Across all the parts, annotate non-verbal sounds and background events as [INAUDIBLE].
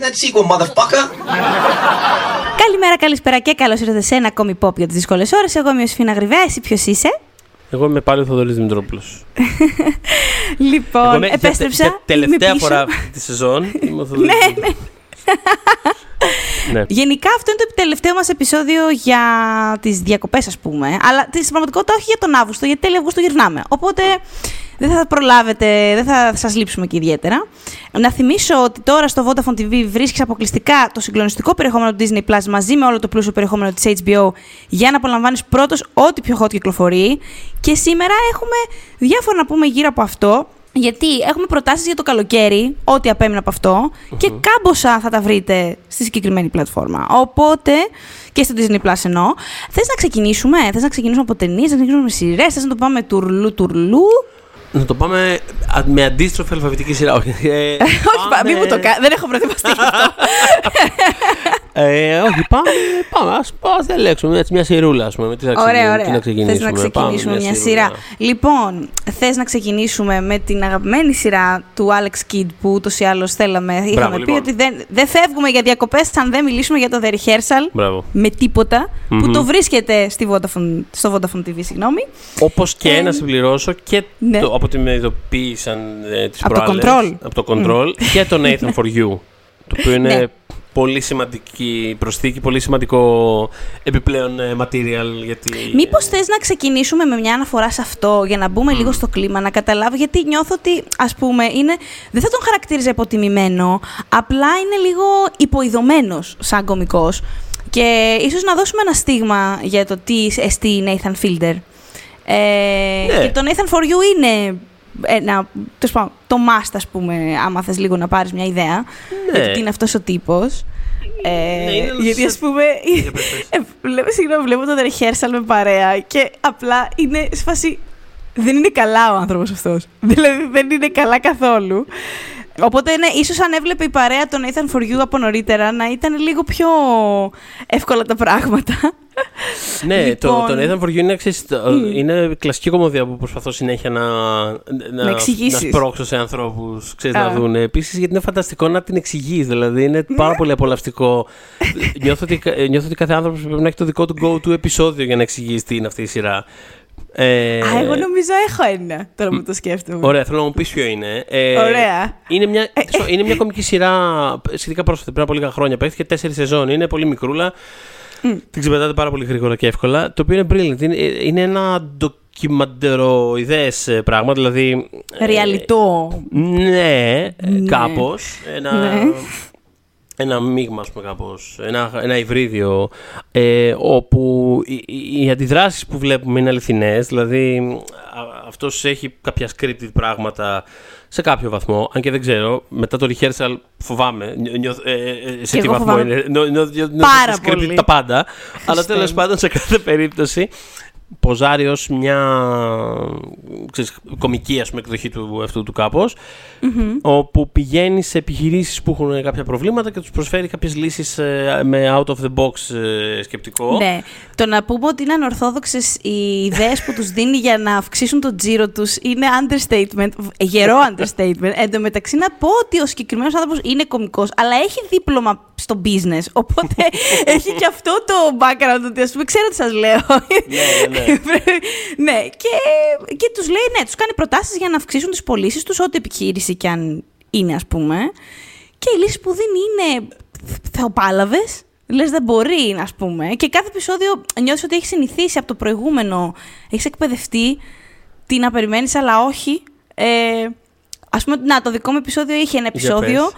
that sequel, motherfucker. Καλημέρα, καλησπέρα και καλώς ήρθατε σε ένα ακόμη pop για τις δύσκολες ώρες. Εγώ είμαι ο Σφίνα Γρυβέ, εσύ ποιος είσαι; Εγώ είμαι πάλι ο Θοδωρής Δημητρόπουλος. [LAUGHS] λοιπόν, επέστρεψα. τελευταία φορά αυτή τη σεζόν είμαι ο Θοδωρής. ναι, ναι. ναι. Γενικά αυτό είναι το τελευταίο μας επεισόδιο για τις διακοπές ας πούμε, αλλά στην πραγματικότητα όχι για τον Αύγουστο, γιατί τέλειο Αυγούστου γυρνάμε. Οπότε δεν θα προλάβετε, δεν θα σας λείψουμε και ιδιαίτερα. Να θυμίσω ότι τώρα στο Vodafone TV βρίσκεις αποκλειστικά το συγκλονιστικό περιεχόμενο του Disney Plus μαζί με όλο το πλούσιο περιεχόμενο της HBO για να απολαμβάνεις πρώτος ό,τι πιο hot κυκλοφορεί. Και σήμερα έχουμε διάφορα να πούμε γύρω από αυτό. Γιατί έχουμε προτάσεις για το καλοκαίρι, ό,τι απέμεινε από και κάμποσα θα τα βρείτε στη συγκεκριμένη πλατφόρμα. Οπότε, και στο Disney Plus εννοώ, θες να ξεκινήσουμε, θες να ξεκινήσουμε από ταινίες, να ξεκινήσουμε με σειρές, θες να το πάμε τουρλού τουρλού. Να το πάμε με αντίστροφη αλφαβητική σειρά. Όχι, ε, όχι μην μου το κάνει. Δεν έχω προετοιμαστεί αυτό. [LAUGHS] ε, όχι, πάμε. πάμε ας, ας διαλέξουμε έτσι, μια σειρούλα, ας πούμε. Τις να, ωραία, ωραία. Τις να ξεκινήσουμε. Θες να ξεκινήσουμε μια, μια σειρά. Λοιπόν, θες να ξεκινήσουμε με την αγαπημένη σειρά του Alex Kidd που ούτως ή άλλως θέλαμε. Είχαμε Μπράβο, πει λοιπόν. ότι δεν, δεν φεύγουμε για διακοπές αν δεν μιλήσουμε για το The Rehearsal Μπράβο. με τίποτα, που το βρίσκεται στη Vodafone, στο Vodafone TV, συγγνώμη. Όπως και Ε, να συμπληρώσω και ναι. το, από ότι με ειδοποίησαν ε, τις Από το προάλλες, Control. Από το Control και το Nathan For You. Το οποίο [LAUGHS] είναι Ναι. Πολύ σημαντική προσθήκη, πολύ σημαντικό επιπλέον ε, material. Γιατί, Μήπως θες να ξεκινήσουμε με μια αναφορά σε αυτό για να μπούμε λίγο στο κλίμα, να καταλάβω. Γιατί νιώθω ότι, ας πούμε, είναι, δεν θα τον χαρακτήριζα υποτιμημένο, απλά είναι λίγο υποειδωμένος σαν κωμικός. Και ίσως να δώσουμε ένα στίγμα για το τι εστί Nathan Fielder. Ε, Ναι. Και το Nathan For You είναι ένα, τέλος πάντων, το must, ας πούμε, άμα θες λίγο να πάρεις μια ιδέα Ναι. για το τι είναι αυτός ο τύπος. Ε, Ναι, είναι ένας- γιατί ας πούμε, Για πες, πες. ε, βλέπω, συγγνώμη, βλέπω το rehearsal με παρέα και απλά είναι σε φάση. Δεν είναι καλά ο άνθρωπος αυτός. [LAUGHS] Δηλαδή δεν είναι καλά καθόλου. Οπότε ναι, ίσως αν έβλεπε η παρέα τον Nathan For You από νωρίτερα να ήταν λίγο πιο εύκολα τα πράγματα. Ναι, Λοιπόν. το, το Nathan For You είναι, ξέρεις, το- είναι κλασική κομμωδία που προσπαθώ συνέχεια να, να, Να εξηγήσεις. να σπρώξω σε ανθρώπους Α. να δουν. Επίσης, γιατί είναι φανταστικό να την εξηγείς. Δηλαδή, είναι πάρα πολύ απολαυστικό. νιώθω, ότι, νιώθω ότι κάθε άνθρωπος πρέπει να έχει το δικό του go-to επεισόδιο για να εξηγήσει τι είναι αυτή η σειρά. Ε, Α, εγώ νομίζω έχω ένα τώρα που το σκέφτομαι. Ωραία, θέλω να μου πεις ποιο είναι. Ε, Ωραία. Είναι μια, είναι μια κομική σειρά σχετικά πρόσφατη, πριν από λίγα χρόνια. Παίχθηκε τέσσερις σεζόν. Είναι πολύ μικρούλα. Την ξεπετάτε πάρα πολύ γρήγορα και εύκολα. Το οποίο είναι brilliant. Είναι, είναι ένα ντοκιμαντεροειδές πράγμα. Δηλαδή. ε, Ρεαλιτό. ναι, Ναι. κάπως. Ένα, Ναι. Ένα μείγμα, ας πούμε, κάπως. Ένα, ένα υβρίδιο. Ε, όπου οι, οι, οι αντιδράσεις που βλέπουμε είναι αληθινές. Δηλαδή, α- αυτός έχει κάποια scripted πράγματα σε κάποιο βαθμό. Αν και δεν ξέρω, μετά το rehearsal φοβάμαι. νιώ- νιώθω- ε, ε, σε Κι τι εγώ βαθμό φοβάμαι. είναι. Νιώ- νιώ- νιώ- νιώθω Πάρα scripted πολύ. τα πάντα. Αλλά Χριστέ τέλος μου. πάντων, σε κάθε περίπτωση, ποζάρει ως μια ξέρεις, κομική ας πούμε, εκδοχή του αυτού του καπως όπου πηγαίνει σε επιχειρήσεις που έχουν κάποια προβλήματα και τους προσφέρει κάποιες λύσεις ε, με out of the box ε, σκεπτικό. Ναι. Το να πούμε ότι είναι ανορθόδοξες οι ιδέες που τους δίνει για να αυξήσουν το τζίρο τους είναι understatement. Γερό understatement. Εν τω μεταξύ, να πω ότι ο συγκεκριμένος άνθρωπος είναι κωμικό, αλλά έχει δίπλωμα στο business. Οπότε [LAUGHS] έχει και αυτό το background ότι ας πούμε, ξέρω τι σας λέω. Ναι, ναι, ναι. Πρέπει- [LAUGHS] ναι, και, και τους λέει, ναι, τους κάνει προτάσεις για να αυξήσουν τις πωλήσεις τους, ό,τι επιχείρηση κι αν είναι, ας πούμε. Και η λύση που δίνει είναι θεοπάλαβε. Λες, δεν μπορεί, ας πούμε. Και κάθε επεισόδιο νιώθεις ότι έχεις συνηθίσει από το προηγούμενο. Έχεις εκπαιδευτεί τι να περιμένεις, αλλά όχι. Ε, ας πούμε, να, το δικό μου επεισόδιο είχε ένα Για επεισόδιο πες.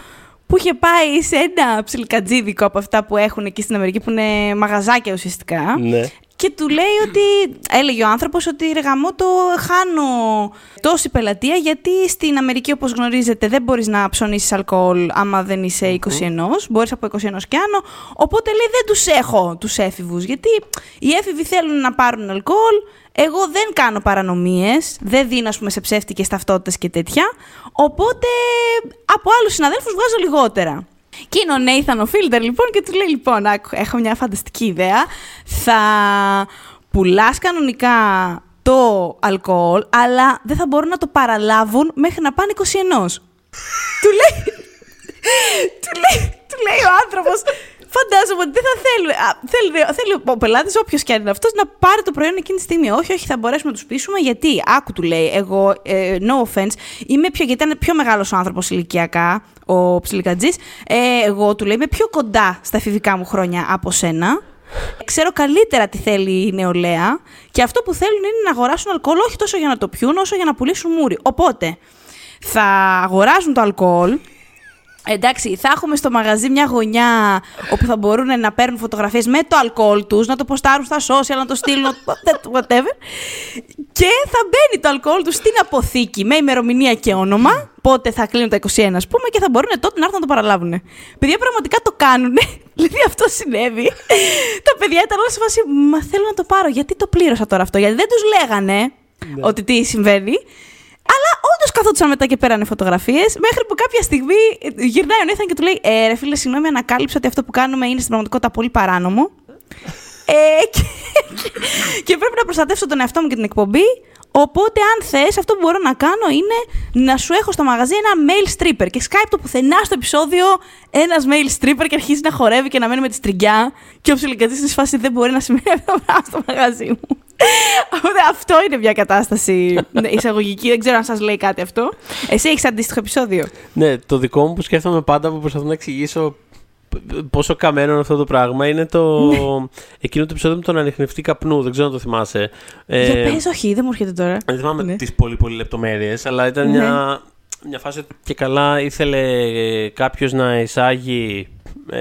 που είχε πάει σε ένα ψιλικατζίδικο από αυτά που έχουν εκεί στην Αμερική, που είναι μαγαζάκια ουσιαστικά. Ναι. Και του λέει ότι, έλεγε ο άνθρωπος ότι ρε γαμό το χάνω τόση πελατεία γιατί στην Αμερική όπως γνωρίζετε δεν μπορείς να ψωνίσεις αλκοόλ άμα δεν είσαι 21, μπορείς από 21 και άνω, οπότε λέει δεν τους έχω τους έφηβους γιατί οι έφηβοι θέλουν να πάρουν αλκοόλ, εγώ δεν κάνω παρανομίες, δεν δίνω ας πούμε σε ψεύτικες ταυτότητες και τέτοια, οπότε από άλλους συναδέλφους βγάζω λιγότερα. Και είναι ο Νέιθαν ο Φίλτερ λοιπόν και του λέει λοιπόν, άκου, έχω μια φανταστική ιδέα, θα πουλάς κανονικά το αλκοόλ, αλλά δεν θα μπορούν να το παραλάβουν μέχρι να πάνε 21. [LAUGHS] του λέει, [LAUGHS] του λέει, του λέει ο άνθρωπος. Φαντάζομαι ότι δεν θα θέλει, θέλει, θέλει ο πελάτης, όποιος και αν είναι αυτός, να πάρει το προϊόν εκείνη τη στιγμή. Όχι, όχι, θα μπορέσουμε να τους πείσουμε γιατί, άκου του λέει, εγώ, ε, no offense, είμαι πιο, γιατί ήταν πιο μεγάλος ο άνθρωπος ηλικιακά, ο ψιλικατζής. Ε, εγώ του λέει, είμαι πιο κοντά στα εφηβικά μου χρόνια από σένα. Ξέρω καλύτερα τι θέλει η νεολαία και αυτό που θέλουν είναι να αγοράσουν αλκοόλ όχι τόσο για να το πιούν όσο για να πουλήσουν μούρι. Οπότε θα αγοράζουν το αλκοόλ, Εντάξει, θα έχουμε στο μαγαζί μια γωνιά όπου θα μπορούν να παίρνουν φωτογραφίες με το αλκοόλ τους, να το ποστάρουν στα social, να το στείλουν, [LAUGHS] whatever. Και θα μπαίνει το αλκοόλ τους στην αποθήκη με ημερομηνία και όνομα, πότε θα κλείνουν τα 21 ας πούμε, και θα μπορούν τότε να έρθουν να το παραλάβουν. Παιδιά πραγματικά το κάνουν. [LAUGHS] Δηλαδή αυτό συνέβη. τα παιδιά ήταν όλα σε φάση, μα θέλω να το πάρω, γιατί το πλήρωσα τώρα αυτό, γιατί δεν τους λέγανε ναι. ότι τι συμβαίνει. Αλλά όντως καθόντουσαν μετά και πέρανε φωτογραφίες, μέχρι που κάποια στιγμή γυρνάει ο Νίθαν και του λέει: Ε, ρε φίλε, συγγνώμη, ανακάλυψα ότι αυτό που κάνουμε είναι στην πραγματικότητα πολύ παράνομο. ε, και, και, πρέπει να προστατεύσω τον εαυτό μου και την εκπομπή. Οπότε, αν θες, αυτό που μπορώ να κάνω είναι να σου έχω στο μαγαζί ένα mail stripper. Και Skype το πουθενά στο επεισόδιο ένας mail stripper και αρχίζει να χορεύει και να μένει με τη στριγκιά. Και ο ψιλικατή στη φάση δεν μπορεί να σημαίνει αυτό στο μαγαζί μου. αυτό είναι μια κατάσταση εισαγωγική. Δεν ξέρω αν σας λέει κάτι αυτό. Εσύ έχεις αντίστοιχο επεισόδιο. Ναι, το δικό μου που σκέφτομαι πάντα που προσπαθώ να εξηγήσω πόσο καμένο είναι αυτό το πράγμα είναι το. Ναι. εκείνο το επεισόδιο με τον ανοιχνευτή καπνού. Δεν ξέρω αν το θυμάσαι. Ε, Για πες, όχι, δεν μου έρχεται τώρα. Δεν θυμάμαι ναι. τις πολύ πολύ λεπτομέρειες, αλλά ήταν ναι. μια, μια φάση και καλά ήθελε κάποιος να εισάγει. Ε,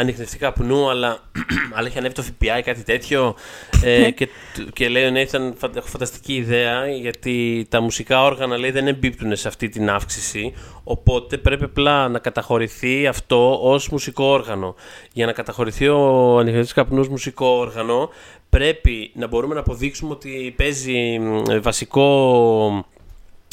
ανοιχνευτή καπνού, αλλά, [CLEARS THROAT] αλλά είχε ανέβει το ΦΠΑ ή κάτι τέτοιο. ε, ναι. και, και λέει ναι, ήταν έχω φανταστική ιδέα, γιατί τα μουσικά όργανα λέει, δεν εμπίπτουν σε αυτή την αύξηση. Οπότε πρέπει απλά να καταχωρηθεί αυτό ως μουσικό όργανο. Για να καταχωρηθεί ο ανοιχνευτή καπνούς μουσικό όργανο, πρέπει να μπορούμε να αποδείξουμε ότι παίζει βασικό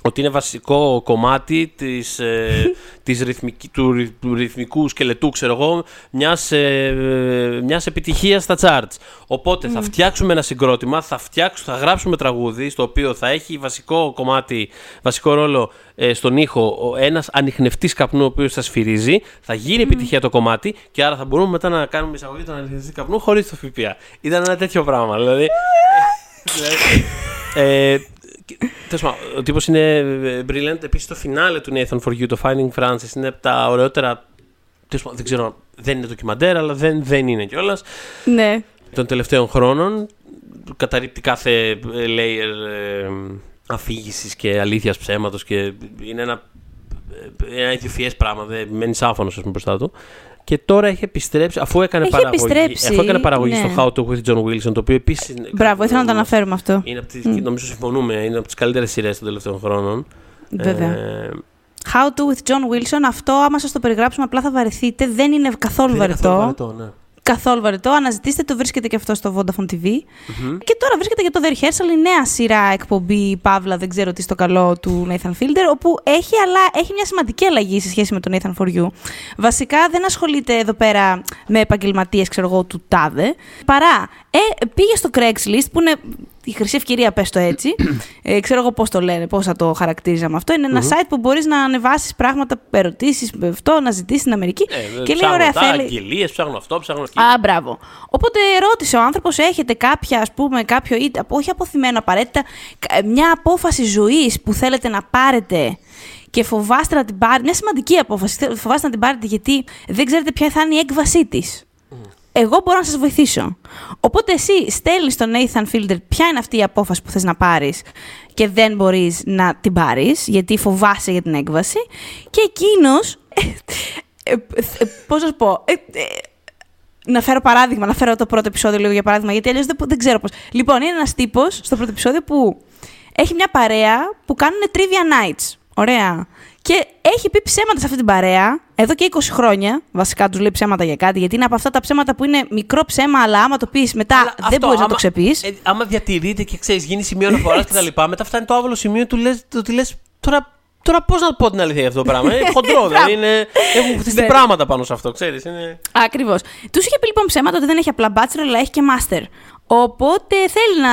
ότι είναι βασικό κομμάτι της, ε, [LAUGHS] της ρυθμική, του, του, ρυθμικού σκελετού, ξέρω εγώ, μιας, ε, μιας επιτυχίας στα charts. Οπότε θα φτιάξουμε ένα συγκρότημα, θα, φτιάξουμε, θα γράψουμε τραγούδι, στο οποίο θα έχει βασικό κομμάτι, βασικό ρόλο ε, στον ήχο, ένας ανοιχνευτής καπνού, ο οποίος θα σφυρίζει, θα γίνει επιτυχία το κομμάτι και άρα θα μπορούμε μετά να κάνουμε εισαγωγή των ανοιχνευτή καπνού χωρίς το ΦΠΑ. Ήταν ένα τέτοιο πράγμα, δηλαδή... [LAUGHS] ε, Τέλος ο τύπος είναι ε, brilliant. Επίσης το φινάλε του Nathan for You, το Finding Francis, είναι από τα ωραιότερα. δεν ξέρω, δεν είναι ντοκιμαντέρ, αλλά δεν, δεν είναι κιόλας. Ναι. Των τελευταίων χρόνων. Καταρρύπτει κάθε ε, layer ε, αφήγησης και αλήθειας ψέματος και είναι ένα, ε, ένα ιδιοφιέ πράγμα. Δεν μένει άφωνος, ας πούμε, μπροστά του. Και τώρα έχει επιστρέψει, αφού έκανε έχει παραγωγή, επιστρέψει, αφού έκανε παραγωγή ναι. στο How to with John Wilson, το οποίο επίσης. Μπράβο, ήθελα να το αναφέρουμε αυτό. Είναι από τις, mm. Νομίζω συμφωνούμε, είναι από τις καλύτερες σειρές των τελευταίων χρόνων. Βέβαια. Ε, How to with John Wilson, αυτό άμα σας το περιγράψουμε απλά θα βαρεθείτε. Δεν είναι καθόλου δεν βαρετό. Είναι καθόλου βαρετό, ναι καθόλου βαρετό. Αναζητήστε το, βρίσκεται και αυτό στο Vodafone TV. mm Και τώρα βρίσκεται για το The Rehearsal η νέα σειρά εκπομπή Παύλα, δεν ξέρω τι στο καλό του Nathan Fielder, όπου έχει, αλλά, έχει μια σημαντική αλλαγή σε σχέση με τον Nathan For You. Βασικά δεν ασχολείται εδώ πέρα με επαγγελματίες, ξέρω εγώ, του τάδε. Παρά, ε, πήγε στο Craigslist, που είναι η χρυσή ευκαιρία, πες το έτσι. ε, ξέρω εγώ πώς το λένε, πώς θα το χαρακτήριζαμε αυτό. Είναι ένα site που μπορείς να ανεβάσεις πράγματα, ερωτήσεις, αυτό, να ζητήσεις στην Αμερική. Ε, και λέει, ωραία, θέλει. Αγγελίες, ψάχνω αυτό, ψάχνω αυτό. Α, μπράβο. Οπότε ρώτησε ο άνθρωπος, έχετε κάποια, ας πούμε, κάποιο, ή, όχι αποθυμένο απαραίτητα, μια απόφαση ζωής που θέλετε να πάρετε και φοβάστε να την πάρετε. Μια σημαντική απόφαση. Φοβάστε να την πάρετε γιατί δεν ξέρετε ποια θα είναι η έκβασή της εγώ μπορώ να σας βοηθήσω. Οπότε εσύ στέλνεις στον Nathan Fielder ποια είναι αυτή η απόφαση που θες να πάρεις και δεν μπορείς να την πάρεις, γιατί φοβάσαι για την έκβαση. Και εκείνος. Ε, ε, Πώς να σου πω. Ε, να φέρω παράδειγμα, να φέρω το πρώτο επεισόδιο λίγο για παράδειγμα, γιατί αλλιώς δεν, δεν ξέρω πώς. Λοιπόν, είναι ένας τύπος στο πρώτο επεισόδιο που έχει μια παρέα που κάνουν trivia nights. Ωραία. Και έχει πει ψέματα σε αυτή την παρέα εδώ και 20 χρόνια. Βασικά τους λέει ψέματα για κάτι, γιατί είναι από αυτά τα ψέματα που είναι μικρό ψέμα, αλλά άμα το πεις μετά δεν μπορείς να το ξεπείς. Ε, άμα διατηρείται και ξέρεις, γίνει σημείο αναφοράς κτλ. μετά φτάνει το άβολο σημείο του λες, ότι λες τώρα. Τώρα πώς να πω την αλήθεια για αυτό το πράγμα. Είναι χοντρό, [LAUGHS] δεν είναι. Έχουν χτιστεί ναι. πράγματα πάνω σε αυτό, ξέρεις. Είναι... Ακριβώς. Τους είχε πει λοιπόν ψέματα ότι δεν έχει απλά bachelor, αλλά έχει και master. Οπότε θέλει να.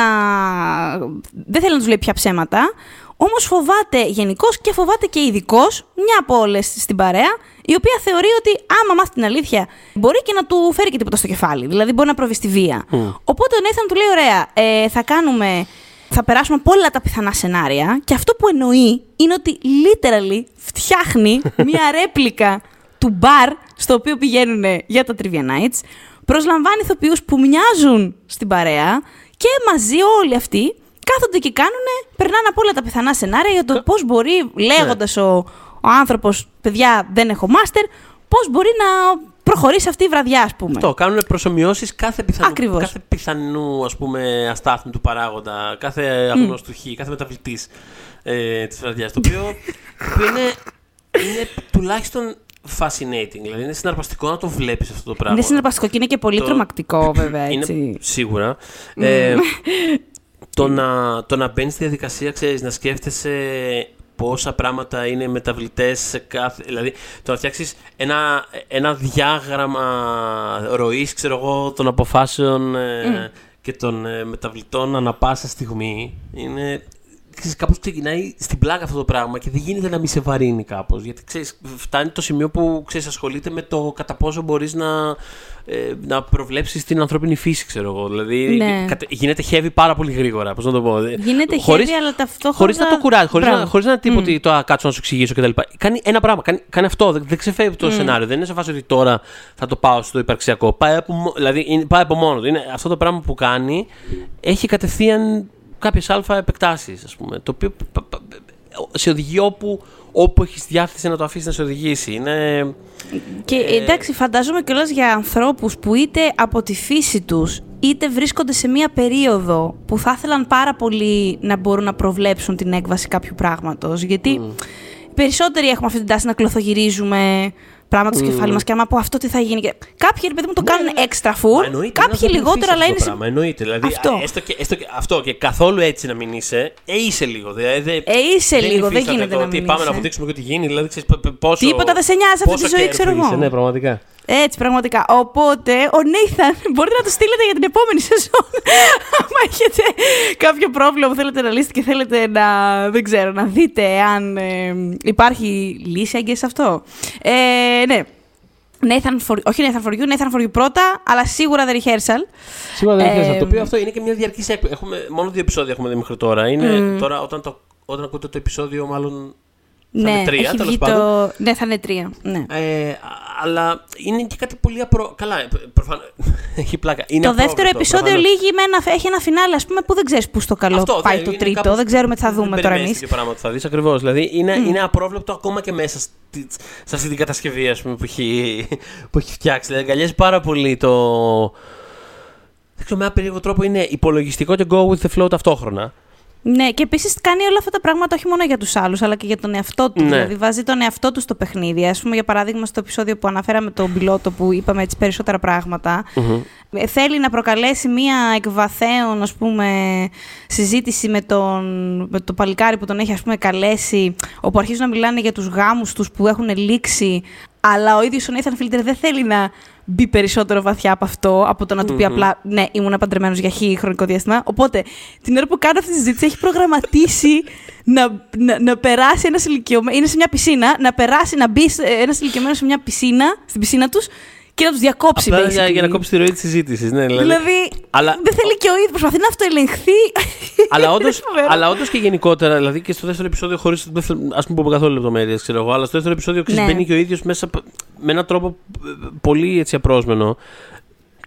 Δεν θέλει να τους λέει πια ψέματα. Όμως φοβάται γενικώ και φοβάται και ειδικώ μια από όλες στην παρέα, η οποία θεωρεί ότι άμα μάθει την αλήθεια, μπορεί και να του φέρει και τίποτα στο κεφάλι. Δηλαδή μπορεί να προβεί στη βία. Οπότε ο Νέιθαν του λέει: Ωραία, ε, θα κάνουμε. Θα περάσουμε από όλα τα πιθανά σενάρια και αυτό που εννοεί είναι ότι literally φτιάχνει [LAUGHS] μια ρέπλικα του μπαρ στο οποίο πηγαίνουν για τα Trivia Nights, προσλαμβάνει ηθοποιούς που μοιάζουν στην παρέα και μαζί όλοι αυτοί κάθονται και κάνουν, περνάνε από όλα τα πιθανά σενάρια για το πώς μπορεί, λέγοντας ο, ο άνθρωπος, παιδιά δεν έχω μάστερ, πώς μπορεί να προχωρήσει αυτή η βραδιά, ας πούμε. Αυτό. Κάνουν προσωμιώσεις κάθε, πιθανού, κάθε πιθανού ας πούμε, αστάθμου παράγοντα, κάθε αγνώστου χ, κάθε μεταβλητή ε, της βραδιάς. Το οποίο είναι, είναι τουλάχιστον fascinating. Δηλαδή είναι συναρπαστικό να το βλέπεις αυτό το πράγμα. Είναι συναρπαστικό και είναι και πολύ το... τρομακτικό, βέβαια. [CLEARS THROAT] Έτσι. Είναι, σίγουρα. ε, το, να, το να μπαίνεις στη διαδικασία, ξέρεις, να σκέφτεσαι πόσα πράγματα είναι μεταβλητές σε κάθε. Δηλαδή, το να φτιάξεις ένα, ένα διάγραμμα ροής, ξέρω εγώ, των αποφάσεων ε, και των ε, μεταβλητών ανά πάσα στιγμή είναι ξέρεις, κάπως ξεκινάει στην πλάκα αυτό το πράγμα και δεν γίνεται να μην σε βαρύνει κάπως. Γιατί ξέρεις, φτάνει το σημείο που ξέρεις, ασχολείται με το κατά πόσο μπορείς να, ε, να προβλέψεις την ανθρώπινη φύση, ξέρω εγώ. Δηλαδή ναι. γίνεται heavy πάρα πολύ γρήγορα, πώς να το πω. Γίνεται χωρίς, heavy, αλλά ταυτόχρονα... Χωρίς να το κουράζει, χωρίς, να, χωρίς να τίποτα mm. το κάτσω να σου εξηγήσω κτλ. Κάνει ένα πράγμα, κάνει, κάνει αυτό, δεν, δεν ξεφεύγει το mm. σενάριο. Δεν είναι σε φάση ότι τώρα θα το πάω στο υπαρξιακό. Πάει από, δηλαδή, πάει από μόνο Είναι αυτό το πράγμα που κάνει έχει κατευθείαν κάποιες αλφα επεκτάσεις, ας πούμε. Το οποίο σε οδηγεί όπου, όπου έχεις διάθεση να το αφήσεις να σε οδηγήσει. Είναι, και ε... εντάξει, φαντάζομαι κιόλας για ανθρώπους που είτε από τη φύση τους είτε βρίσκονται σε μία περίοδο που θα ήθελαν πάρα πολύ να μπορούν να προβλέψουν την έκβαση κάποιου πράγματος. Γιατί mm. περισσότεροι έχουμε αυτή την τάση να κλωθογυρίζουμε πράγματα στο κεφάλι μας και άμα από αυτό τι θα γίνει. Κάποιοι ρε παιδί μου το ναι, κάνουν ναι. extra food, κάποιοι λιγότερο, αλλά είναι. Πράγμα, εννοείται. Δηλαδή, αυτό. Έστω και, έστω και, αυτό και καθόλου έτσι να μην είσαι, ε, είσαι λίγο. Δηλαδή, ε, είσαι δεν λίγο, δεν γίνεται να μην είσαι. Πάμε να αποδείξουμε και τι γίνει. Δηλαδή, ξέρεις, πόσο, Τίποτα δεν σε νοιάζει αυτή τη ζωή, ξέρω εγώ. Ναι, πραγματικά. Έτσι, πραγματικά. Οπότε, ο Νέιθαν [LAUGHS] μπορείτε να το στείλετε για την επόμενη σεζόν. [LAUGHS] Αν έχετε κάποιο πρόβλημα που θέλετε να λύσετε και θέλετε να, δεν ξέρω, να δείτε αν ε, υπάρχει λύση αγγέ σε αυτό. Ε, ναι. Nathan for, όχι Nathan for you, Nathan for you πρώτα, αλλά σίγουρα The Rehearsal. Σίγουρα The Rehearsal. Ε, το οποίο αυτό είναι και μια διαρκής Έχουμε, μόνο δύο επεισόδια έχουμε δει μέχρι τώρα. Είναι τώρα όταν, το, όταν ακούτε το επεισόδιο, μάλλον θα ναι, είναι τρία, τέλος πάντων. Ναι, θα είναι τρία. Ναι. Ε, αλλά είναι και κάτι πολύ απρο... Καλά, προφανώ. [LAUGHS] έχει πλάκα. Είναι το δεύτερο επεισόδιο προφανώς. λύγει με ένα, έχει ένα φινάλε, ας πούμε, που δεν ξέρεις πού στο καλό Αυτό, πάει το τρίτο. Κάπως... Δεν ξέρουμε τι θα δούμε τώρα εμείς. Δεν πράγμα θα δεις ακριβώς. Δηλαδή είναι, mm. είναι απρόβλεπτο ακόμα και μέσα στη, σε αυτή την κατασκευή ας πούμε, που, έχει, που έχει φτιάξει. Δηλαδή αγκαλιάζει πάρα πολύ το. Δεν ξέρω, με ένα περίεργο τρόπο είναι υπολογιστικό και go with the flow ταυτόχρονα. Ναι, και επίσης κάνει όλα αυτά τα πράγματα όχι μόνο για τους άλλους, αλλά και για τον εαυτό του. Ναι. Δηλαδή, βάζει τον εαυτό του στο παιχνίδι. Α πούμε, για παράδειγμα, στο επεισόδιο που αναφέραμε τον πιλότο που είπαμε έτσι περισσότερα ε, θέλει να προκαλέσει μία εκβαθέων, ας πούμε, συζήτηση με, τον, με το παλικάρι που τον έχει, ας πούμε, καλέσει, όπου αρχίζουν να μιλάνε για τους γάμους τους που έχουν λήξει, αλλά ο ίδιος ο Nathan Φίλτερ δεν θέλει να μπει περισσότερο βαθιά από αυτό, από το να του πει απλά Ναι, ήμουν παντρεμένος για χι χρονικό διάστημα. Οπότε την ώρα που κάνω αυτή τη συζήτηση έχει προγραμματίσει να, να, να περάσει ένας ηλικιωμένο. Είναι σε μια πισίνα, να περάσει, να μπει ένας ηλικιωμένος σε μια πισίνα, στην πισίνα τους και να τους διακόψει. Απλά για, για, να κόψει τη ροή της συζήτησης. Ναι, δηλαδή, δηλαδή αλλά... δεν θέλει και ο ίδιος, προσπαθεί να αυτοελεγχθεί. αλλά [LAUGHS] όντω και γενικότερα, δηλαδή και στο δεύτερο επεισόδιο, χωρί ας πούμε πούμε καθόλου λεπτομέρειες, ξέρω εγώ, αλλά στο δεύτερο επεισόδιο ναι. μπαίνει και ο ίδιος μέσα με έναν τρόπο ε, πολύ έτσι απρόσμενο.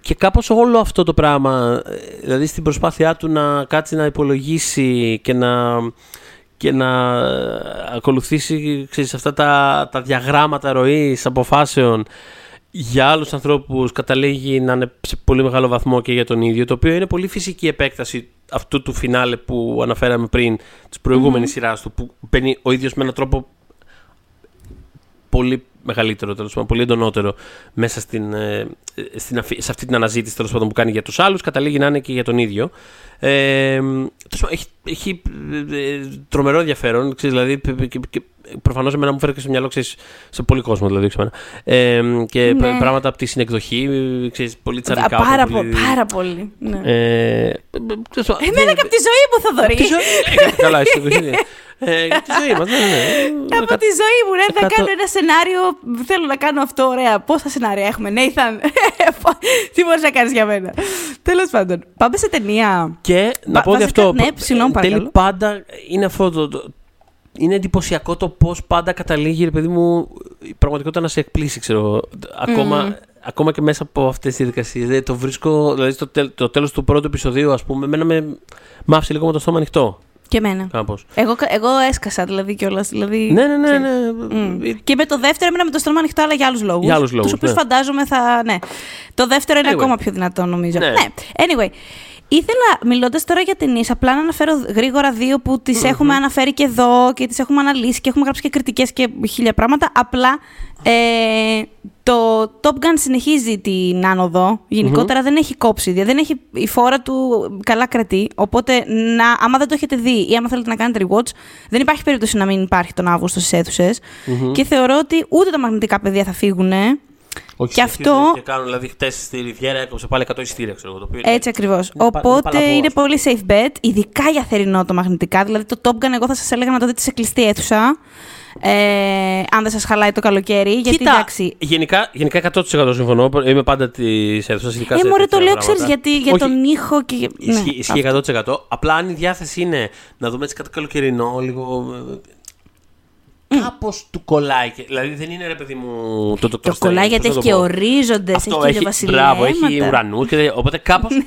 Και κάπως όλο αυτό το πράγμα, ε, δηλαδή στην προσπάθειά του να κάτσει να υπολογίσει και να και να ε, ακολουθήσει ξέρεις, αυτά τα, τα διαγράμματα ροής αποφάσεων για άλλους ανθρώπους καταλήγει να είναι σε πολύ μεγάλο βαθμό και για τον ίδιο, το οποίο είναι πολύ φυσική επέκταση αυτού του φινάλε που αναφέραμε πριν, της προηγούμενης mm-hmm. σειράς του, που μπαίνει ο ίδιος με έναν τρόπο πολύ μεγαλύτερο, τέλος πάντων, πολύ εντονότερο μέσα στην, ε, στην, σε αυτή την αναζήτηση τέλος πάντων, που κάνει για τους άλλους, καταλήγει να είναι και για τον ίδιο. Ε, έχει, έχει ε, τρομερό ενδιαφέρον, ξέρεις, δηλαδή προφανώς εμένα μου φέρει και στο μυαλό ξέρεις, σε πολύ κόσμο δηλαδή ξεμένα. Ε, και ναι. πράγματα από τη συνεκδοχή, ξέρεις, πολύ τσαρικά. Πάρα, πολύ, πάρα πολύ. Ναι. Ε, εμένα και από τη ζωή μου θα δωρεί. Καλά, η συνεκδοχή. Ε, για τη ζωή μας. Ναι, ναι. Από τη ζωή μου, ναι, θα κάνω ένα σενάριο. Θέλω να κάνω αυτό, ωραία. Πόσα σενάρια έχουμε, Νέιθαν; [LAUGHS] Τι μπορείς να κάνεις για μένα; Τέλος πάντων, πάμε σε ταινία. Και να πω ότι αυτό. Ναι, συγγνώμη, Τέλει πάντα είναι αυτό το, είναι εντυπωσιακό το πώς πάντα καταλήγει, ρε παιδί μου, η πραγματικότητα να σε εκπλήσει, ξέρω εγώ. Ακόμα, ακόμα και μέσα από αυτές τις διαδικασίες. Δηλαδή, το βρίσκω, δηλαδή, στο τέλ, το τέλος του πρώτου επεισοδίου, ας πούμε, εμένα με, με άφησε λίγο με το στόμα ανοιχτό. Και εμένα. Κάπως. Εγώ, εγώ έσκασα δηλαδή κιόλας. Δηλαδή, Ναι, ναι, ναι. ναι. Mm. Και με το δεύτερο έμεινα με το στόμα ανοιχτό, αλλά για άλλους λόγους. Για άλλους λόγους, Του οποίους ναι. φαντάζομαι θα. Ναι. Το δεύτερο είναι Anyway. ακόμα πιο δυνατό, νομίζω. Ναι. Anyway. Ήθελα, μιλώντας τώρα για ταινίε, απλά να αναφέρω γρήγορα δύο που τις έχουμε αναφέρει και εδώ και τις έχουμε αναλύσει και έχουμε γράψει και κριτικές και χίλια πράγματα. Απλά ε, το Top Gun συνεχίζει την άνοδο. Γενικότερα δεν έχει κόψει. Δηλαδή δεν έχει, η φόρα του καλά κρατεί. Οπότε, να, άμα δεν το έχετε δει ή άμα θέλετε να κάνετε rewatch, δεν υπάρχει περίπτωση να μην υπάρχει τον Αύγουστο στις αιθουσε Και θεωρώ ότι ούτε τα μαγνητικά πεδία θα φύγουν. Όχι, Και συνεχίζουν αυτό- Και κάνουν, δηλαδή, χτες στη Ριβιέρα έκοψε πάλι 100 εισιτήρια, ξέρω εγώ. Το οποίο είναι- Έτσι ακριβώς. είναι πα- είναι Οπότε παλαβός, είναι ας πούμε. πολύ safe bet, ειδικά για θερινό το μαγνητικά. Δηλαδή το Top Gun, εγώ θα σας έλεγα να το δείτε σε κλειστή αίθουσα. Ε, αν δεν σας χαλάει το καλοκαίρι. γιατί Κοίτα, εντάξει. γενικά, γενικά 100% συμφωνώ. Είμαι πάντα της αίθουσας. Ειδικά Ε, σε μωρέ, το τέτοια λέω, πράγματα. ξέρεις, γιατί για Όχι, τον ήχο και. ναι, Ισχύει, ισχύει αυτό. 100%. Απλά αν η διάθεση είναι να δούμε έτσι κάτι καλοκαιρινό, λίγο. Κάπως του κολλάει. και- Δηλαδή δεν είναι ρε παιδί μου το το Το κολλάει γιατί έχει και ορίζοντε, έχει Αυτό και έχει, βασιλιέματα. μπράβο, έχει ουρανούς. Και, τέτοια. οπότε κάπως. Ναι.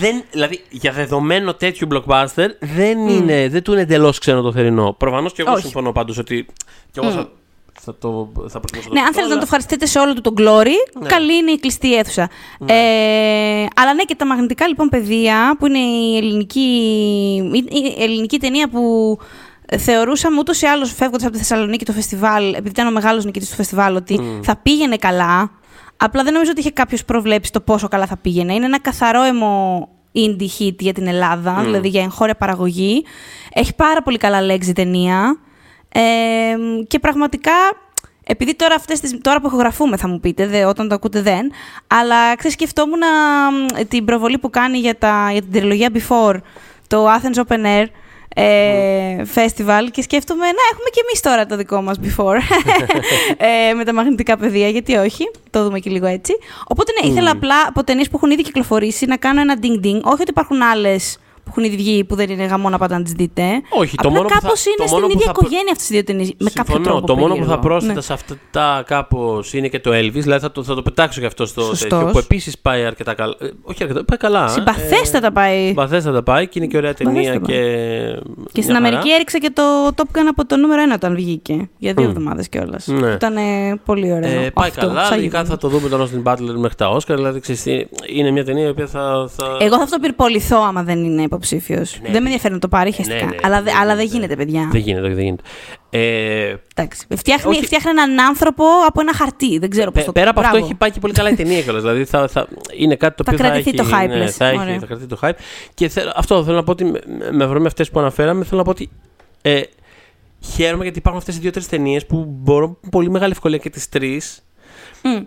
δεν, δηλαδή για δεδομένο τέτοιου blockbuster δεν, είναι, δεν του είναι εντελώς ξένο το θερινό. Προφανώς και εγώ Όχι. συμφωνώ πάντως ότι. Και εγώ θα, θα το θα προτιμούσα Ναι, το αν θέλετε να το ευχαριστείτε σε όλο του τον glory, Ναι. καλή είναι η κλειστή αίθουσα. Ε, αλλά ναι, και τα μαγνητικά λοιπόν παιδεία, που είναι η ελληνική, η ελληνική ταινία που θεωρούσαμε ούτως ή άλλως φεύγοντας από τη Θεσσαλονίκη το φεστιβάλ, επειδή ήταν ο μεγάλος νικητής του φεστιβάλ, ότι θα πήγαινε καλά. Απλά δεν νομίζω ότι είχε κάποιος προβλέψει το πόσο καλά θα πήγαινε. Είναι ένα καθαρό αιμο indie hit για την Ελλάδα, δηλαδή για εγχώρια παραγωγή. Έχει πάρα πολύ καλά λέξη η ταινία. Ε, και πραγματικά, επειδή τώρα, αυτές τις, τώρα που ηχογραφούμε θα μου πείτε, δε, όταν το ακούτε δεν, αλλά ξέρεις, σκεφτόμουν α, την προβολή που κάνει για, τα, για την τριλογία Before, το Athens Open Air, ε, festival και σκέφτομαι να έχουμε και εμείς τώρα το δικό μας before. [LAUGHS] Ε, με τα μαγνητικά πεδία, γιατί όχι, το δούμε και λίγο έτσι. Οπότε ναι, ήθελα απλά από ταινίες που έχουν ήδη κυκλοφορήσει να κάνω ένα ding-ding, όχι ότι υπάρχουν άλλες που έχουν ήδη βγει που δεν είναι γαμό να πάτε να τις δείτε. Όχι, το Απλά μόνο που θα- κάπως το είναι μόνο στην που ίδια θα προ- οικογένεια αυτές τις δύο ταινίες, με κάποιο Συμφωνώ. τρόπο Το μόνο που θα περίεργο. πρόσθετα Ναι. σε αυτά κάπως είναι και το Elvis. Δηλαδή θα το, θα το πετάξω και αυτό στο Σωστός. τέτοιο. Που επίσης πάει αρκετά καλά. Ε, όχι αρκετά, πάει καλά. Συμπαθέστατα πάει. Συμπαθέστατα πάει και είναι και ωραία ταινία. Συμπαθέστατα. Και, Και στην μια χαρά. Αμερική έριξε και το Top Gun από το νούμερο 1 όταν βγήκε. Για δύο εβδομάδες κιόλας. Ναι. Ήταν ε, πολύ ωραίο. Ε, πάει αυτό, καλά. σαν Λογικά γεγονός. θα το δούμε τον Austin Butler μέχρι τα Oscar. Δηλαδή ξέρεις, τι, είναι μια ταινία η οποία θα. θα... Εγώ θα αυτοπυρποληθώ άμα δεν είναι υποψήφιος. δεν με ενδιαφέρει να το πάρει χεστικά. Ναι, ναι, αλλά, δε- δεν αλλά δεν γίνεται. γίνεται, παιδιά. Δεν γίνεται, όχι, δεν γίνεται. Ε, Εντάξει. Φτιάχνει, Όχι. φτιάχνει έναν άνθρωπο από ένα χαρτί. Δεν ξέρω πώς πε- το πέρα από αυτό Μπράβο. έχει πάει και πολύ καλά η ταινία κιόλας. Δηλαδή θα, θα, είναι κάτι το Θα οποίο θα κρατηθεί έχει, το hype, ναι, λες. θα, έχει, Ωραία. θα κρατηθεί το hype. Και θέλω, αυτό θέλω να πω ότι με, με αφορμή αυτές που αναφέραμε, θέλω να πω ότι ε, χαίρομαι γιατί υπάρχουν αυτές οι δύο-τρεις ταινίες που μπορώ με πολύ μεγάλη ευκολία και τις τρεις Μμ.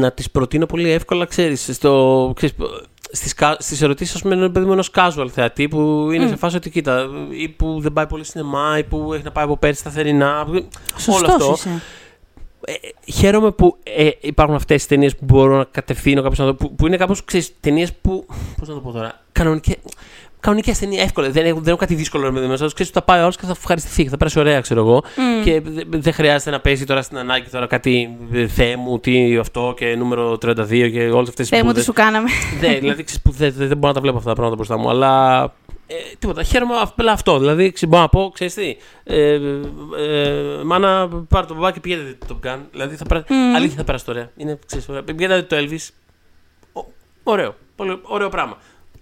να τις προτείνω πολύ εύκολα, ξέρεις, στο, ξέρεις στις, κα- στις ερωτήσεις, ας πούμε, ενός παιδί μου ενός casual θεατή που είναι σε φάση ότι κοίτα, ή που δεν πάει πολύ σινεμά, ή που έχει να πάει από πέρσι στα θερινά, όλο Σωστός αυτό. είσαι. Ε, χαίρομαι που ε, υπάρχουν αυτές τις ταινίες που μπορώ να κατευθύνω κάποιος να δω, που, που είναι κάπως, ξέρεις, ταινίες που, πώς να το πω τώρα, κανονικές, Κανονική ασθενεία, εύκολα. Δεν έχω, δεν έχω κάτι δύσκολο με μέσα. Ξέρεις, θα πάει ο άλλος και θα ευχαριστηθεί και θα περάσει ωραία, ξέρω εγώ. Και δε- δεν χρειάζεται να παίζει τώρα στην ανάγκη τώρα κάτι ε, Θεέ μου, τι αυτό και νούμερο 32 και όλες αυτές τι Θεέ μου, τι σου κάναμε. ναι, δηλαδή ξέρεις, που δεν, δεν, δεν μπορώ να τα βλέπω αυτά τα πράγματα μπροστά μου. Αλλά ε, τίποτα. Χαίρομαι απλά αυτό. Δηλαδή ξέρεις, μπορώ να πω, ξέρεις τι. Ε, ε, μάνα, πάρε το μπαμπάκι και πηγαίνετε το Top Gun. Δηλαδή θα περάσει. Αλήθεια θα περάσει ωραία. Είναι, ξέρεις, ωραία. Πηγαίνετε το Elvis. Ο, ωραίο. Πολύ ωραίο πράγμα.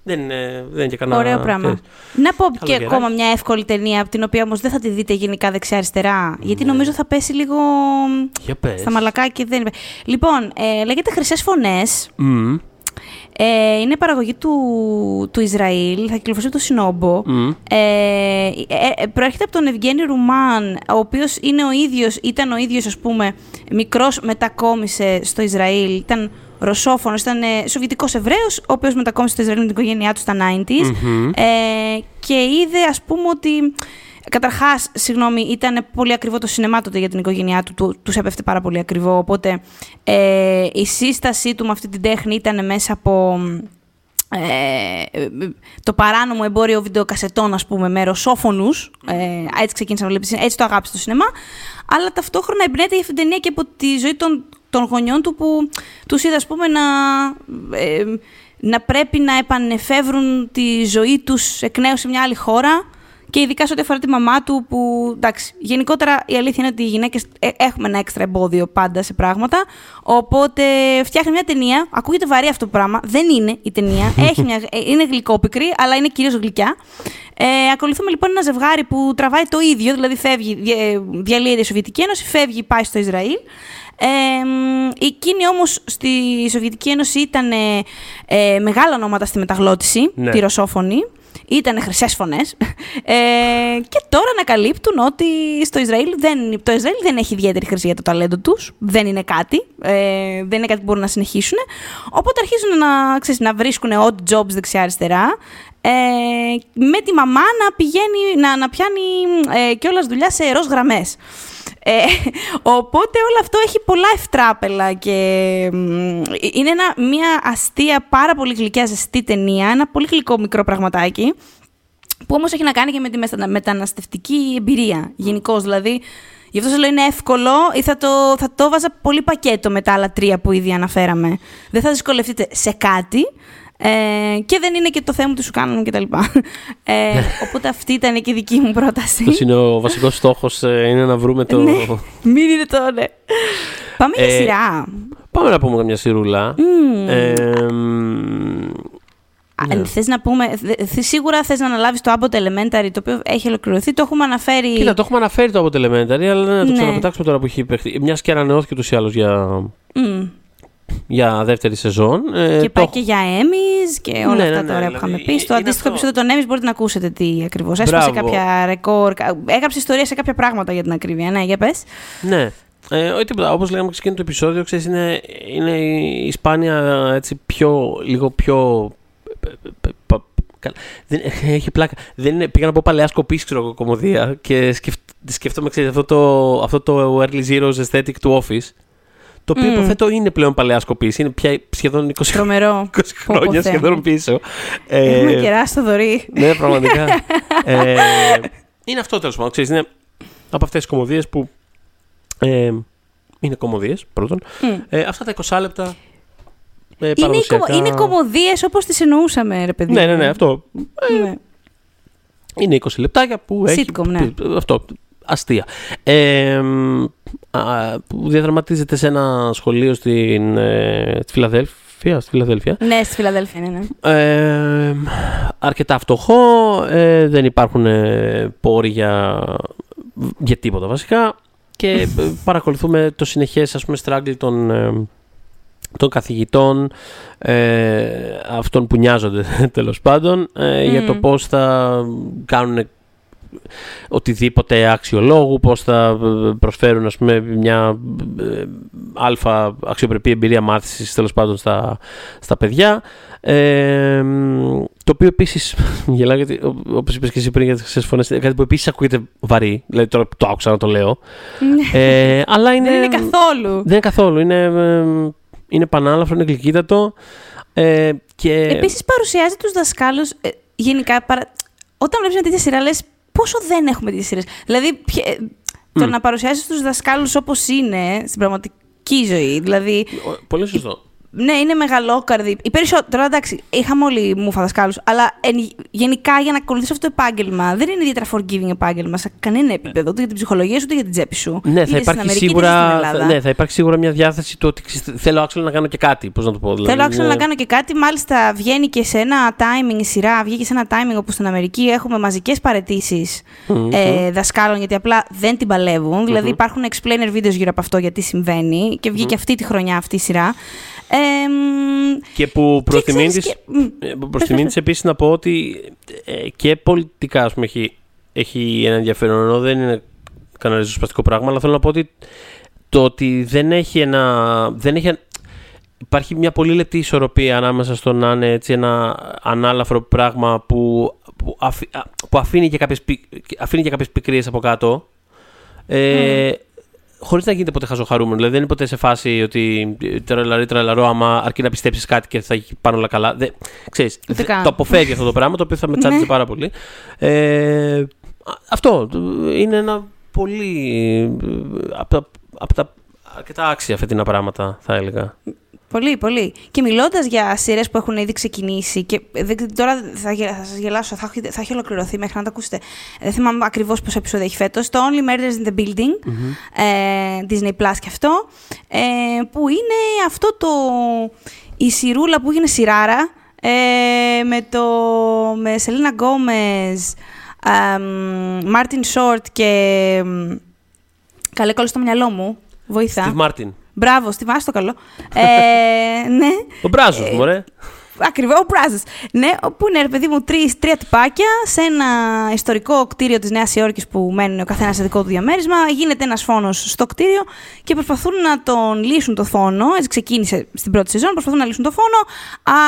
Δεν είναι, δεν είναι και κανένα. Ωραίο πράγμα. ξέρεις. Να πω και Καλοκαιράκι. ακόμα μια εύκολη ταινία, από την οποία όμως δεν θα τη δείτε γενικά δεξιά-αριστερά. Γιατί Ναι. νομίζω θα πέσει λίγο Για πες. στα μαλακά και δεν. Λοιπόν, ε, λέγεται Χρυσές Φωνές. Μμμ, Ε, είναι παραγωγή του, του Ισραήλ, θα κυκλοφορήσει από το Σινόμπο. μμμ. Ε, ε, ε, προέρχεται από τον Ευγένη Ρουμάν, ο οποίος είναι ο ίδιος, ήταν ο ίδιος ας πούμε μικρός μετακόμισε στο Ισραήλ, ήταν ρωσόφωνος, ήταν ε, σοβιετικός Εβραίος, ο οποίος μετακόμισε στο Ισραήλ με την οικογένειά του στα 90s Μμμ. ε, και είδε ας πούμε ότι Καταρχάς, συγγνώμη, ήταν πολύ ακριβό το σινεμά τότε για την οικογένειά του. Του τους έπεφτε πάρα πολύ ακριβό. Οπότε ε, η σύστασή του με αυτή την τέχνη ήταν μέσα από ε, το παράνομο εμπόριο βιντεοκασετών, ας πούμε, με ρωσόφωνους. Ε, έτσι ξεκίνησα να βλέπεις, έτσι το αγάπησε το σινεμά. Αλλά ταυτόχρονα εμπνέεται για αυτήν την ταινία και από τη ζωή των, των γονιών του που τους είδα, ας πούμε, να, ε, να πρέπει να επανεφεύρουν τη ζωή τους εκ νέου σε μια άλλη χώρα και ειδικά σε ό,τι αφορά τη μαμά του, που εντάξει, γενικότερα η αλήθεια είναι ότι οι γυναίκες ε, έχουμε ένα έξτρα εμπόδιο πάντα σε πράγματα. Οπότε φτιάχνει μια ταινία. Ακούγεται βαρύ αυτό το πράγμα. Δεν είναι η ταινία. [LAUGHS] Έχει μια, ε, είναι γλυκόπικρη, αλλά είναι κυρίως γλυκιά. Ε, ακολουθούμε λοιπόν ένα ζευγάρι που τραβάει το ίδιο, δηλαδή φεύγει, ε, διαλύεται η Σοβιετική Ένωση, φεύγει, πάει στο Ισραήλ. Ε, εκείνοι όμως στη Σοβιετική Ένωση ήταν ε, μεγάλα ονόματα στη μεταγλώτηση, ναι. τη ρωσόφωνη ήταν χρυσές φωνές. Ε, και τώρα ανακαλύπτουν ότι στο Ισραήλ δεν, το Ισραήλ δεν έχει ιδιαίτερη χρυσή για το ταλέντο τους. Δεν είναι κάτι. Ε, δεν είναι κάτι που μπορούν να συνεχίσουν. Οπότε αρχίζουν να, ξέρεις, να βρίσκουν odd jobs δεξιά-αριστερά. Ε, με τη μαμά να πηγαίνει, να, να πιάνει ε, κιόλας δουλειά σε ροζ γραμμές. Ε, οπότε όλο αυτό έχει πολλά ευτράπελα και είναι ένα, μια αστεία πάρα πολύ γλυκιά ζεστή ταινία, ένα πολύ γλυκό μικρό πραγματάκι, που όμως έχει να κάνει και με τη μεταναστευτική εμπειρία γενικώς. Δηλαδή, γι' αυτό σας λέω είναι εύκολο ή θα το, θα το βάζα πολύ πακέτο με τα άλλα τρία που ήδη αναφέραμε. Δεν θα δυσκολευτείτε σε κάτι, ε, και δεν είναι και το θέμα του σου κάνουν κτλ. Ε, οπότε αυτή ήταν και η δική μου πρόταση. Αυτός είναι ο βασικός στόχος, ε, είναι να βρούμε το. ναι, μην είναι το, ναι. Πάμε για ε, σειρά. Πάμε να πούμε μια σειρούλα. Mm. Ε, ναι. Θες να πούμε, σίγουρα θες να αναλάβεις το Abbott Elementary, το οποίο έχει ολοκληρωθεί, το έχουμε αναφέρει... Κοίτα, το έχουμε αναφέρει το Abbott Elementary, αλλά να το ναι. ξαναπετάξουμε τώρα που έχει υπεχθεί. Μιας και ανανεώθηκε ούτως ή άλλως για... Mm για δεύτερη σεζόν. Ε, και πάει και για Emmys και όλα ναι, αυτά ναι, ναι, που είχαμε πει. Στο αντίστοιχο επεισόδιο των Emmys μπορείτε να ακούσετε τι ακριβώς. Έσπασε κάποια ρεκόρ. Έγραψε ιστορία σε κάποια πράγματα για την ακρίβεια. Ναι, για πες. Ναι. Ε, όχι τίποτα. Όπως λέγαμε και το επεισόδιο, ξέρεις, είναι, είναι η Ισπάνια έτσι πιο, λίγο πιο. Δεν, έχει πλάκα. Δεν είναι, πήγα να πω παλαιά σκοπής, ξέρω κομμωδία και σκέφτομαι, ξέρεις, αυτό το, αυτό το early zeros aesthetic του office. Το οποίο mm. υποθέτω είναι πλέον παλαιά σκοπής. Είναι πια σχεδόν 20, [LAUGHS] Τρομερό. [LAUGHS] 20 χρόνια σχεδόν πίσω. Έχουμε ε, κεράσει το δωρή. Ναι, πραγματικά. [LAUGHS] ε, είναι αυτό τέλος πάντων. Είναι από αυτές τις κομμωδίες που. Ε, είναι κομμωδίες πρώτον. Mm. Ε, αυτά τα 20 λεπτά. Ε, είναι, είναι κομμωδίες όπως τις εννοούσαμε, ρε παιδί. Ναι, ναι, ναι, αυτό. Ε, ναι. Είναι 20 λεπτάκια που Sitcom, έχει. Ναι. Αυτό αστεία. Ε, που διαδραματίζεται σε ένα σχολείο στην ε, στη Φιλαδέλφια. Στη Φιλαδέλφια. Ναι, στη Φιλαδέλφια, ναι. ναι. Ε, αρκετά φτωχό. Ε, δεν υπάρχουν ε, πόροι για, για τίποτα βασικά. Και ε, παρακολουθούμε το συνεχές ας πούμε struggle των, των καθηγητών, ε, αυτών που νοιάζονται [LAUGHS] τέλος πάντων, για το πώς θα κάνουν οτιδήποτε αξιολόγου, πώς θα προσφέρουν ας πούμε, μια ε, αλφα αξιοπρεπή εμπειρία μάθησης τέλος πάντων στα, στα παιδιά. Ε, το οποίο επίσης, [LAUGHS] γελάω γιατί όπως είπες και εσύ πριν για τι χρυσέ φωνές, κάτι που επίσης ακούγεται βαρύ. Δηλαδή τώρα το άκουσα να το λέω. Ναι. ε, αλλά είναι, δεν είναι καθόλου. Δεν είναι καθόλου. Είναι, ε, είναι πανάλαφρο, είναι γλυκύτατο. Ε, και... Επίσης παρουσιάζει τους δασκάλους ε, γενικά. Παρα... Όταν βλέπεις μια τέτοια σειρά, λες πόσο δεν έχουμε τις σειρές. Δηλαδή, το να παρουσιάσεις τους δασκάλους όπως είναι στην πραγματική ζωή. Δηλαδή, Πολύ σωστό. Ναι, είναι μεγαλόκαρδη. Οι περισσότεροι, εντάξει, είχαμε όλοι μου δασκάλου, αλλά εν, γενικά για να ακολουθήσει αυτό το επάγγελμα δεν είναι ιδιαίτερα forgiving επάγγελμα σε κανένα επίπεδο, ούτε για την ψυχολογία σου, ούτε για την τσέπη σου. Ναι, θα υπάρχει, Αμερική, σίγουρα, ναι, θα υπάρχει σίγουρα μια διάθεση του ότι θέλω άξιο να κάνω και κάτι. Πώς να το πω, δηλαδή, θέλω άξιο ναι. να κάνω και κάτι. Μάλιστα, βγαίνει και σε ένα timing η σειρά, βγήκε σε ένα timing όπου στην Αμερική έχουμε μαζικές παρετήσεις mm-hmm. ε, δασκάλων, γιατί απλά δεν την παλεύουν. Mm-hmm. Δηλαδή, υπάρχουν explainer videos γύρω από αυτό γιατί συμβαίνει και βγήκε mm-hmm. αυτή τη χρονιά αυτή η σειρά. Ε, και που προ τιμήν τη και... επίσης να πω ότι ε, και πολιτικά ας πούμε, έχει, έχει ένα ενδιαφέρον ενώ δεν είναι κανένα ριζοσπαστικό πράγμα αλλά θέλω να πω ότι το ότι δεν έχει ένα δεν έχει, υπάρχει μια πολύ λεπτή ισορροπία ανάμεσα στο να είναι έτσι ένα ανάλαφρο πράγμα που που, που αφήνει και κάποιες, αφήνει και κάποιες πικρίες από κάτω. Ε, mm. Χωρίς να γίνεται ποτέ χαζοχαρούμενο. Δηλαδή δεν είναι ποτέ σε φάση ότι τρελαρή, τρελαρό, άμα αρκεί να πιστέψεις κάτι και θα έχει πάνω όλα καλά. Δεν, ξέρεις, το αποφεύγει αυτό το πράγμα, το οποίο θα με τσάντιζε ναι. πάρα πολύ. Ε, αυτό είναι ένα πολύ. από τα, από τα αρκετά άξια φετινά πράγματα, θα έλεγα. Πολύ, πολύ. Και μιλώντας για σειρές που έχουν ήδη ξεκινήσει. Και τώρα θα, θα σας γελάσω, θα, θα έχει ολοκληρωθεί μέχρι να τα ακούσετε. Δεν θυμάμαι ακριβώς πόσα επεισόδια έχει φέτος. Το Only Murders in the Building. mm Ε, Disney Plus και αυτό. Ε, που είναι αυτό το. Η σιρούλα που έγινε σειράρα. Ε, με το. με Σελίνα Γκόμες, Μάρτιν Σόρτ και. Καλέ κόλλο στο μυαλό μου. Βοηθά. Steve Martin. Μπράβο, στη βάση το καλό. ε, [LAUGHS] ναι. Ο Μπράζος, ε, μωρέ. Ακριβώς, ο Μπράζος. Ναι, όπου είναι, ρε παιδί μου, τρεις, τρία τυπάκια σε ένα ιστορικό κτίριο της Νέας Υόρκης που μένουν ο καθένας σε δικό του διαμέρισμα. Γίνεται ένας φόνος στο κτίριο και προσπαθούν να τον λύσουν το φόνο. Έτσι ξεκίνησε στην πρώτη σεζόν, προσπαθούν να λύσουν το φόνο.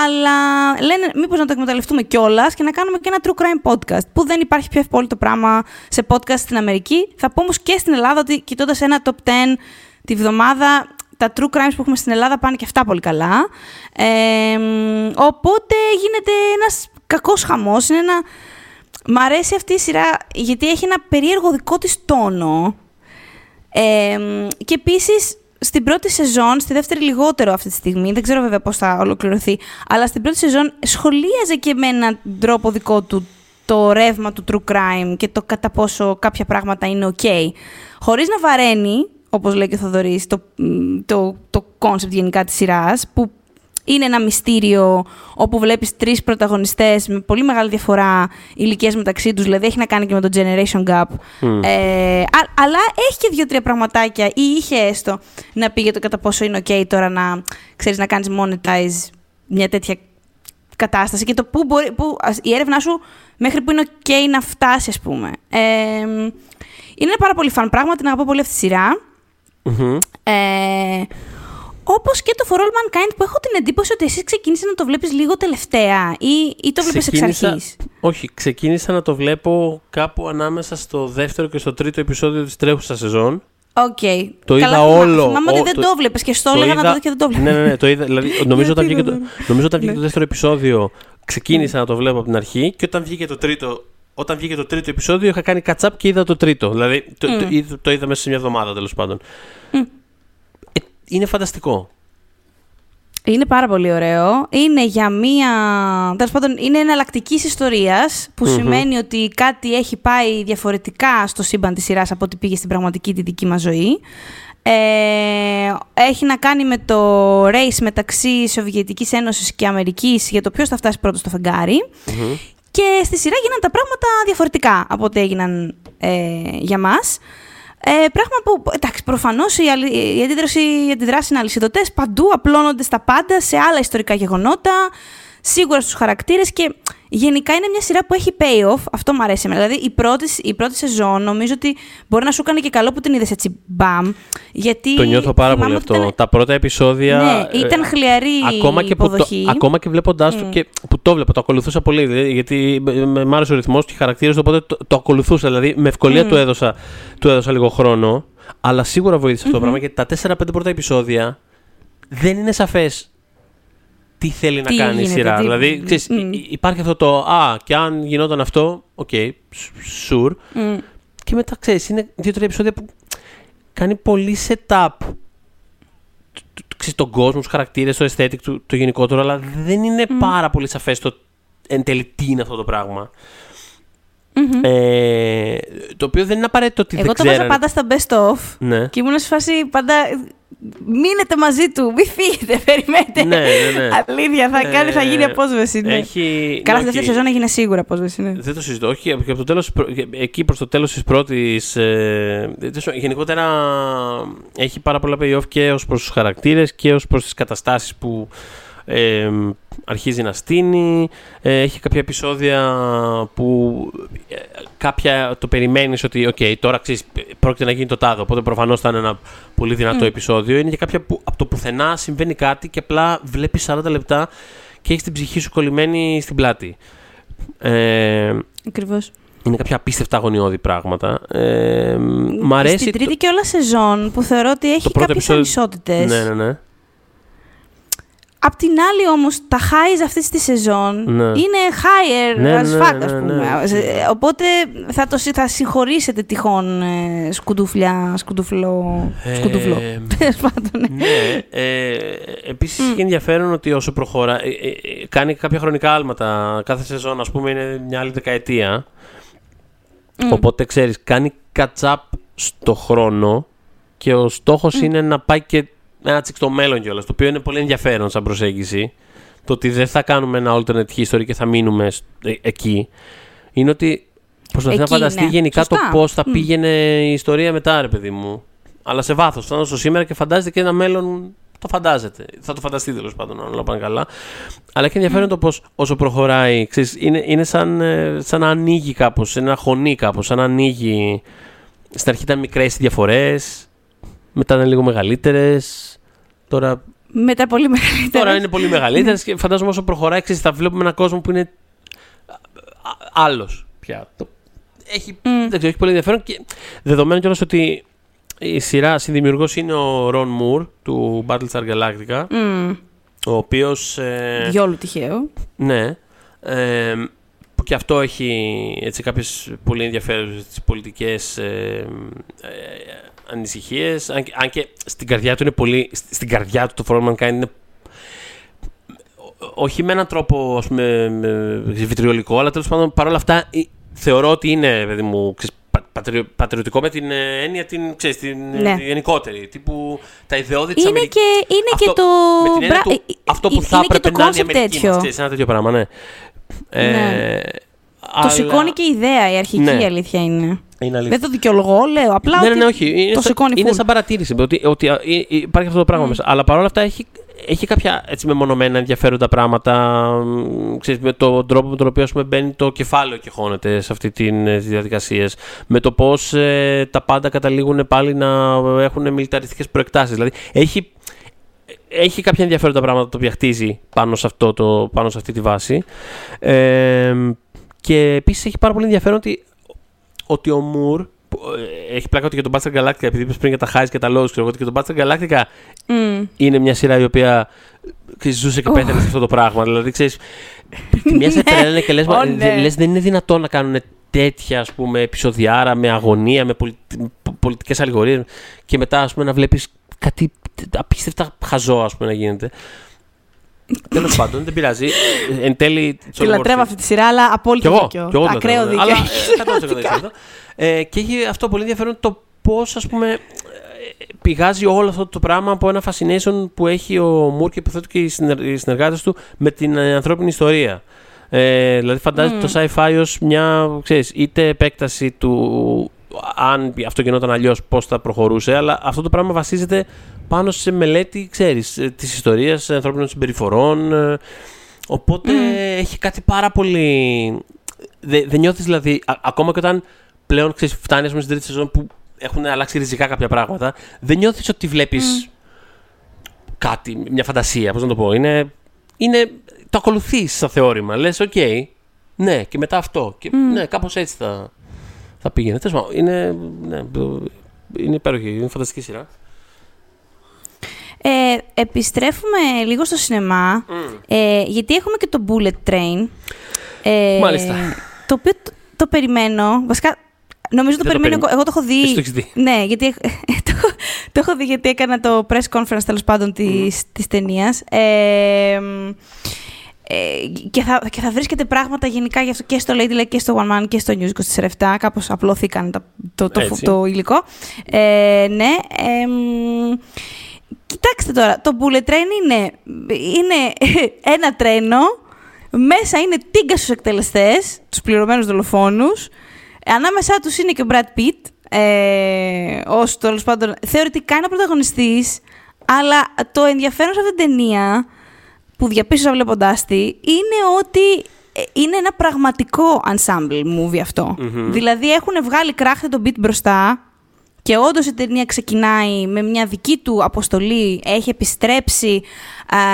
Αλλά λένε, μήπως να το εκμεταλλευτούμε κιόλας και να κάνουμε και ένα true crime podcast. Που δεν υπάρχει πιο ευπόλυτο πράγμα σε podcast στην Αμερική. Θα πω όμως και στην Ελλάδα ότι κοιτώντας ένα top 10 τη βδομάδα τα true crimes που έχουμε στην Ελλάδα πάνε και αυτά πολύ καλά. Ε, οπότε γίνεται ένας κακός χαμός. Είναι ένα... Μ' αρέσει αυτή η σειρά γιατί έχει ένα περίεργο δικό της τόνο. Ε, και επίσης στην πρώτη σεζόν, στη δεύτερη λιγότερο αυτή τη στιγμή, δεν ξέρω βέβαια πώς θα ολοκληρωθεί, αλλά στην πρώτη σεζόν σχολίαζε και με έναν τρόπο δικό του το ρεύμα του true crime και το κατά πόσο κάποια πράγματα είναι ok. Χωρίς να βαραίνει, όπως λέει και ο Θοδωρής, το, το, το concept γενικά της σειράς, που είναι ένα μυστήριο όπου βλέπεις τρεις πρωταγωνιστές με πολύ μεγάλη διαφορά ηλικίες μεταξύ τους, δηλαδή έχει να κάνει και με το generation gap. Ε, αλλά έχει και δύο-τρία πραγματάκια ή είχε έστω να πει για το κατά πόσο είναι ok τώρα να, ξέρεις, να κάνεις monetize μια τέτοια κατάσταση και το που μπορεί, που, η έρευνά σου μέχρι που είναι ok να φτάσει, ας πούμε. Ε, είναι ένα πάρα πολύ φαν πράγμα, την αγαπώ πολύ αυτή τη σειρά. Mm-hmm. Ε, Όπως και το For All Mankind που έχω την εντύπωση ότι εσύ ξεκίνησε να το βλέπεις λίγο τελευταία ή, ή το βλέπεις εξ αρχής; Όχι, ξεκίνησα να το βλέπω κάπου ανάμεσα στο δεύτερο και στο τρίτο επεισόδιο της τρέχουσας σεζόν. Οκ. Okay. Το είδα Καλά, όλο. Θυμάμαι ότι δεν το, το βλέπει και στο έλεγα να το δω και δεν το βλέπω. Ναι, ναι, ναι, το είδα. Δηλαδή, [LAUGHS] νομίζω όταν βγήκε, το, νομίζω όταν βγήκε το δεύτερο επεισόδιο, ξεκίνησα να το βλέπω από την αρχή και όταν βγήκε το τρίτο, όταν βγήκε το τρίτο επεισόδιο, είχα κάνει catch up και είδα το τρίτο. Δηλαδή, το, mm. το, το, είδα μέσα σε μια εβδομάδα τέλος πάντων. Mm. Ε, είναι φανταστικό. Είναι πάρα πολύ ωραίο. Είναι για μία. Τέλος πάντων, είναι εναλλακτικής ιστορίας, που σημαίνει ότι κάτι έχει πάει διαφορετικά στο σύμπαν της σειράς από ό,τι πήγε στην πραγματική τη δική μας ζωή. Ε, έχει να κάνει με το race μεταξύ Σοβιετικής Ένωσης και Αμερικής για το ποιος θα φτάσει πρώτος στο φεγγαρι Και στη σειρά γίνανε τα πράγματα διαφορετικά από ό,τι έγιναν ε, για μας. Ε, πράγμα που, εντάξει, προφανώς η, η, αντίδραση, οι αντιδράσει είναι αλυσιδωτέ. Παντού απλώνονται στα πάντα, σε άλλα ιστορικά γεγονότα, σίγουρα στους χαρακτήρες και Γενικά είναι μια σειρά που έχει payoff. Αυτό μου αρέσει. Δηλαδή η πρώτη, η πρώτη σεζόν νομίζω ότι μπορεί να σου κάνει και καλό που την είδες έτσι μπαμ. Γιατί το νιώθω πάρα πολύ αυτό. Τα πρώτα επεισόδια. Ναι, ήταν χλιαρή ακόμα και υποδοχή. το, ακόμα και βλέποντάς mm. το. Και, που το βλέπω, το ακολουθούσα πολύ. Γιατί με άρεσε ο ρυθμός και οι χαρακτήρε του. Οπότε το, το ακολουθούσα. Δηλαδή με ευκολία mm. του, έδωσα, του έδωσα λίγο χρόνο. Αλλά σίγουρα βοήθησε mm-hmm. αυτό το πράγμα γιατί τα 4-5 πρώτα επεισόδια δεν είναι σαφές τι θέλει να κάνει η σειρά. Τι... Δηλαδή, ξέρεις, υπάρχει αυτό το «Α, και αν γινόταν αυτό, οκ, okay, sure». Mm. Και μετά, ξέρεις, είναι δύο-τρία επεισόδια που κάνει πολύ setup ξέρεις, τον κόσμο, τους χαρακτήρες, το aesthetic, το, το γενικότερο, αλλά δεν είναι mm. πάρα πολύ σαφές το εν τέλει τι είναι αυτό το πράγμα. Mm-hmm. Ε, το οποίο δεν είναι απαραίτητο ότι Εγώ δεν το βάζα πάντα στα best of ναι. και ήμουν σε φάση πάντα μείνετε μαζί του, μη φύγετε, [LAUGHS] περιμένετε. Ναι, ναι, ναι. Αλήθεια, θα, κάνει, θα γίνει ε, απόσβεση. Ναι. Έχει... Καλά, στη δεύτερη σεζόν έγινε σίγουρα απόσβεση. Ναι. Δεν το συζητώ. Όχι, από το τέλος, εκεί προς το τέλος της πρώτης. Ε, γενικότερα έχει πάρα πολλά payoff και ως προς τους χαρακτήρες και ως προς τις καταστάσεις που ε, αρχίζει να στείνει, ε, έχει κάποια επεισόδια που ε, κάποια το περιμένεις ότι okay, τώρα ξέρεις, πρόκειται να γίνει το τάδο, οπότε προφανώς θα είναι ένα πολύ δυνατό επεισόδιο. Είναι και κάποια που από το πουθενά συμβαίνει κάτι και απλά βλέπεις 40 λεπτά και έχεις την ψυχή σου κολλημένη στην πλάτη. Ε, Ακριβώς. είναι κάποια απίστευτα αγωνιώδη πράγματα. Ε, μ' αρέσει. Στην τρίτη και όλα σεζόν που θεωρώ ότι έχει πρώτο κάποιες επεισόδιο- ανισότητες. Ναι, ναι, ναι. Απ' την άλλη όμως τα highs αυτής της σεζόν Ναι. είναι higher Ναι, as ναι, fuck ναι, ας ναι, πούμε. ναι. Ε, Οπότε θα, το, συ- θα συγχωρήσετε τυχόν ε, σκουντούφλια, σκουντούφλο, σκουντούφλο. Ε, [LAUGHS] Τέλος πάντων. ναι. ναι. Ε, Επίσης έχει ενδιαφέρον ότι όσο προχωρά. ε, ε, ε, κάνει κάποια χρονικά άλματα. Κάθε σεζόν, ας πούμε, είναι μια άλλη δεκαετία. Μμ. Οπότε ξέρεις, κάνει catch-up στο χρόνο και ο στόχος είναι να πάει και ένα τσικ στο μέλλον κιόλας. Το οποίο είναι πολύ ενδιαφέρον σαν προσέγγιση. Το ότι δεν θα κάνουμε ένα alternate history και θα μείνουμε σ- ε, εκεί. Είναι ότι προσπαθεί να Εκεί, φανταστεί ναι. γενικά Σωστά. το πώς θα Μμ. πήγαινε η ιστορία μετά, ρε παιδί μου. Αλλά σε βάθος. Φτάνω στο σήμερα και φαντάζεται και ένα μέλλον. Το φαντάζεται. Θα το φανταστεί τέλος πάντων, αν όλα πάνε καλά. Αλλά έχει ενδιαφέρον το πώς όσο προχωράει. Ξέρεις, είναι είναι σαν, ε, σαν να ανοίγει κάπως, ένα χωνί κάπως. Σαν να ανοίγει. Στην αρχή ήταν μικρές οι διαφορές. Μετά ήταν λίγο μεγαλύτερες. Τώρα, Μετά πολύ μεγαλύτερα. τώρα είναι πολύ μεγαλύτερες και φαντάζομαι όσο προχωράει, ξέρεις, θα βλέπουμε έναν κόσμο που είναι άλλος πια. Το- Έχει, Μμ. δεν ξέρω, έχει πολύ ενδιαφέρον και δεδομένου κιόλας ότι η σειρά συνδημιουργός είναι ο Ρον Μουρ του Battlestar Galactica, Μμ. ο οποίος. Ε, Διόλου τυχαίο. ναι. Ε, που και αυτό έχει έτσι, κάποιες πολύ ενδιαφέρουσες πολιτικές ε, ε, ανησυχίες. Αν, και- αν και στην καρδιά του είναι πολύ... Στην καρδιά του το For All Mankind είναι ό- όχι με έναν τρόπο ας πούμε, με- βιτριολικό, αλλά τέλος πάντων παρόλα αυτά ε, θεωρώ ότι είναι παιδί μου, ξέρεις, πα- πατριο- πατριωτικό με την ε, έννοια την, ξέρεις, την, Ναι. την γενικότερη. Τύπου τα ιδεώδη της Είναι Αμερικής. και, είναι Αυτό- και το. με την έννοια μπρα- του, ε, αυτό ε, που θα είναι και έπρεπε το να είναι η concept Αμερική τέτοιο. μας, ξέρεις, ένα τέτοιο πράγμα, ναι. Ε, Ναι. Το αλλά- σηκώνει και η ιδέα, η αρχική Ναι. αλήθεια είναι. Είναι αλήθεια. Δεν το δικαιολογώ, λέω. Απλά. Ναι, ναι, ότι ναι, όχι. Είναι, το σαν, σηκώνει είναι full. σαν παρατήρηση. Ότι, ότι α, ε, ε, υπάρχει αυτό το πράγμα μέσα. Αλλά παρόλα αυτά έχει, έχει κάποια έτσι, μεμονωμένα ενδιαφέροντα πράγματα. μ, Ξέρεις, με τον τρόπο με τον οποίο ας πούμε, μπαίνει το κεφάλαιο και χώνεται σε αυτή τη διαδικασία. Με το πώς τα πάντα καταλήγουν πάλι να έχουν μιλιταριστικές προεκτάσεις. Δηλαδή έχει, έχει κάποια ενδιαφέροντα πράγματα τα οποία χτίζει πάνω σε, αυτό το, πάνω σε αυτή τη βάση. Ε, και επίσης έχει πάρα πολύ ενδιαφέρον ότι, ότι ο Μουρ. που, ε, Έχει πλάκα ότι και τον Battlestar Galactica, επειδή είπες πριν για τα highs και τα lows, ξέρω εγώ, ότι και τον Battlestar Galactica Μμ. είναι μια σειρά η οποία ξέρεις, ζούσε και πέθανε σε αυτό το πράγμα. Δηλαδή, ξέρεις. Τη μία σε τρέλανε και λες, Ω, ναι. λες, δεν είναι δυνατόν να κάνουν τέτοια ας πούμε, επεισοδιάρα με αγωνία, με πολι... πολιτικές αλληγορίε και μετά ας πούμε, να βλέπεις κάτι απίστευτα χαζό ας πούμε, να γίνεται. Τέλος πάντων, δεν πειράζει. Ε, Εν τέλει. it's Τη all worth λατρεύω it. αυτή τη σειρά, αλλά Κι απόλυτο εγώ. δίκιο. Κι εγώ το Ακραίο λατρεύω, δίκιο. Αλλά ε, 100% έχεις δίκιο. Ε, και έχει αυτό πολύ ενδιαφέρον το πώς, ας πούμε, ε, πηγάζει όλο αυτό το πράγμα από ένα fascination που έχει ο Μουρ και υποθέτω και οι, συνεργ, οι συνεργάτες του με την ε, ανθρώπινη ιστορία. Ε, δηλαδή, φαντάζεται το sci-fi ως μια ξέρεις, είτε επέκταση του αν αυτό γινόταν αλλιώς, πώς θα προχωρούσε, αλλά αυτό το πράγμα βασίζεται πάνω σε μελέτη, ξέρεις, ε, της ιστορίας ανθρώπινων συμπεριφορών. ε, Οπότε έχει κάτι πάρα πολύ. Δεν δε νιώθεις δηλαδή, α- ακόμα και όταν πλέον ξέρεις, φτάνει ας πούμε, στην τρίτη σεζόν που έχουν αλλάξει ριζικά κάποια πράγματα, δεν νιώθεις ότι βλέπεις κάτι, μια φαντασία. Πώς να το πω. Είναι, είναι, το ακολουθείς σαν θεώρημα. Λες, οκ, ναι, και μετά αυτό. Και, Ναι, κάπως έτσι θα, θα πήγαινε. Τέλος πάντων, είναι, ναι, το- είναι υπέροχη, είναι φανταστική σειρά. Ε, επιστρέφουμε λίγο στο σινεμά, ε, γιατί έχουμε και το Bullet Train. Ε, Μάλιστα. Το οποίο το, το περιμένω. Βασικά, νομίζω το Δεν το περιμένω. περι- εγώ- εγώ το έχω δει. Εσύ το έχεις δει. Ναι, γιατί έχ- [LAUGHS] το, το έχω δει γιατί έκανα το press conference τέλος πάντων της, της ταινίας. Ε, μ, ε, και, θα, και θα βρίσκεται πράγματα γενικά γι' αυτό και στο Lady Like και στο One Man και στο News 24 Κάπως απλώθηκαν τα, το, το, Έτσι. το, υλικό. Ε, ναι. Ε, μ, κοιτάξτε τώρα, το bullet train είναι, είναι [LAUGHS] ένα τρένο, μέσα είναι τίγκα στους εκτελεστές, τους πληρωμένους δολοφόνους, ανάμεσά τους είναι και ο Brad Pitt, ε, ως τέλος πάντων θεωρητικά είναι ο πρωταγωνιστής, αλλά το ενδιαφέρον σε αυτήν την ταινία που διαπίστωσα βλέποντά τη είναι ότι ε, είναι ένα πραγματικό ensemble movie αυτό. Δηλαδή έχουν βγάλει κράχτη τον beat μπροστά Και όντως η ταινία ξεκινάει με μια δική του αποστολή, έχει επιστρέψει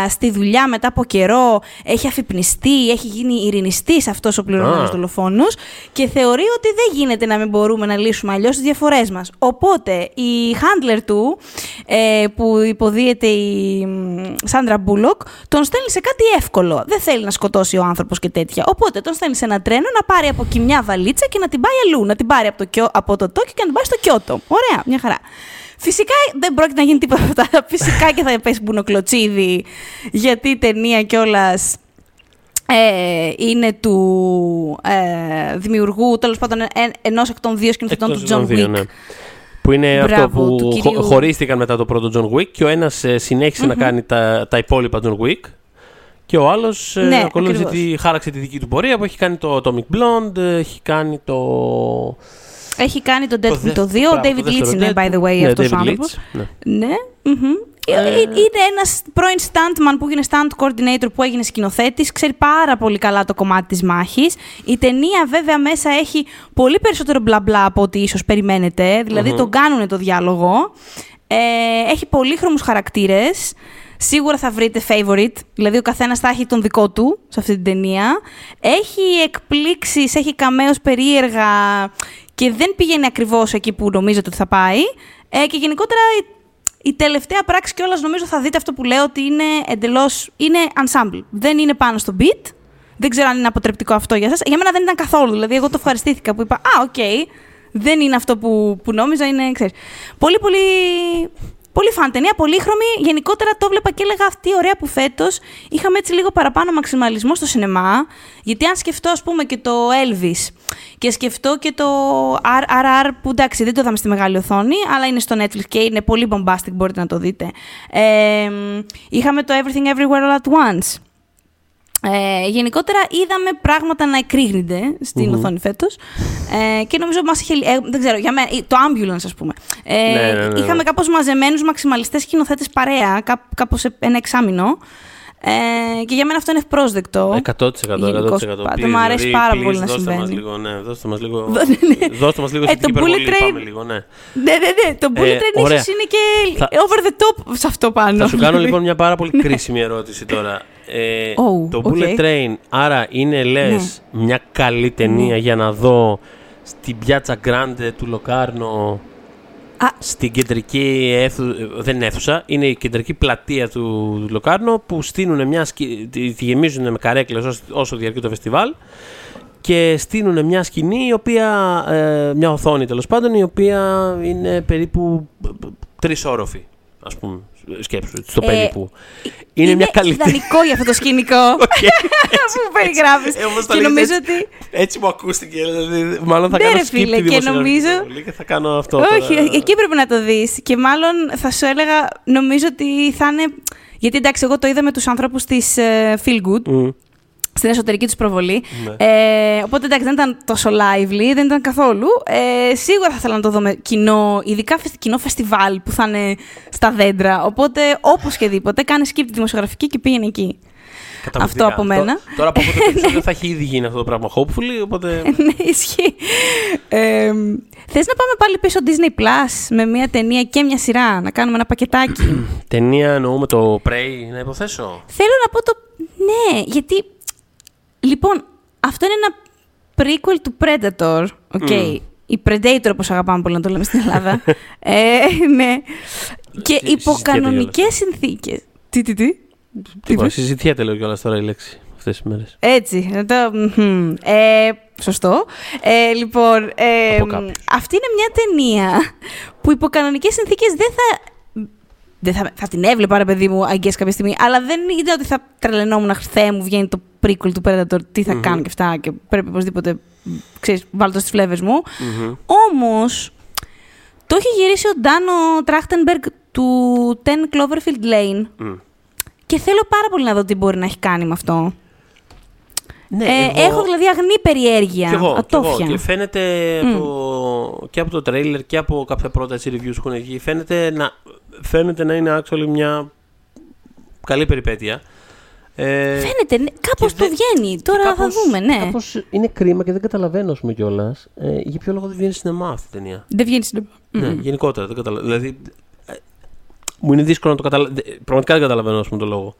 στη δουλειά μετά από καιρό, έχει αφυπνιστεί, έχει γίνει ειρηνιστής αυτός ο πληρωμένο δολοφόνο και θεωρεί ότι δεν γίνεται να μην μπορούμε να λύσουμε αλλιώς τις διαφορές μας. Οπότε η handler του, ε, που υποδίεται η Σάντρα Μπούλοκ, τον στέλνει σε κάτι εύκολο. Δεν θέλει να σκοτώσει ο άνθρωπος και τέτοια. Οπότε τον στέλνει σε ένα τρένο να πάρει από εκεί μια βαλίτσα και να την πάει αλλού. Να την πάρει από το, από το Τόκιο και να την πάει στο Κιώτο. Ωραία, μια χαρά. Φυσικά δεν πρόκειται να γίνει τίποτα από αυτά. [LAUGHS] Φυσικά και θα πέσει μπουνοκλωτσίδι, γιατί η ταινία κιόλας ε, είναι του ε, δημιουργού, τέλος πάντων, ε, ενός εκ των δύο σκηνοθετών του John Wick. Ναι. Που είναι αυτό που κυρίου... χωρίστηκαν μετά το πρώτο John Wick και ο ένας ε, συνεχισε να κάνει τα, τα υπόλοιπα John Wick. Και ο άλλος ε, ναι, ακολούθησε τη, χάραξε τη δική του πορεία που έχει κάνει το Atomic Blonde, έχει κάνει το. Έχει κάνει το Deadpool το 2. Ο David Leitch είναι, by the way, ναι, αυτός ο άνθρωπος. Ναι. ναι. Ε, είναι ένας πρώην stuntman που έγινε stunt coordinator που έγινε σκηνοθέτης. Ξέρει πάρα πολύ καλά το κομμάτι της μάχης. Η ταινία, βέβαια, μέσα έχει πολύ περισσότερο μπλα μπλα από ό,τι ίσως περιμένετε. Δηλαδή, τον κάνουν το διάλογο. Ε, έχει πολύχρωμους χαρακτήρες. Σίγουρα θα βρείτε favorite, δηλαδή ο καθένας θα έχει τον δικό του σε αυτή την ταινία. Έχει εκπλήξεις, έχει καμέως περίεργα και δεν πηγαίνει ακριβώς εκεί που νομίζετε ότι θα πάει. Ε, και γενικότερα η, τελευταία πράξη κιόλας νομίζω θα δείτε αυτό που λέω ότι είναι εντελώς, είναι ensemble. Δεν είναι πάνω στο beat. Δεν ξέρω αν είναι αποτρεπτικό αυτό για σας. Για μένα δεν ήταν καθόλου. Δηλαδή, εγώ το ευχαριστήθηκα που είπα «Α, οκ, okay, δεν είναι αυτό που, που νόμιζα, είναι, ξέρεις». Πολύ, πολύ Πολύ fun ταινία, πολύχρωμη. Γενικότερα το 'βλεπα και έλεγα α τι ωραία που φέτος είχαμε έτσι λίγο παραπάνω μαξιμαλισμό στο σινεμά. Γιατί αν σκεφτώ, ας πούμε, και το Elvis και σκεφτώ και το RRR, που εντάξει δεν το είδαμε στη μεγάλη οθόνη, αλλά είναι στο Netflix και είναι πολύ bombastic, μπορείτε να το δείτε. Ε, είχαμε το Everything Everywhere All at Once. Ε, γενικότερα είδαμε πράγματα να εκρήγνεται στην mm-hmm. οθόνη φέτος. Ε, και νομίζω μας είχε. Ε, δεν ξέρω, για μένα, το ambulance, ας πούμε. Ε, ναι, ναι, ναι, ναι. Είχαμε κάπως μαζεμένους μαξιμαλιστές σκηνοθέτες παρέα, κάπως σε ένα εξάμεινο. Ε, και για μένα αυτό είναι ευπρόσδεκτο. 100%. 100%. 100%. Μου αρέσει πάρα πολύ να συμβαίνει. Μας λίγο, ναι, δώστε μας λίγο, δώστε μας λίγο ε, το bullet train... πάμε λίγο, ναι. Ναι, ναι, ναι, το bullet train ίσως είναι και θα... over the top σε αυτό πάνω. Θα σου κάνω λοιπόν μια πάρα πολύ κρίσιμη ερώτηση τώρα. Ε, oh, το Bullet Train, άρα είναι λες ναι. μια καλή ταινία για να δω στην πιάτσα Γκράντε του Λοκάρνο στην κεντρική αίθουσα, δεν είναι αίθουσα, είναι η κεντρική πλατεία του Λοκάρνο που στείνουν μια σκηνή, τη γεμίζουν με καρέκλες όσο, όσο διαρκεί το φεστιβάλ και στείνουν μια σκηνή, η οποία, ε, μια οθόνη τέλος πάντων, η οποία είναι περίπου τρεις όροφοι, ας πούμε σκέψου, στο ε, περίπου. Είναι, είναι μια καλύτερη. Είναι ιδανικό για αυτό το σκηνικό. [LAUGHS] που περιγράφεις. Ε, και νομίζω ότι. Έτσι μου ακούστηκε. Δηλαδή, μάλλον θα ναι, κάνω φίλε, και νομίζω. Και θα κάνω αυτό. Όχι, τώρα. εκεί πρέπει να το δεις. Και μάλλον θα σου έλεγα, νομίζω ότι θα είναι. Γιατί εντάξει, εγώ το είδα με τους ανθρώπους της uh, Feel Good. Mm στην εσωτερική τους προβολή. Ναι. Ε, οπότε εντάξει, δεν ήταν τόσο lively, δεν ήταν καθόλου. Ε, σίγουρα θα ήθελα να το δω με κοινό, ειδικά κοινό φεστιβάλ που θα είναι στα δέντρα. Οπότε, όπως και δίποτε, κάνε skip τη δημοσιογραφική και πήγαινε εκεί. Αυτό από μένα. Τώρα από αυτό το [LAUGHS] θα έχει ήδη γίνει αυτό το πράγμα, hopefully, οπότε... ναι, ισχύει. Ε, θες να πάμε πάλι πίσω Disney Plus με μια ταινία και μια σειρά, να κάνουμε ένα πακετάκι; [CLEARS THROAT] ταινία εννοούμε το Prey, να υποθέσω. Θέλω να πω το... Ναι, γιατί Λοιπόν, αυτό είναι ένα prequel του Predator. Okay. Η Predator, όπως αγαπάμε πολύ να το λέμε στην Ελλάδα. [LAUGHS] ε, ναι. Και υπό κανονικέ συνθήκες. Τι, τι, τι; Τι συζητιέται λέω κιόλας τώρα η λέξη αυτές τις μέρες. Έτσι. Το, ε, σωστό. Ε, λοιπόν, ε, αυτή είναι μια ταινία που υπό κανονικέ συνθήκες δεν θα δεν θα, θα την έβλεπα, ρε παιδί μου, αγγές κάποια στιγμή, αλλά δεν είδα ότι θα τρελαινόμουν, Θεέ μου, βγαίνει το prequel του Predator, τι θα mm-hmm. κάνω και αυτά και πρέπει οπωσδήποτε, ξέρεις, βάλω το στις φλέβες μου. Mm-hmm. Όμως, το έχει γυρίσει ο Ντάνο Τράχτενμπεργκ του 10 Cloverfield Lane mm. και θέλω πάρα πολύ να δω τι μπορεί να έχει κάνει με αυτό. Ναι, ε, εγώ... Έχω δηλαδή αγνή περιέργεια. Και εγώ, και, εγώ. και φαίνεται mm. από, και από το τρέιλερ και από κάποια πρώτα reviews που έχουν βγει, φαίνεται να, φαίνεται να είναι actually μια καλή περιπέτεια. Ε, Φαίνεται, ναι, κάπως το βγαίνει. Τώρα θα δούμε, ναι. Κάπως είναι κρίμα και δεν καταλαβαίνω, ας πούμε κιόλας. Ε, για ποιο λόγο δεν βγαίνει σινεμά αυτή η ταινία. Δεν βγαίνει σινεμά. Ναι, γενικότερα δεν καταλαβαίνω. Δηλαδή, ε, μου είναι δύσκολο να το καταλάβω. Πραγματικά δεν καταλαβαίνω, ας πούμε, το λόγο.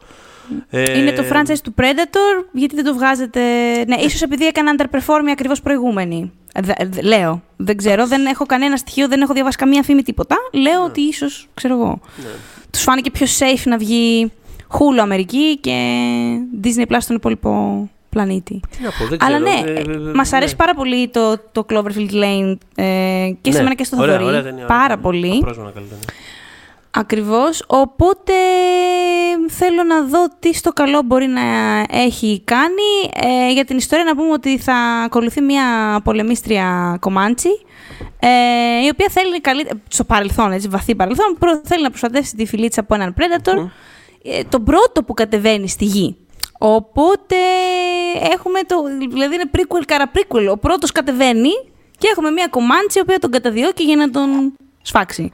Ε, είναι το franchise του Predator, γιατί δεν το βγάζετε; Ναι, ίσως επειδή έκανα underperform ακριβώς προηγούμενη. λέω. Δεν ξέρω, δεν έχω κανένα στοιχείο, δεν έχω διαβάσει καμία φήμη τίποτα. Λέω ναι. ότι ίσως, ξέρω εγώ. Ναι. Τους φάνηκε πιο safe να βγει Hulu Αμερική και Disney Plus στον υπόλοιπο πλανήτη. Τι να πω, δεν ξέρω. Αλλά ναι, ε, ε, μας αρέσει ναι. πάρα πολύ το, το Cloverfield Lane ε, και σε Ναι. μένα και στο Ωραία, Θοδωρή. ωραία ταινία, πάρα ωραία. πολύ. Απρόσμενα καλή ταινία. Ακριβώς. Οπότε θέλω να δω τι στο καλό μπορεί να έχει κάνει. Ε, για την ιστορία να πούμε ότι θα ακολουθεί μια πολεμίστρια Κομάντσι, ε, η οποία θέλει καλή, στο παρελθόν, έτσι, βαθύ παρελθόν, προ- θέλει να προστατεύσει τη φιλίτσα από έναν Predator, ε, τον πρώτο που κατεβαίνει στη γη. Οπότε έχουμε το, δηλαδή είναι prequel καρα prequel. Ο πρώτος κατεβαίνει και έχουμε μια Κομάντσι η οποία τον καταδιώκει για να τον σφάξει.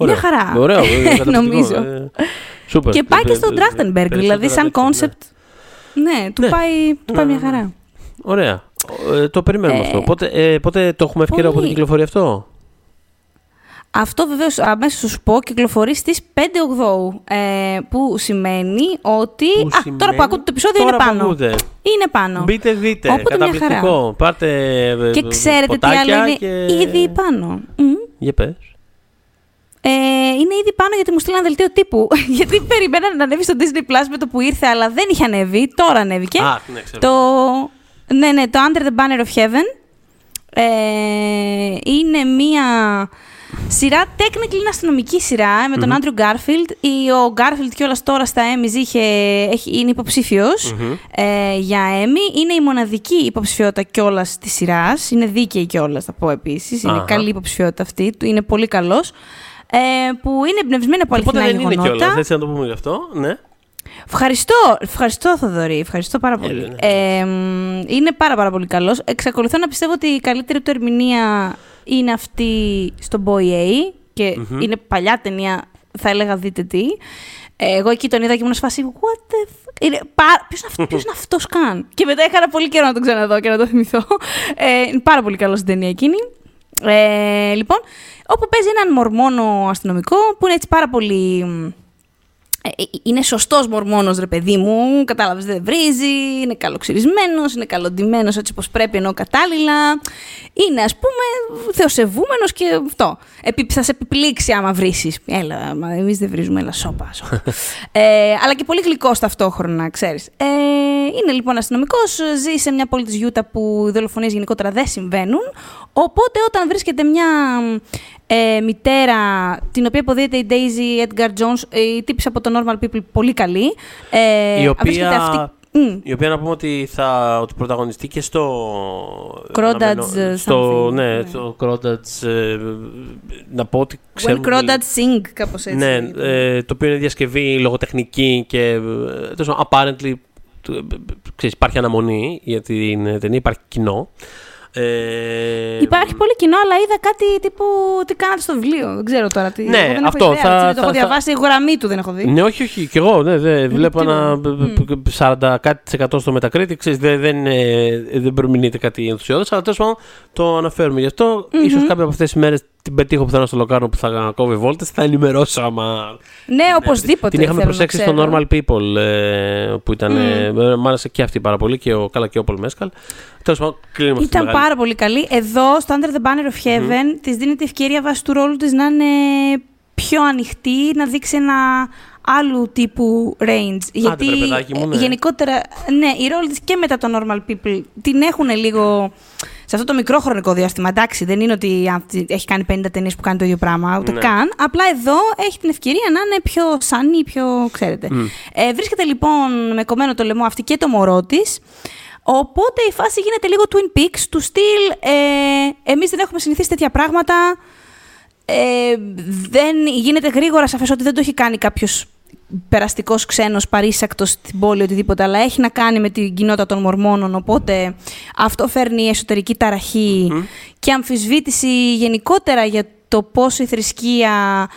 Ωραία. Μια χαρά. Ωραίο, ε, [LAUGHS] καταπληκτικό, Νομίζω. ε, Σούπερ. Και πάει και Ε, στον ε, Τράχτενμπεργκ, περισσότερα δηλαδή σαν δεν ξέρω, ναι. κόνσεπτ. Ναι, του Ναι. πάει, του πάει Ναι, μια ναι, ναι. χαρά. Ωραία. Ε, το περιμένουμε Ε, αυτό. Πότε, ε, πότε το έχουμε ευκαιρία πολύ. από την κυκλοφορία αυτό; Αυτό βεβαίως αμέσως θα σου πω κυκλοφορεί στις 5 Οκτώου, ε, που σημαίνει ότι... Που α, τώρα σημαίνει- που ακούτε το επεισόδιο Τώρα είναι που πάνω. ακούτε. Είναι πάνω. Μπείτε, δείτε. Οπότε μια Καταπληκτικό. Πάρτε ε, Και ξέρετε τι ποτάκια άλλο είναι και... ήδη πάνω. Μμ. Για πες. Ε, είναι ήδη πάνω γιατί μου στείλαν δελτίο τύπου. [LAUGHS] γιατί περιμένα να ανέβει στο Disney Plus με το που ήρθε, αλλά δεν είχε ανέβει. Τώρα ανέβηκε. Α, ναι, ξέρω. Το, ναι, ναι, το Under the Banner of Heaven ε, είναι μία σειρά, technically είναι αστυνομική σειρά με τον Andrew Garfield. Η- Ο Garfield κιόλα τώρα στα Emmys είχε, έχει, είναι υποψήφιος, ε, για Emmy. Είναι η μοναδική υποψηφιότητα κιόλας της σειράς. Είναι δίκαιη κιόλας, θα πω επίσης. Είναι Αχα. καλή υποψηφιότητα αυτή. του, Είναι πολύ καλός. Ε, που είναι εμπνευσμένη από Οπότε αληθινά δεν είναι γεγονότα. κιόλας. Έτσι να το πούμε γι' αυτό. Ναι. Ευχαριστώ, ευχαριστώ Θοδωρή, ευχαριστώ πάρα πολύ. ναι. Ε, μ, είναι πάρα πάρα πολύ καλός. Εξακολουθώ να πιστεύω ότι η καλύτερη του ερμηνεία είναι αυτή στο Boy A και είναι παλιά ταινία, θα έλεγα δείτε τι. Ε, εγώ εκεί τον είδα και ήμουν σε φάση, what the fuck. Είναι, πα- ποιος, είναι αυ- ποιος είναι αυτός καν; Και μετά έκανα πολύ καιρό να τον ξαναδώ και να το θυμηθώ. Ε, είναι πάρα πολύ καλός στην ταινία εκείνη. Ε, λοιπόν, όπου παίζει έναν μορμόνο αστυνομικό που είναι έτσι πάρα πολύ μ, ε, ε, είναι σωστός μορμόνος, ρε παιδί μου. Κατάλαβες, δεν βρίζει. Είναι καλοξυρισμένος, είναι καλοντημένος έτσι όπως πρέπει ενώ κατάλληλα. Είναι, ας πούμε, θεοσεβούμενος και αυτό. Επί, θα σε επιπλήξει άμα βρίσει. Έλα, εμείς δεν βρίζουμε, έλα, σώπα. σώπα. [LAUGHS] ε, αλλά και πολύ γλυκός ταυτόχρονα, ξέρεις. Ε, είναι λοιπόν αστυνομικός, ζει σε μια πόλη της Γιούτα που οι δολοφονίες γενικότερα δεν συμβαίνουν. Οπότε όταν βρίσκεται μια ε, μητέρα, την οποία υποδίεται η Daisy Edgar Jones, η τύπης από το Normal People, πολύ καλή. Ε, Η οποία- βρίσκεται αυτή... Μμ. Η οποία να πούμε ότι θα ότι πρωταγωνιστεί και στο. Crawdads, αναμενό- uh, Στο, something, ναι, ναι. στο Crawdads. ε, να πω ότι When ξέρουμε. Crawdads Sing, κάπως έτσι. Ναι, ε, το οποίο είναι διασκευή λογοτεχνική και. ε, τέλος πάντων, apparently. ε, ε, ξέρεις, υπάρχει αναμονή για την ταινία, υπάρχει κοινό. Ε, Υπάρχει πολύ κοινό, αλλά είδα κάτι τύπου τι κάνατε στο βιβλίο. Δεν ξέρω τώρα τι. Ναι, εγώ δεν έχω αυτό, ιδέα, θα- έτσι, δεν το θα- έχω θα- διαβάσει, η γραμμή του δεν έχω δει. Ναι, όχι, όχι. Κι εγώ ναι, δεν βλέπω τίποτα. ένα 40 κάτι της εκατός στο Metacritic. Ξέρεις, δεν, δεν, ε, δεν προμηνείται κάτι ενθουσιώδες, αλλά τέλος πάντων το αναφέρουμε. Γι' αυτό ίσως κάποια από αυτές τις μέρες την πετύχω που θα είναι στο Λοκάρνο που θα κόβει βόλτες, θα ενημερώσω άμα... Ναι, οπωσδήποτε. Την είχαμε θέλω να προσέξει στο ξέρω. Normal People ε, που ήταν. ε, μ' άρεσε και αυτή πάρα πολύ και ο, καλά και ο Πολ Μέσκαλ. Τέλος πάντων, κλείνουμε αυτή τη Ήταν μεγάλη- πάρα πολύ καλή. Εδώ, στο Under the Banner of Heaven, της δίνεται ευκαιρία βάσει του ρόλου της να είναι πιο ανοιχτή, να δείξει ένα άλλου τύπου range. Γιατί βρε παιδάκι μου, ναι. ε, γενικότερα, ναι, η ρόλη της και μετά το Normal People την έχουν λίγο... Σε αυτό το μικρό χρονικό διάστημα, εντάξει, δεν είναι ότι αν έχει κάνει 50 ταινίες που κάνει το ίδιο πράγμα, ούτε Ναι. καν. Απλά εδώ έχει την ευκαιρία να είναι πιο σανή, πιο ξέρετε. Ε, βρίσκεται λοιπόν με κομμένο το λαιμό αυτή και το μωρό της. Οπότε η φάση γίνεται λίγο Twin Peaks του στυλ. Ε, Εμείς δεν έχουμε συνηθίσει τέτοια πράγματα. Ε, δεν γίνεται γρήγορα σαφές ότι δεν το έχει κάνει κάποιος περαστικός ξένος παρήσακτος στην πόλη οτιδήποτε, αλλά έχει να κάνει με την κοινότητα των Μορμόνων. Οπότε αυτό φέρνει εσωτερική ταραχή και αμφισβήτηση γενικότερα για το πώς η θρησκεία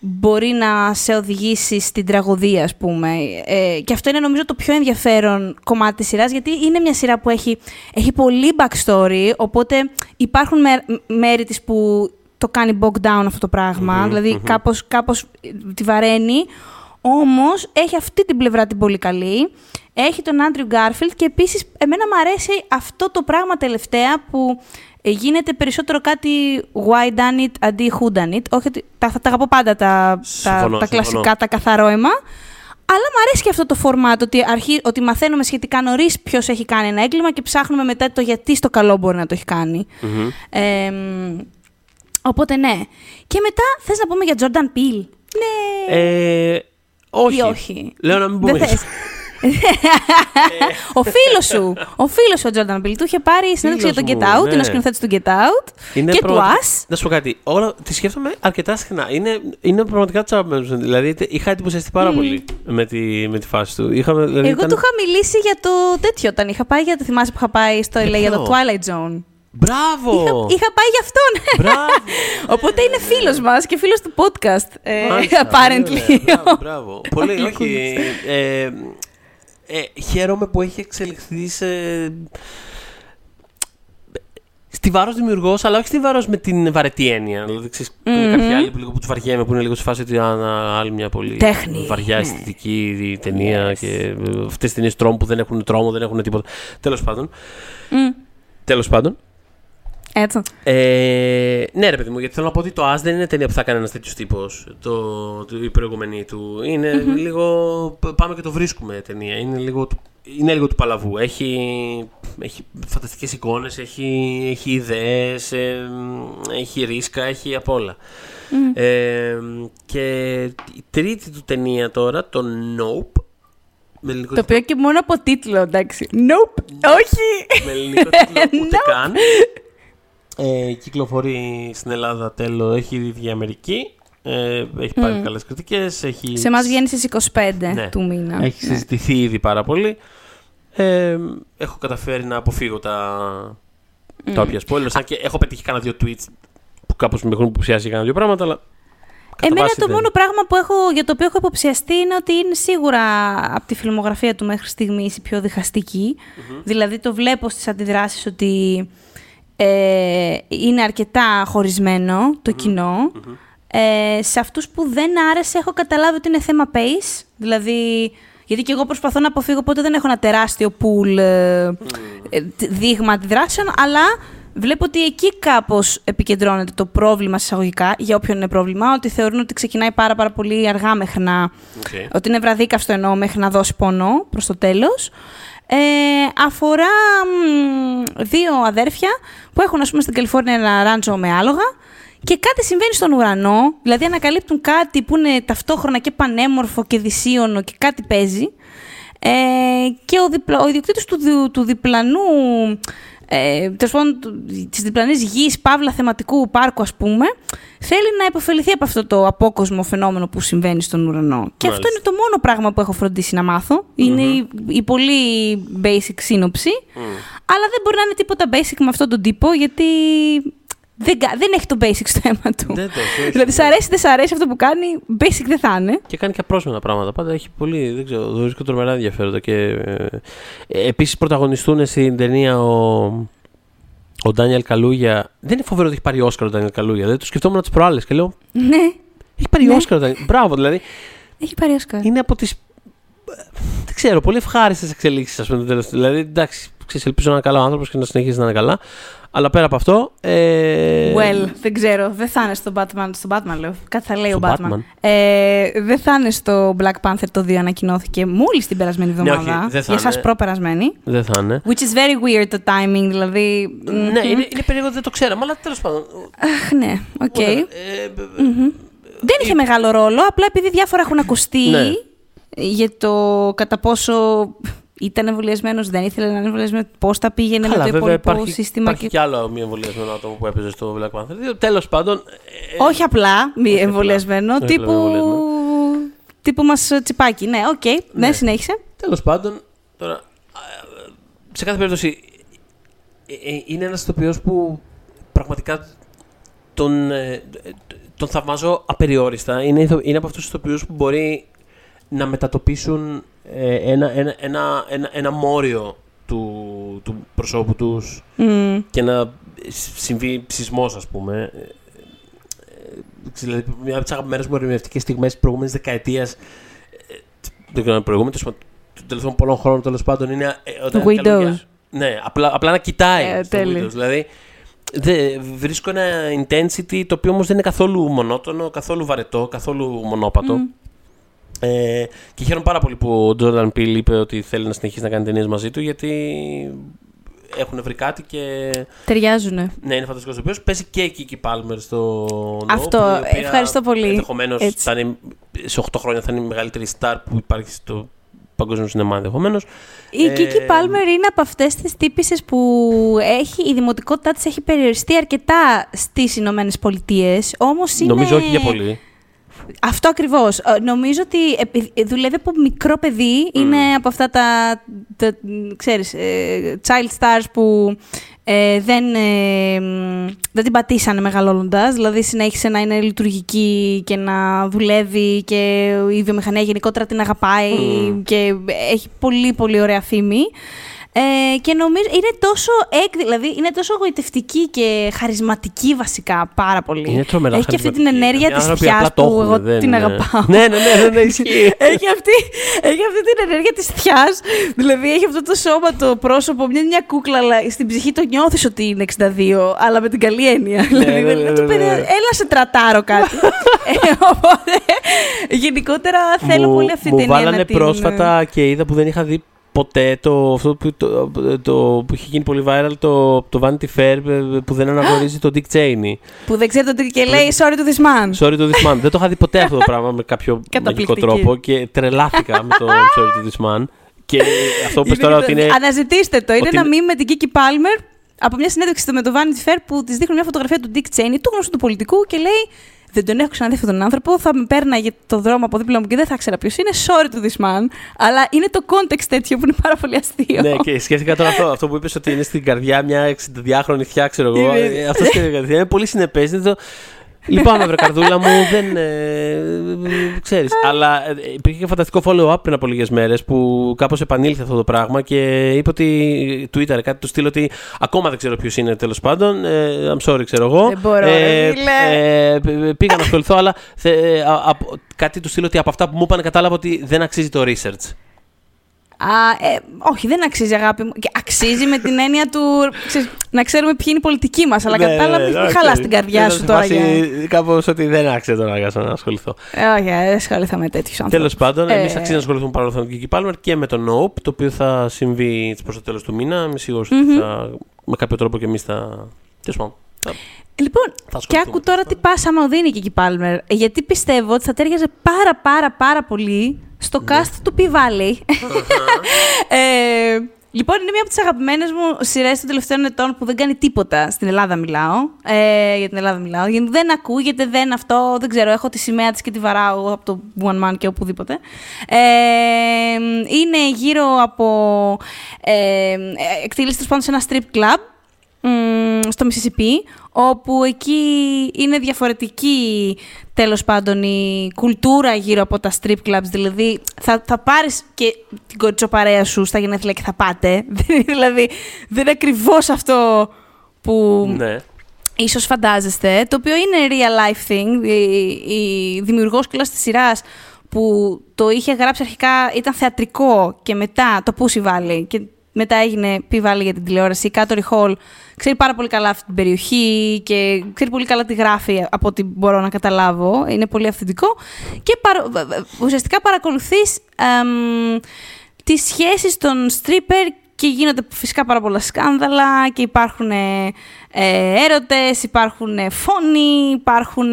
μπορεί να σε οδηγήσει στην τραγωδία, ας πούμε. Ε, και αυτό είναι νομίζω το πιο ενδιαφέρον κομμάτι της σειράς, γιατί είναι μια σειρά που έχει, έχει πολύ backstory, οπότε υπάρχουν μέ- μέρη της που το κάνει bog down αυτό το πραγμα δηλαδη mm-hmm. κάπως, κάπως τη βαραίνει. Όμως έχει αυτή την πλευρά την πολύ καλή. Έχει τον Άντριου Γκάρφιλτ και επίσης εμένα μου αρέσει αυτό το πράγμα τελευταία που γίνεται περισσότερο κάτι why done it αντί who done it. Όχι, τα, θα τα αγαπώ πάντα τα, τα, τα κλασικά, τα καθαρό αίμα. Αλλά μου αρέσει και αυτό το φορμάτ, ότι, αρχί, ότι μαθαίνουμε σχετικά νωρίς ποιος έχει κάνει ένα έγκλημα και ψάχνουμε μετά το γιατί στο καλό μπορεί να το έχει κάνει. Ε, οπότε ναι. Και μετά θες να πούμε για Jordan Peele; Ναι. Ε, όχι. Ή όχι. Λέω να μην πούμε. Δεν θες. ο φίλος σου, ο φίλος σου ο Τζόρνταν Πιλ, του είχε πάρει συνέντευξη για τον Get Out, ναι. είναι ο σκηνοθέτη του Get Out είναι και του Us. Να σου πω κάτι. Όλα, τη σκέφτομαι αρκετά συχνά. Είναι, είναι πραγματικά του αγαπημένου. Δηλαδή είχα εντυπωσιαστεί πάρα mm. πολύ με τη, με τη φάση του. Είχαμε, δηλαδή, Εγώ ήταν... του είχα μιλήσει για το τέτοιο όταν είχα πάει για το θυμάσαι που είχα πάει στο LA για το Twilight Zone. Μπράβο! Είχα, είχα πάει γι' αυτόν. Μπράβο! Οπότε είναι φίλος μας και φίλος του podcast. Ε, apparently. Μπράβο, μπράβο. Πολύ, όχι. Ε, ε, χαίρομαι που έχει εξελιχθεί σε... Στη βάρος δημιουργός, αλλά όχι στη βάρος με την βαρετή έννοια. Δηλαδή, ξέρεις, mm-hmm. είναι κάποιοι άλλοι που, λίγο που του βαριέμαι, που είναι λίγο στη φάση ότι άλλη μια πολύ Τέχνη. βαριά ναι. αισθητική ταινία yes. και αυτές τις ταινίες τρόμου που δεν έχουν τρόμο, δεν έχουν τίποτα. Τέλος πάντων. Mm. Τέλος πάντων. Έτσι. Ε, ναι, ρε παιδί μου, γιατί θέλω να πω ότι το As δεν είναι ταινία που θα κάνει ένας τέτοιος τύπος. Το, το, η προηγούμενη του. Είναι mm-hmm. λίγο. Πάμε και το βρίσκουμε ταινία. Είναι λίγο, είναι λίγο του παλαβού. Έχει, έχει φανταστικές εικόνες, έχει, έχει ιδέες, ε, έχει ρίσκα, έχει απ' όλα. Mm. Ε, και η τρίτη του ταινία τώρα, το Nope. Με το οποίο και μόνο από τίτλο, εντάξει. Nope, όχι. Με ελληνικό τίτλο [LAUGHS] ούτε καν. Ε, κυκλοφορεί στην Ελλάδα τέλο, έχει ήδη η Αμερική. Ε, έχει πάρει mm. καλές κριτικές. Έχει... Σε εμάς βγαίνει στις 25 ναι. του μήνα. Έχει ναι. συζητηθεί ήδη πάρα πολύ. Ε, έχω καταφέρει να αποφύγω τα, mm. τα όποια spoilers. Αν και έχω πετύχει κάνα δύο tweets που κάπως με έχουν υποψιάσει για κάνα δύο πράγματα, αλλά Εμένα το δεν... μόνο πράγμα που έχω, για το οποίο έχω υποψιαστεί είναι ότι είναι σίγουρα από τη φιλμογραφία του μέχρι στιγμή η πιο διχαστικη mm-hmm. Δηλαδή το βλέπω στις αντιδράσεις ότι ε, είναι αρκετά χωρισμένο το κοινο Ε, σε αυτούς που δεν άρεσε έχω καταλάβει ότι είναι θέμα pace, δηλαδή... Γιατί και εγώ προσπαθώ να αποφύγω, οπότε δεν έχω ένα τεράστιο pool ε, ε δείγμα αντιδράσεων, αλλά βλέπω ότι εκεί κάπως επικεντρώνεται το πρόβλημα εισαγωγικά, για όποιον είναι πρόβλημα, ότι θεωρούν ότι ξεκινάει πάρα, πάρα πολύ αργά μέχρι να... Ότι είναι βραδίκαυστο εννοώ μέχρι να δώσει πόνο προς το τέλος. Ε, αφορά δύο αδέρφια που έχουν, ας πούμε, στην Καλιφόρνια ένα ράντσο με άλογα και κάτι συμβαίνει στον ουρανό, δηλαδή ανακαλύπτουν κάτι που είναι ταυτόχρονα και πανέμορφο και δυσίωνο και κάτι παίζει. Ε, και ο, διπλα, ο ιδιοκτήτης του, του διπλανού ε, τέλος πάντων, της διπλανής γης, παύλα θεματικού πάρκου, ας πούμε, θέλει να υποφεληθεί από αυτό το απόκοσμο φαινόμενο που συμβαίνει στον ουρανό. Και αυτό είναι το μόνο πράγμα που έχω φροντίσει να μάθω. Είναι η, η, πολύ basic σύνοψη. Αλλά δεν μπορεί να είναι τίποτα basic με αυτόν τον τύπο, γιατί δεν, δεν έχει το basic στο αίμα του. Δεν το έχει. Δηλαδή, σ' αρέσει, δεν σ' αρέσει αυτό που κάνει, basic δεν θα είναι. Και κάνει και απρόσμενα πράγματα. Πάντα έχει πολύ, δεν ξέρω, το βρίσκω τρομερά ενδιαφέροντα. Και ε, επίσης πρωταγωνιστούν στην ταινία ο. Ο Ντάνιελ Καλούγια. Δεν είναι φοβερό ότι έχει πάρει Όσκαρ ο Ντάνιελ Καλούγια. Δεν το σκεφτόμουν τις προάλλες και λέω. Ναι. Έχει πάρει ναι. Όσκαρ ο Ντάνιελ. Μπράβο, δηλαδή. Έχει πάρει Όσκαρ. Είναι από τις. Δεν ξέρω, πολύ ευχάριστες εξελίξεις, ας πούμε. Δηλαδή, εντάξει, ξέρεις, ελπίζω να είναι καλό άνθρωπος και να συνεχίσει να είναι καλά. Αλλά πέρα από αυτό. Ε... Well, δεν ξέρω. Δεν θα είναι στο Batman. Στο Batman, λέω. Κάτι θα λέει ο Batman. Ε, δεν θα είναι στο Black Panther το 2 ανακοινώθηκε μόλις την περασμένη εβδομάδα. Ναι, όχι, για εσάς προπερασμένη. Δεν θα είναι. Which is very weird το timing, δηλαδή. Ναι, είναι, είναι περίεργο, δεν το ξέραμε, αλλά τέλος πάντων. Αχ, ναι, οκ. Okay. Ε, mm-hmm. Δεν είχε μεγάλο ρόλο, απλά επειδή διάφορα έχουν ακουστεί ναι. για το κατά πόσο ήταν εμβολιασμένος, δεν ήθελε να είναι εμβολιασμένος. Πώς τα πήγαινε Καλά, με το βέβαια, υπόλοιπο υπάρχει, σύστημα. Υπάρχει και... άλλο μη εμβολιασμένο άτομο που έπαιζε στο Black Panther 2. Τέλος πάντων. Ε, όχι απλά μη όχι εμβολιασμένο, απλά. τύπου. τύπου μας τσιπάκι. Ναι, οκ, okay. ναι. ναι, συνέχισε. Τέλος πάντων, τώρα. Σε κάθε περίπτωση. Ε, ε, είναι ένας ηθοποιός που πραγματικά τον, τον θαυμάζω απεριόριστα. Είναι, είναι από αυτούς τους ηθοποιούς που μπορεί να μετατοπίσουν ε, ένα, ένα, ένα, ένα, ένα μόριο του, του προσώπου τους και να συμβεί ψισμός ας πούμε. δηλαδή, μια από τις αγαπημένες μου ερμηνευτικές στιγμές της προηγούμενης δεκαετίας. Δεν ξέρω αν προηγούμενη, των τελευταίων πολλών χρόνων τέλος πάντων είναι. Όταν Windows. Ναι, απλά, απλά να κοιτάει. Ε, στο Windows, δηλαδή, Δε, βρίσκω ένα intensity το οποίο όμως δεν είναι καθόλου μονότονο, καθόλου βαρετό, καθόλου μονόπατο. Ε, και χαίρομαι πάρα πολύ που ο Τζόρνταν Πιλ είπε ότι θέλει να συνεχίσει να κάνει ταινίες μαζί του γιατί έχουν βρει κάτι και. Ταιριάζουν. Ναι, είναι φανταστικός το οποίος. Παίζει και η Κίκη Πάλμερ στο. Αυτό. ευχαριστώ πολύ. Ενδεχομένως σε 8 χρόνια θα είναι η μεγαλύτερη star που υπάρχει στο παγκόσμιο σινεμά ενδεχομένως. Η ε... Κίκη Πάλμερ είναι από αυτές τις τύπησες που έχει, η δημοτικότητά της έχει περιοριστεί αρκετά στις Ηνωμένες Πολιτείες. Όμως είναι. Νομίζω όχι για πολύ. Αυτό ακριβώς. Ε, νομίζω ότι ε, δουλεύει από μικρό παιδί. Είναι από αυτά τα, τα ξέρεις, ε, child stars που δεν, δεν την πατήσανε μεγαλώνοντας. Δηλαδή συνέχισε να είναι λειτουργική και να δουλεύει και η βιομηχανία γενικότερα την αγαπάει και έχει πολύ πολύ ωραία φήμη. Ε, και νομίζω είναι τόσο έκ, δηλαδή είναι τόσο εγωιτευτική και χαρισματική βασικά πάρα πολύ. Είναι τρομερά Έχει και αυτή την ενέργεια της θιάς που εγώ δεν την αγαπάω. ναι, ναι, ναι, ναι, ναι ισχύει. [LAUGHS] έχει, αυτή, έχει αυτή την ενέργεια της θιάς. Δηλαδή έχει αυτό το σώμα, το πρόσωπο, μια, μια κούκλα, αλλά στην ψυχή το νιώθεις ότι είναι 62, αλλά με την καλή έννοια. Ναι, δηλαδή, ναι, ναι, ναι, ναι. έλα σε τρατάρω κάτι. [LAUGHS] ε, οπότε γενικότερα θέλω πολύ αυτή την ενέργεια. Μου βάλανε πρόσφατα και είδα που δεν είχα δει ποτέ το, αυτό που, το, το, που είχε γίνει πολύ viral, το, το Vanity Fair που δεν αναγνωρίζει τον Dick Cheney. Που δεν ξέρει το και λέει sorry to this man. Sorry to this man. δεν το είχα δει ποτέ αυτό το πράγμα με κάποιο [LAUGHS] μαγικό τρόπο και τρελάθηκα με το [LAUGHS] sorry to this man. Και αυτό που τώρα ότι είναι. Αναζητήστε το. Είναι ένα μήνυμα με την Kiki Palmer από μια συνέντευξη με το Vanity Fair που της δείχνουν μια φωτογραφία του Dick Cheney, του γνωστού του πολιτικού και λέει δεν τον έχω ξαναδεί αυτόν τον άνθρωπο. Θα με πέρναγε το δρόμο από δίπλα μου και δεν θα ήξερα ποιος είναι. Sorry to this man. Αλλά είναι το context τέτοιο που είναι πάρα πολύ αστείο. Ναι, και σκέφτηκα τώρα αυτό, αυτό που είπες ότι είναι στην καρδιά μια 62χρονη θιά, ξέρω εγώ. Ε, αυτός είναι πολύ συνεπές. Λυπάμαι, βρε καρδούλα μου, δεν. Ε, ξέρεις. Αλλά ε, υπήρχε και φανταστικό follow-up πριν από λίγες μέρες που κάπως επανήλθε αυτό το πράγμα και είπε ότι. Twitter κάτι του στείλω ότι ακόμα δεν ξέρω ποιος είναι τέλος πάντων. Ε, I'm sorry, ξέρω εγώ. Δεν μπορώ, ε, ε, πήγα να ασχοληθώ, αλλά θε, ε, κάτι του στείλω ότι από αυτά που μου είπαν κατάλαβα ότι δεν αξίζει το research. Α, ε, όχι, δεν αξίζει αγάπη μου. αξίζει με την έννοια του να ξέρουμε ποιοι είναι οι πολιτικοί μας. Αλλά ναι, κατάλαβε, ναι, μην χαλάς την καρδιά σου τώρα. Για... Κάπως ότι δεν άξιζε τώρα για να ασχοληθώ. Ε, όχι, δεν ασχοληθώ με τέτοιους άνθρωπου. Τέλο πάντων, ε, εμείς αξίζει να ασχοληθούμε παρόλο με τον Κίκη Πάλμερ και με τον Νόουπ, το οποίο θα συμβεί προς το τέλος του μήνα. Είμαι σίγουρος ότι θα, με κάποιο τρόπο και εμείς θα. Τέλος πάντων. Λοιπόν, και άκου τώρα τι πάσα μου δίνει η Κίκη Πάλμερ. Γιατί πιστεύω ότι θα τέριαζε πάρα πάρα πάρα πολύ στο ναι. cast του P Valley. ε, λοιπόν, είναι μία από τις αγαπημένες μου σειρές των τελευταίων ετών που δεν κάνει τίποτα. Στην Ελλάδα μιλάω. Ε, για την Ελλάδα μιλάω. Γιατί δεν ακούγεται, δεν αυτό, δεν ξέρω. Έχω τη σημαία της και τη βαράω από το One Man και οπουδήποτε. Ε, είναι γύρω από. Ε, εκτελήσει πάνω σε ένα strip club στο Mississippi, όπου εκεί είναι διαφορετική τέλος πάντων η κουλτούρα γύρω από τα strip clubs, δηλαδή θα, θα πάρεις και την κοριτσοπαρέα σου στα γενέθλια και θα πάτε, [LAUGHS] δηλαδή δεν είναι ακριβώς αυτό που ναι. ίσως φαντάζεστε, το οποίο είναι real life thing, η, η δημιουργός και της σειράς που το είχε γράψει αρχικά, ήταν θεατρικό και μετά το Pussy Valley. Και μετά έγινε P Valley για την τηλεόραση, η Κάτορι Hall ξέρει πάρα πολύ καλά αυτή την περιοχή και ξέρει πολύ καλά τι γράφει από ό,τι μπορώ να καταλάβω. Είναι πολύ αυθεντικό. Και ουσιαστικά παρακολουθείς εμ, τις σχέσεις των stripper και γίνονται φυσικά πάρα πολλά σκάνδαλα και υπάρχουν ε, έρωτες, υπάρχουν φόνοι, υπάρχουν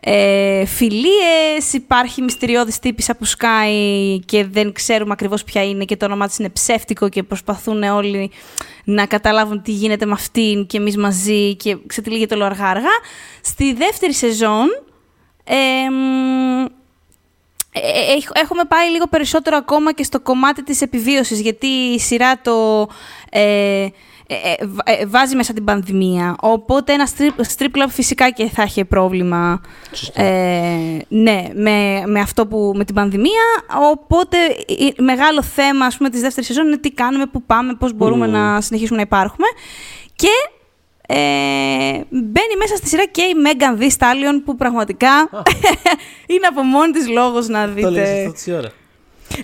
ε, φιλίες, υπάρχει μυστηριώδης τύπησα που σκάει και δεν ξέρουμε ακριβώς ποια είναι και το όνομά της είναι ψεύτικο και προσπαθούν όλοι να καταλάβουν τι γίνεται με αυτήν και εμείς μαζί και ξετυλίγεται όλο αργά-αργά. Στη δεύτερη σεζόν ε, έχουμε πάει λίγο περισσότερο ακόμα και στο κομμάτι της επιβίωσης, γιατί η σειρά το ε, ε, ε, βάζει μέσα την πανδημία. Οπότε ένα strip, strip club φυσικά και θα έχει πρόβλημα ναι, με, με αυτό που, με την πανδημία. Οπότε μεγάλο θέμα ας πούμε, της δεύτερης σεζόν είναι τι κάνουμε, πού πάμε, πώς μπορούμε να συνεχίσουμε να υπάρχουμε. Και Ε, μπαίνει μέσα στη σειρά και η Megan Thee Stallion που πραγματικά [LAUGHS] είναι από μόνη της λόγος να δείτε. Το λες αυτό ώρα.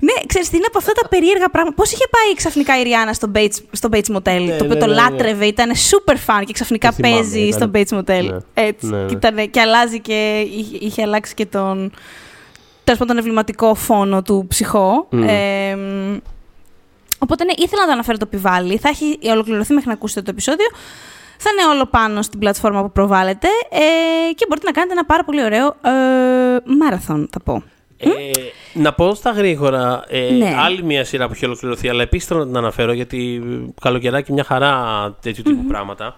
Ναι, ξέρεις τι είναι από αυτά τα περίεργα πράγματα. Πώς είχε πάει ξαφνικά η Ριάννα στο Bates, στο Bates Motel, ναι, το οποίο ναι, το ναι, ναι. λάτρευε, ήταν super fan και ξαφνικά παίζει ήταν... στο Bates Motel. Ναι. Έτσι. Ναι. Και, ήταν, και αλλάζει και είχε, είχε αλλάξει και τον, τέλος τον εμβληματικό φόνο του ψυχό. Mm. Ε, οπότε ναι, ήθελα να το αναφέρω το πιβάλι. Θα έχει ολοκληρωθεί μέχρι να ακούσετε το επεισόδιο. Θα είναι όλο πάνω στην πλατφόρμα που προβάλλεται ε, και μπορείτε να κάνετε ένα πάρα πολύ ωραίο ε, μάραθον, θα πω. Ε, να πω στα γρήγορα ε, ναι. άλλη μια σειρά που έχει ολοκληρωθεί, αλλά επίσης θέλω να την αναφέρω γιατί καλοκαιράκι μια χαρά τέτοιου τύπου mm-hmm. πράγματα.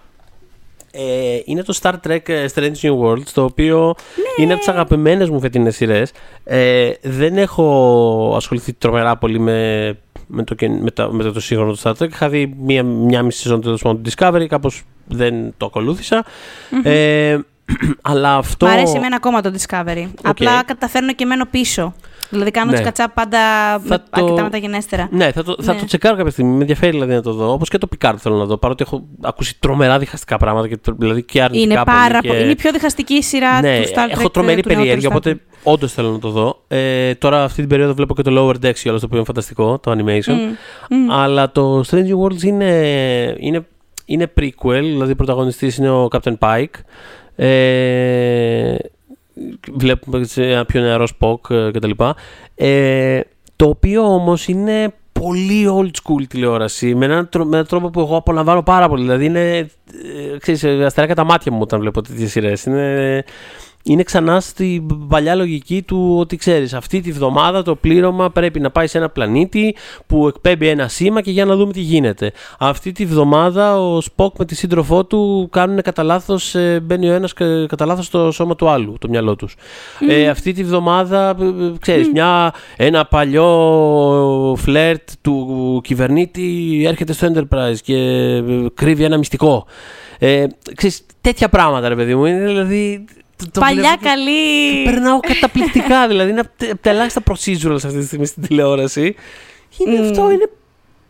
Ε, είναι το Star Trek ε, Strange New Worlds, το οποίο ναι. είναι από τις αγαπημένες μου φετινές σειρές. Ε, δεν έχω ασχοληθεί τρομερά πολύ με, με, το, με, το, με το σύγχρονο του Star Trek. Είχα δει μία, μία μισή σεζόν του Discovery, κάπως δεν το ακολούθησα. Mm-hmm. Ε, [CLEARS THROAT] αλλά αυτό... Μ' αρέσει εμένα ακόμα το Discovery. Απλά καταφέρνω και μένω πίσω. Δηλαδή κάνω ναι. κατσάπ πάντα με το... αρκετά μεταγενέστερα. Ναι, θα το, θα ναι. το τσεκάρω κάποια στιγμή. Με ενδιαφέρει δηλαδή να το δω. Όπως και το Picard θέλω να δω. Παρότι έχω ακούσει τρομερά διχαστικά πράγματα. Και, δηλαδή και αρνητικά είναι, πάρα και... είναι η πιο διχαστική σειρά ναι, του Star Trek. Έχω τρομερή περιέργεια. Οπότε όντως θέλω να το δω. Ε, τώρα αυτή την περίοδο βλέπω και το Lower Decks, όλο το οποίο είναι φανταστικό, το animation. Mm. Mm. Αλλά το Strange Worlds είναι, είναι, είναι prequel. Δηλαδή, ο πρωταγωνιστής είναι ο Captain Pike. Ε, βλέπουμε ένα πιο νεαρό Spock ε, κτλ. Ε, το οποίο όμως είναι πολύ old school τηλεόραση με έναν, με έναν τρόπο που εγώ απολαμβάνω πάρα πολύ. Δηλαδή είναι, ε, ξέρεις, αστεράκια τα μάτια μου όταν βλέπω τέτοιες σειρές. Είναι, είναι ξανά στην παλιά λογική του ότι ξέρεις αυτή τη βδομάδα το πλήρωμα πρέπει να πάει σε ένα πλανήτη που εκπέμπει ένα σήμα και για να δούμε τι γίνεται. Αυτή τη βδομάδα ο Σποκ με τη σύντροφό του κάνουν κατά λάθος, ε, μπαίνει ο ένας κατά λάθος στο σώμα του άλλου, το μυαλό τους. Ε, αυτή τη βδομάδα, ε, ξέρεις, μια, ένα παλιό φλερτ του κυβερνήτη έρχεται στο Enterprise και κρύβει ένα μυστικό. Ε, ξέρεις, τέτοια πράγματα ρε παιδί μου, είναι δηλαδή το, Παλιά καλή. Περνάω καταπληκτικά. [LAUGHS] δηλαδή είναι από τα ελάχιστα procedurals αυτή τη στιγμή στην τηλεόραση. Είναι αυτό, είναι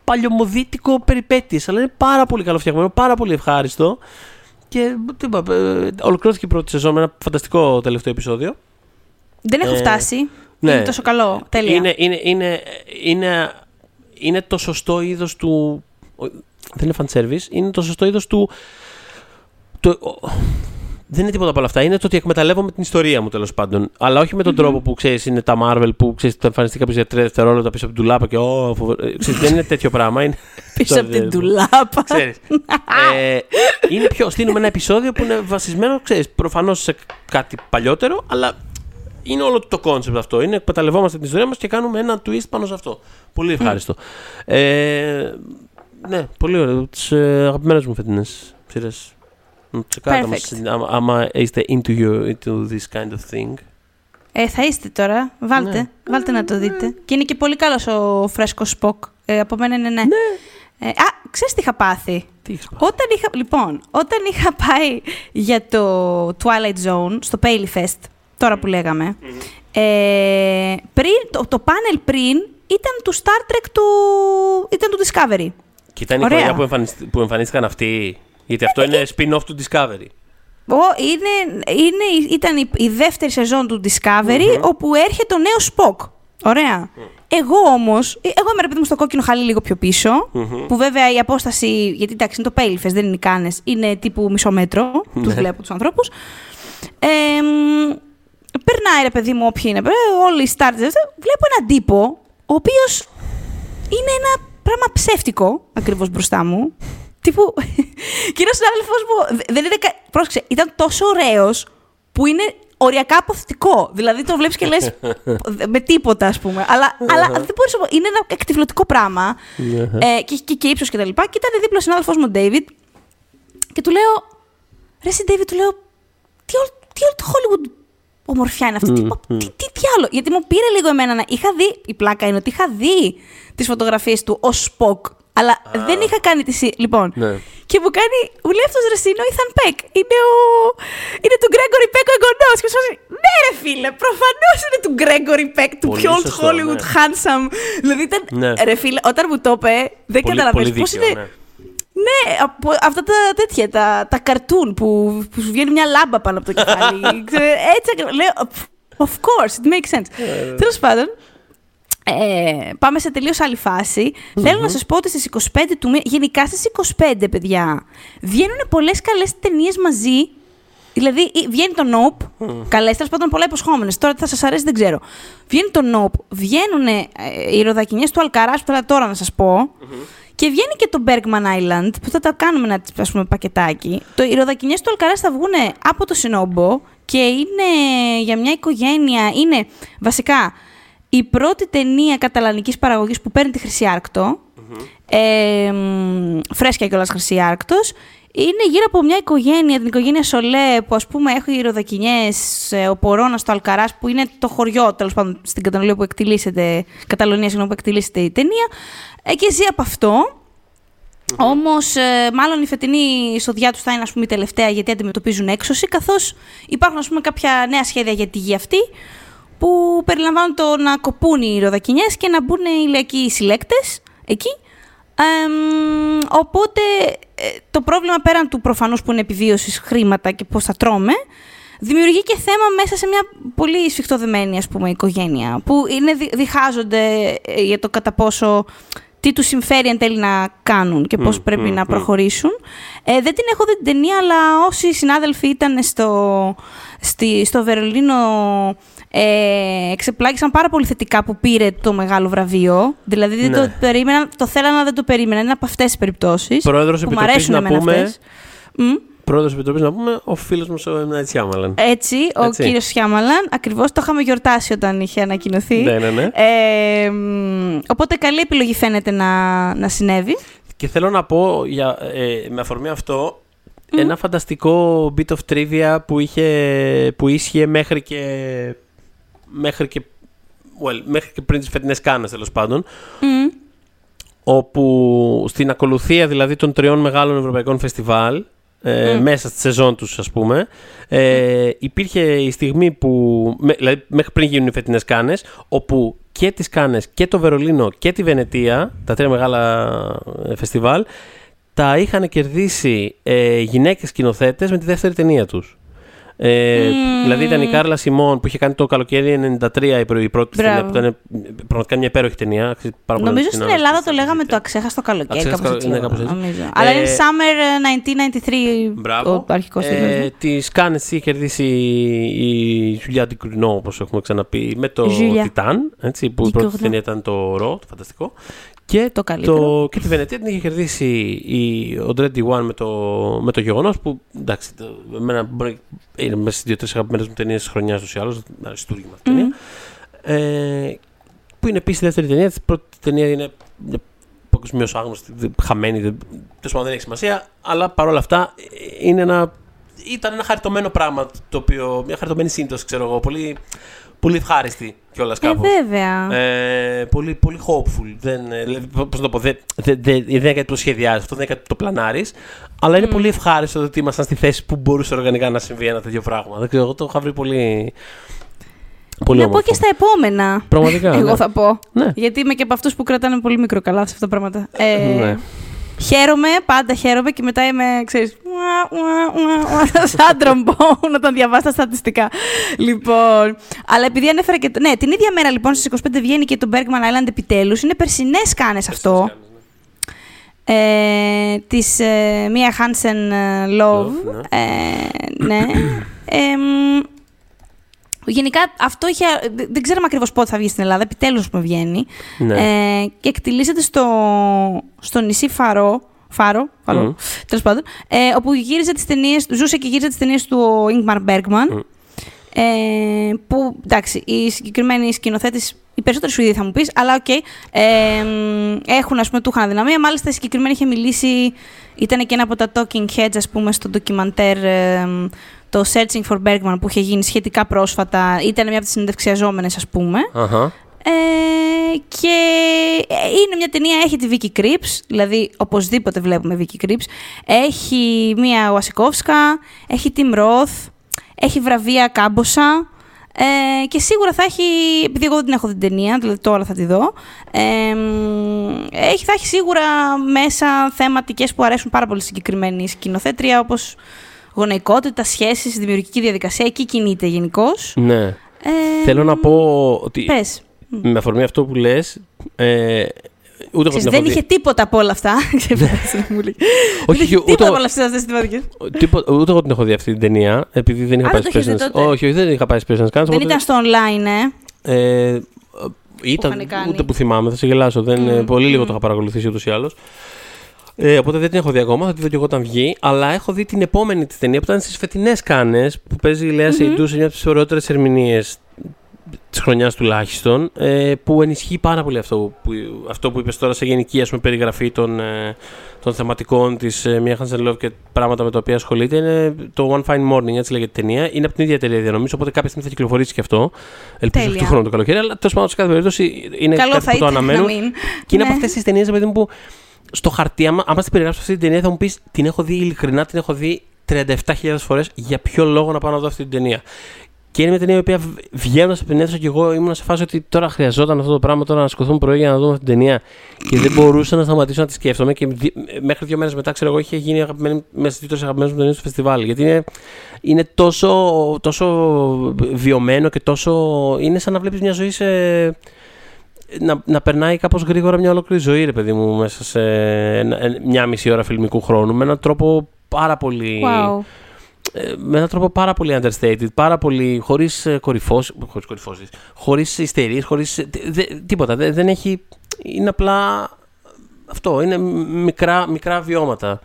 παλιωμοδίτικο περιπέτειες, αλλά είναι πάρα πολύ καλοφτιαγμένο, πάρα πολύ ευχάριστο. Και τι είπα, ε, ολοκληρώθηκε η πρώτη σεζόν με ένα φανταστικό τελευταίο επεισόδιο. Δεν έχω ε, φτάσει. Ναι. Είναι τόσο καλό. Τέλεια. Είναι, είναι, είναι, είναι, είναι το σωστό είδος του. Δεν είναι fan service, είναι το σωστό είδος του. Το, δεν είναι τίποτα από όλα αυτά. Είναι το ότι εκμεταλλεύομαι την ιστορία μου τέλος πάντων. Αλλά όχι με τον τρόπο που ξέρεις, είναι τα Marvel που ξέρεις, θα εμφανιστεί κάποιο για τρία δευτερόλεπτα πίσω από την τουλάπα και. Oh, ξέρεις, δεν είναι τέτοιο πράγμα. Είναι... [LAUGHS] πίσω από την τουλάπα. [LAUGHS] ε, είναι πιο. Στείλουμε ένα επεισόδιο που είναι βασισμένο, ξέρεις, προφανώς σε κάτι παλιότερο, αλλά είναι όλο το κόνσεπτ αυτό. Είναι εκμεταλλευόμαστε την ιστορία μας και κάνουμε ένα twist πάνω σε αυτό. Πολύ ευχάριστο. Ε, ναι, πολύ ωραίο. Τις ε, αγαπημένες μου φετινές σειρές. Τσεκάρετε άμα είστε into, you, into this kind of thing. Ε, θα είστε τώρα. Βάλτε. Ναι. Βάλτε να το δείτε. Και είναι και πολύ καλός ο φρέσκος Σποκ. Ε, από μένα είναι ναι. ναι. Ε, α, ξέρεις τι είχα πάθει; Τι είχα πάθει; Όταν είχα, λοιπόν, όταν είχα πάει για το Twilight Zone στο Paley Fest, τώρα που λέγαμε, ε, πριν, το, το πάνελ πριν ήταν του Star Trek του, ήταν του Discovery. Και ήταν η χρονιά που, που εμφανίστηκαν αυτοί; Γιατί αυτό είναι spin-off του Discovery. είναι, είναι, ήταν η, δεύτερη σεζόν του Discovery, όπου έρχεται ο νέος Spock. Ωραία. Εγώ όμως, εγώ είμαι ρε μου στο κόκκινο χαλί λίγο πιο πισω που βέβαια η απόσταση, γιατί εντάξει είναι το πέλιφε, δεν είναι οι κάνες, είναι τύπου μισό μέτρο, τους ναι. βλέπω τους ανθρώπους. Ε, περνάει ρε παιδί μου, όποιοι είναι, όλοι οι stars, βλέπω έναν τύπο, ο οποίος είναι ένα πράγμα ψεύτικο ακριβώς μπροστά μου. Τύπου. [LAUGHS] Κύριο συνάδελφο μου. Δεν είναι. Πρόσεξε, ήταν τόσο ωραίος που είναι οριακά αποθητικό. Δηλαδή το βλέπεις και λες. [LAUGHS] με τίποτα, ας πούμε. Αλλά, αλλά δεν μπορείς να Είναι ένα εκτιφλωτικό πράγμα. ε, και, και, και ύψος και τα λοιπά. Και ήταν δίπλα ο συνάδελφός μου, Ντέιβιτ. Και του λέω. Ρε, εσύ, Ντέιβιτ, του λέω. Τι όλο, τι όλο το Hollywood ομορφιά είναι αυτή. τι, τι, τι, άλλο. Γιατί μου πήρε λίγο εμένα να. Είχα δει. Η πλάκα είναι ότι είχα δει τις φωτογραφίες του ως Spock αλλά δεν είχα κάνει τη σύνδεση. Λοιπόν. Ναι. Και μου κάνει. Μου λέει αυτός ρε είναι ο Ethan Peck. Είναι, ο... είναι του Gregory Peck ο εγγονός. Και μου Ναι, ρε φίλε, προφανώς είναι του Gregory Peck, του πιο old Hollywood ναι. handsome. Δηλαδή ήταν. Ναι. Ρε φίλε, όταν μου το είπε, δεν καταλαβαίνω πώς είναι. Ναι. Ναι, από αυτά τα τέτοια, τα, τα καρτούν που, που σου βγαίνει μια λάμπα πάνω από το κεφάλι. [LAUGHS] Έτσι, λέω, of course, it makes sense. Yeah, Τέλος πάντων, ε, πάμε σε τελείως άλλη Θέλω να σας πω ότι στις 25 του μήνα, γενικά στις 25, παιδιά, βγαίνουν πολλές καλές ταινίες μαζί. Δηλαδή, βγαίνει το Nope. Mm. Καλές, τέλος πάντων, πολλά υποσχόμενες. Τώρα τι θα σας αρέσει, δεν ξέρω. Βγαίνει το Nope, βγαίνουν ε, οι ροδακινιές του Αλκαράς, που θέλω τώρα να σας πω. Και βγαίνει και το Bergman Island, που θα τα κάνουμε ένα ας πούμε, πακετάκι. Το, οι ροδακινιές του Αλκαράς θα βγουν από το Σινόμπο και είναι για μια οικογένεια. Είναι βασικά η πρώτη ταινία καταλανικής παραγωγής που παίρνει τη Χρυσή ε, φρέσκια κιόλας Χρυσή Άρκτος, είναι γύρω από μια οικογένεια, την οικογένεια Σολέ, που ας πούμε έχει ροδακινιές, ε, ο Πορώνας στο Αλκαράς, που είναι το χωριό, τέλος πάντων, στην Καταλωνία που εκτιλήσεται, Καταλωνία, συγγνώμη, που εκτιλήσεται η ταινία, ε, και ζει από αυτό. Mm-hmm. Όμως, ε, μάλλον η φετινή εισοδιά τους θα είναι ας πούμε, η τελευταία γιατί αντιμετωπίζουν έξωση, καθώς υπάρχουν ας πούμε, κάποια νέα σχέδια για τη γη αυτή που περιλαμβάνουν το να κοπούν οι ροδακινιές και να μπουν οι ηλιακοί συλλέκτες εκεί. οπότε ε, το πρόβλημα πέραν του προφανώς που είναι επιβίωσης χρήματα και πώς θα τρώμε, δημιουργεί και θέμα μέσα σε μια πολύ σφιχτοδεμένη ας πούμε, οικογένεια, που είναι, διχάζονται ε, για το κατά πόσο τι τους συμφέρει εν τέλει να κάνουν και πώς πρέπει να προχωρήσουν. Ε, δεν την έχω δει την ταινία, αλλά όσοι συνάδελφοι ήταν στο, στη, στο Βερολίνο ε, εξεπλάγησαν πάρα πολύ θετικά που πήρε το μεγάλο βραβείο. Δηλαδή δεν το ναι. περίμεναν, το θέλανε, δεν το περίμεναν. Είναι από αυτές τις περιπτώσεις. Πρόεδρος Επιτροπής να πούμε. Πρόεδρος Επιτροπής να πούμε, ο φίλος μας ο Νάιτ Σιάμαλαν. Έτσι, ο κύριος Σιάμαλαν. Ακριβώς το είχαμε γιορτάσει όταν είχε ανακοινωθεί. Ναι, ναι, ναι. Ε, οπότε καλή επιλογή φαίνεται να, να συνέβη. Και θέλω να πω, για, ε, με αφορμή αυτό, ένα φανταστικό bit of trivia που, είχε, που ίσχυε μέχρι και μέχρι και, well, μέχρι και πριν τις φετινές κάνες τέλος πάντων όπου στην ακολουθία δηλαδή των τριών μεγάλων ευρωπαϊκών φεστιβάλ ε, μέσα στη σεζόν τους ας πούμε ε, υπήρχε η στιγμή που δηλαδή μέχρι πριν γίνουν οι φετινές κάνες όπου και τις Κάνες και το Βερολίνο και τη Βενετία τα τρία μεγάλα ε, φεστιβάλ τα είχαν κερδίσει ε, γυναίκες σκηνοθέτες με τη δεύτερη ταινία τους ε, mm. Δηλαδή ήταν η Κάρλα Σιμών που είχε κάνει το καλοκαίρι 93 η πρώτη ταινία που ήταν πραγματικά μια υπέροχη ταινία. Νομίζω στην Ελλάδα το λέγαμε το αξέχαστο καλοκαίρι. Κάπως έτσι, ναι, κάπως έτσι. Ε, Αλλά είναι Summer 1993 Μπράβο. το αρχικός ε, Τη Κάνε είχε κερδίσει η Ζουλιά Ντικρινό όπως έχουμε ξαναπεί με το Τιτάν. Που η πρώτη ταινία ήταν το Ρο, το φανταστικό. Και, το το, και τη Βενετία την είχε κερδίσει η, ο Ντρέντι One με το, με το γεγονός που εντάξει, το, εμένα μπορεί, είναι μέσα στις δύο-τρεις αγαπημένες μου ταινίες της χρονιάς τους ή άλλως. Αριστούργημα αυτή ταινία. Ε, που είναι επίσης η δεύτερη ταινία. Η πρώτη ταινία είναι παγκοσμίως άγνωστη, χαμένη, τέλος πάντων δεν έχει σημασία. Αλλά παρόλα αυτά είναι ένα, ήταν ένα χαριτωμένο πράγμα το οποίο, μια χαριτωμένη σύντοση, ξέρω εγώ. Πολύ, πολύ ευχάριστη κιόλας κάπω. Ε, βέβαια. Ε, πολύ, πολύ hopeful. Δεν, ε, πώς να το πω, δεν, δεν, δεν, δεν είναι κάτι το σχεδιάζεις αυτό, δεν είναι κάτι το πλανάρεις. Αλλά είναι mm. πολύ ευχάριστο ότι ήμασταν στη θέση που μπορούσε οργανικά να συμβεί ένα τέτοιο πράγμα. Δεν ξέρω, εγώ το είχα βρει πολύ. Πολύ να πω και στα επόμενα. Πραγματικά. [LAUGHS] Εγώ ναι. θα πω. Ναι. Γιατί είμαι και από αυτούς που κρατάνε πολύ μικρό καλά σε αυτά τα πράγματα. Ε, ναι. Χαίρομαι, πάντα χαίρομαι και μετά είμαι, ξέρεις, [LAUGHS] σαν τρομπόν όταν διαβάσει τα στατιστικά. Λοιπόν, αλλά επειδή ανέφερα και. Ναι, την ίδια μέρα λοιπόν στις 25 βγαίνει και το Bergman Island επιτέλους. Είναι περσινές κάνες αυτό. Ναι. Ε, της ε, Μία Hansen ε, Love. ναι. Ε, ναι. Γενικά αυτό είχε. Δεν ξέραμε ακριβώς πότε θα βγει στην Ελλάδα. Επιτέλους μου βγαίνει. Ναι. Ε, και εκτιλήσεται στο, στο νησί Φαρό. Φάρο, mm. τέλος πάντων. Ε, όπου γύριζε τις ταινίες, ζούσε και γύριζε τις ταινίες του Ingmar Bergman. Ε, που εντάξει, οι συγκεκριμένοι σκηνοθέτες, οι περισσότεροι Σουηδοί θα μου πεις, αλλά οκ. Okay, ε, έχουν ας πούμε του είχαν αδυναμία. Μάλιστα, η συγκεκριμένη είχε μιλήσει, ήταν και ένα από τα talking heads, ας πούμε, στο ντοκιμαντέρ το Searching for Bergman που είχε γίνει σχετικά πρόσφατα. Ήταν μια από τις συνεντευξιαζόμενες, ας πούμε. Uh-huh. Ε, και είναι μια ταινία, έχει τη Vicky Κρύπς, δηλαδή οπωσδήποτε βλέπουμε Vicky Κρύπς. Έχει μια Βασικόφσκα, έχει Tim Roth, έχει βραβεία κάμποσα. Ε, και σίγουρα θα έχει, επειδή εγώ δεν την έχω δει την ταινία, δηλαδή τώρα θα τη δω, ε, έχει, θα έχει σίγουρα μέσα θεματικές που αρέσουν πάρα πολύ συγκεκριμένη σκηνοθέτρια, όπως γονεϊκότητα, σχέσεις, δημιουργική διαδικασία, εκεί κινείται γενικώς. Ναι. Ε, Θέλω να πω ότι πες. με αφορμή αυτό που λες, ε, Ούτε Ξέρεις, δεν είχε τίποτα από όλα αυτά. [LAUGHS] όχι, όχι, τίποτα από όλα αυτές τις θεματικές. Ούτε εγώ την έχω δει αυτή την ταινία, επειδή δεν είχα πάει στι πέσανε. Όχι, όχι, δεν είχα πάει στι πέσανε. Δεν ήταν στο online, ε; ε ήταν, ούτε που θυμάμαι, θα σε γελάσω. Δεν, πολύ λίγο το είχα παρακολουθήσει ούτως ή άλλως. Ε, οπότε δεν την έχω δει ακόμα, θα τη δω και εγώ όταν βγει. Αλλά έχω δει την επόμενη της ταινία που ήταν στις φετινές κάνες που παίζει η Λέα mm-hmm. Σεϊντού σε μια από τις ωραιότερες ερμηνείες της χρονιάς τουλάχιστον, ε, που ενισχύει πάρα πολύ αυτό που, αυτό που είπες τώρα σε γενική ας πούμε, περιγραφή των, ε, των θεματικών της ε, Μία Hansen Love και πράγματα με τα οποία ασχολείται. Είναι το One Fine Morning, έτσι λέγεται η ταινία. Είναι από την ίδια εταιρεία διανομής, οπότε κάποια στιγμή θα κυκλοφορήσει και αυτό. Ελπίζω του χρόνου το καλοκαίρι. Αλλά τέλος πάντων, σε κάθε περίπτωση είναι Καλό κάτι που το αναμένουν. Και είναι ναι. από αυτές τις ταινίες, παιδί που στο χαρτί, άμα, άμα την περιγράψω αυτή την ταινία, θα μου πεις την έχω δει ειλικρινά, την έχω δει 37.000 φορές. Για ποιο λόγο να πάω να δω αυτή την ταινία. Και είναι μια ταινία η οποία βγαίνοντα από την αίθουσα και εγώ ήμουν σε φάση ότι τώρα χρειαζόταν αυτό το πράγμα τώρα να σκοθούμε πρωί για να δούμε αυτή την ταινία. Και δεν μπορούσα να σταματήσω να τη σκέφτομαι. Και μέχρι δύο μέρες μετά, ξέρω εγώ, είχε γίνει αγαπημένη, μέσα στις τρεις αγαπημένες μου ταινίες στο φεστιβάλ. Γιατί είναι, είναι τόσο, τόσο βιωμένο και τόσο. Είναι σαν να βλέπεις μια ζωή σε. Να, να περνάει κάπως γρήγορα μια ολόκληρη ζωή, ρε παιδί μου, μέσα σε μια μισή ώρα φιλμικού χρόνου. Με έναν τρόπο πάρα πολύ. Wow ε, με έναν τρόπο πάρα πολύ understated, πάρα πολύ χωρίς ε, κορυφώσεις, χωρίς κορυφώσεις, χωρίς ιστερίες, χωρίς ε, τίποτα. δεν έχει, είναι απλά αυτό, είναι μικρά, μικρά βιώματα.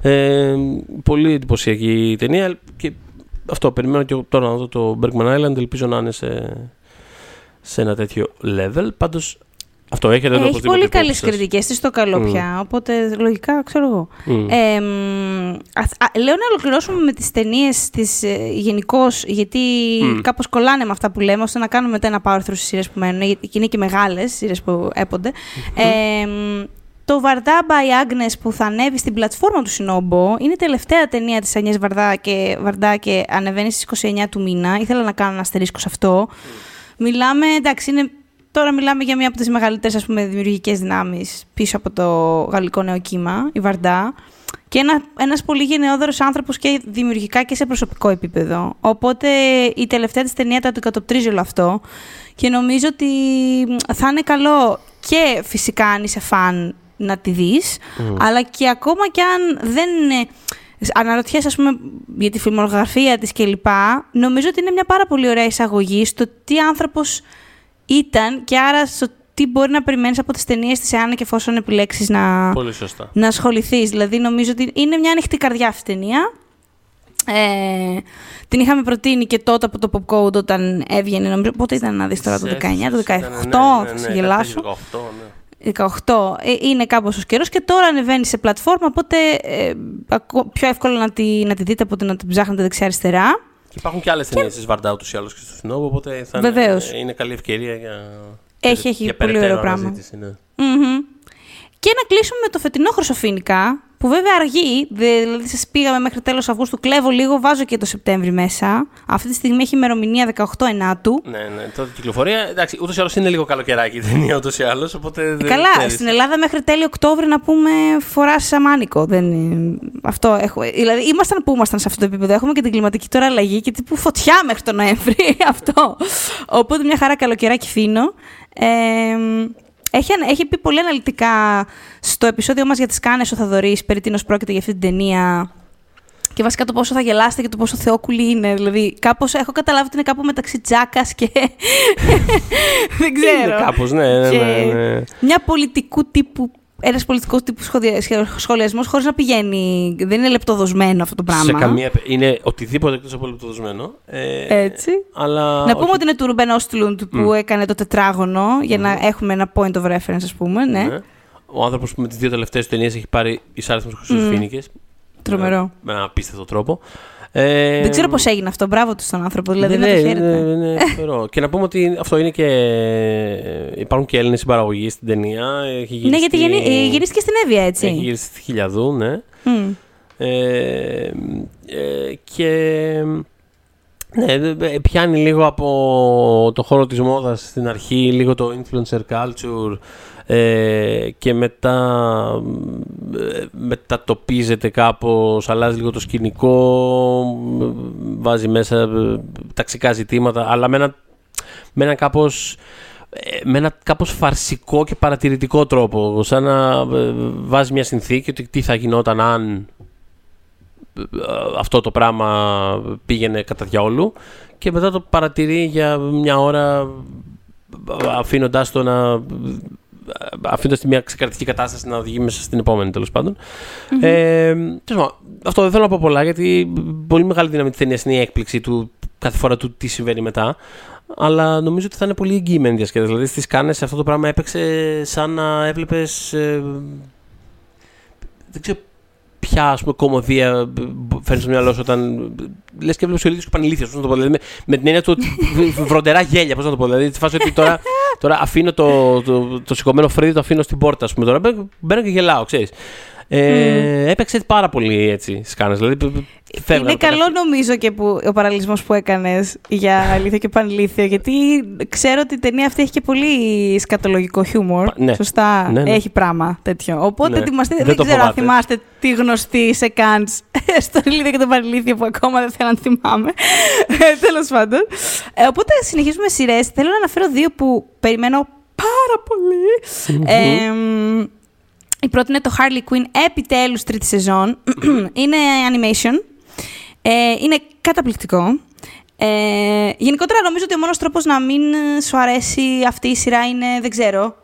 Ε, πολύ εντυπωσιακή η ταινία και αυτό, περιμένω και τώρα να δω το Bergman Island, ελπίζω να είναι σε, σε ένα τέτοιο level. Πάντως αυτό έχετε Έχει πολύ καλές κριτικές. Τις στο καλό mm. πια. Οπότε λογικά ξέρω εγώ. Mm. Ε, λέω να ολοκληρώσουμε με τις ταινίες της ε, γενικώς, γιατί mm. κάπως κολλάνε με αυτά που λέμε, ώστε να κάνουμε μετά ένα πάω στις σειρές που μένουν. Γιατί είναι και μεγάλες σειρές που έπονται. Mm-hmm. Ε, το Βαρδά by Agnes που θα ανέβει στην πλατφόρμα του Σινόμπο είναι η τελευταία ταινία της Ανιές Βαρδά και, Βαρδά και ανεβαίνει στις 29 του μήνα. Ήθελα να κάνω ένα αστερίσκο σε αυτό. Mm. Μιλάμε, εντάξει, είναι Τώρα μιλάμε για μία από τις μεγαλύτερες ας δημιουργικές δυνάμεις πίσω από το γαλλικό νεοκύμα, η Βαρντά. Και ένα, ένας πολύ γενναιόδωρος άνθρωπος και δημιουργικά και σε προσωπικό επίπεδο. Οπότε η τελευταία της ταινία το αντικατοπτρίζει όλο αυτό. Και νομίζω ότι θα είναι καλό και φυσικά αν είσαι φαν να τη δεις, αλλά και ακόμα και αν δεν είναι αναρωτιέσαι, ας πούμε, για τη φιλμογραφία της κλπ. Νομίζω ότι είναι μια πάρα πολύ ωραία εισαγωγή στο τι άνθρωπος ήταν και άρα στο τι μπορεί να περιμένεις από τις ταινίες της, εάν και εφόσον επιλέξεις να, να ασχοληθείς. Δηλαδή, νομίζω ότι είναι μια ανοιχτή καρδιά αυτή η ταινία. Ε, την είχαμε προτείνει και τότε από το Pop Code όταν έβγαινε. Νομίζω, πότε ήταν να δεις τώρα, το 19, το 18, ναι, θα ναι, ναι, γελάσω. 18, 18. Ε, είναι κάπως ο καιρός και τώρα ανεβαίνει σε πλατφόρμα, οπότε ε, πιο εύκολο να τη, να τη δείτε από ότι να την ψάχνετε δεξιά-αριστερά. Και υπάρχουν και άλλες ταινίες της Βαρντά ούτω ή άλλως και στο Σινόβο, οπότε θα είναι, είναι καλή ευκαιρία για. Έχει, έχει για πολύ ωραίο πράγμα. Ναι. Mm-hmm. Και να κλείσουμε με το φετινό Χρυσοφίνικα, που βέβαια αργεί, δηλαδή σας πήγαμε μέχρι τέλος Αυγούστου, κλέβω λίγο, βάζω και το Σεπτέμβρη μέσα. Αυτή τη στιγμή έχει ημερομηνία 18 Ενάτου. Ναι, ναι, τότε κυκλοφορία. Εντάξει, ούτως ή άλλως είναι λίγο καλοκαιράκι [LAUGHS] η ταινία, ούτως ή άλλως. Οπότε Καλά, ξέρεις. στην Ελλάδα μέχρι τέλειο Οκτώβρη να πούμε φορά σαμάνικο. Δεν... Αυτό έχω. Δηλαδή, ήμασταν που ήμασταν σε αυτό το επίπεδο. Έχουμε και την κλιματική τώρα αλλαγή και τύπου φωτιά μέχρι τον Νοέμβρη. [LAUGHS] αυτό. Οπότε μια χαρά καλοκαιράκι φίνο. Ε, έχει, έχει πει πολύ αναλυτικά στο επεισόδιο μας για τις Κάνες ο Θαδωρής περί τίνος πρόκειται για αυτή την ταινία και βασικά το πόσο θα γελάσετε και το πόσο θεόκουλη είναι. Δηλαδή, κάπως έχω καταλάβει ότι είναι κάπου μεταξύ τζάκας και... [LAUGHS] Δεν ξέρω. Είναι κάπως, ναι, ναι, ναι, ναι. Μια πολιτικού τύπου ένας πολιτικός τύπου σχολιασμός χωρίς να πηγαίνει. Δεν είναι λεπτοδοσμένο αυτό το πράγμα. Σε καμία, είναι οτιδήποτε εκτός από λεπτοδοσμένο. Ε, Έτσι. Αλλά να πούμε ότι είναι του Ρουμπέν Όστλουντ που έκανε το τετράγωνο για να έχουμε ένα point of reference, ας πούμε. Ναι. ναι. Ο άνθρωπος που με τις δύο τελευταίες ταινίες έχει πάρει εισάριθμε χρυσοφίνικε. Τρομερό. Με έναν απίστευτο τρόπο. Ε, δεν ξέρω πώς έγινε αυτό. Μπράβο τους στον άνθρωπο. Δηλαδή, ναι, ναι, ναι, ναι, και να πούμε ότι αυτό είναι και. Υπάρχουν και Έλληνες συμπαραγωγοί στην ταινία. Έχει γυριστεί... Ναι, γιατί γεννή... γυρίστηκε στην Εύβοια, έτσι. Έχει γυρίσει στη Χιλιαδού, ναι. Mm. Ε, ε, και Ναι, πιάνει λίγο από το χώρο της μόδας στην αρχή, λίγο το influencer culture ε, και μετά ε, μετατοπίζεται κάπως, αλλάζει λίγο το σκηνικό, βάζει μέσα ε, ταξικά ζητήματα, αλλά με ένα, με ένα κάπως με ένα κάπως φαρσικό και παρατηρητικό τρόπο, σαν να βάζει μια συνθήκη ότι τι θα γινόταν αν αυτό το πράγμα πήγαινε κατά διαόλου και μετά το παρατηρεί για μια ώρα αφήνοντάς το να αφήνοντας τη μια ξεκρατική κατάσταση να οδηγεί μέσα στην επόμενη τέλος Ε, αυτό δεν θέλω να πω πολλά γιατί πολύ μεγάλη δύναμη της ταινίας είναι η έκπληξη του κάθε φορά του τι συμβαίνει μετά. Αλλά νομίζω ότι θα είναι πολύ εγγυημένη διασκέδαση. Δηλαδή στις κάνε αυτό το πράγμα έπαιξε σαν να έβλεπες. Ε, δεν ξέρω ποια ας πούμε, κομμωδία φέρνει στο μυαλό σου όταν. λες και βλέπεις ο ίδιο και πανηλήθεια. Πώς να το πω. Δηλαδή, με, με την έννοια του [LAUGHS] βροντερά γέλια. Πώς να το πω. Δηλαδή, τη φάση ότι τώρα, τώρα αφήνω το, το, το, το σηκωμένο φρύδι, το αφήνω στην πόρτα. Ας πούμε, τώρα μπαίνω και γελάω, ξέρεις. Ε, mm. Έπαιξε πάρα πολύ έτσι σκάνες. Δηλαδή, είναι καλό νομίζω και που, ο παραλληλισμό που έκανες για [LAUGHS] αλήθεια και πανηλήθεια, γιατί ξέρω ότι η ταινία αυτή έχει και πολύ σκατολογικό χιούμορ. Ναι. Σωστά, ναι, ναι. έχει πράγμα τέτοιο. Οπότε ναι. δεν, δεν ξέρω αν θυμάστε τη γνωστή σε καντ [LAUGHS] στο αλήθεια και το παραλήθεια που ακόμα δεν θέλω να θυμάμαι. Ε, Τέλος πάντων. Ε, οπότε συνεχίζουμε σειρές. Θέλω να αναφέρω δύο που περιμένω πάρα η πρώτη είναι το Harley Quinn, επιτέλους τρίτη σεζόν. [CLEARS THROAT] είναι animation. Ε, είναι καταπληκτικό. Ε, γενικότερα νομίζω ότι ο μόνος τρόπος να μην σου αρέσει αυτή η σειρά είναι, δεν ξέρω,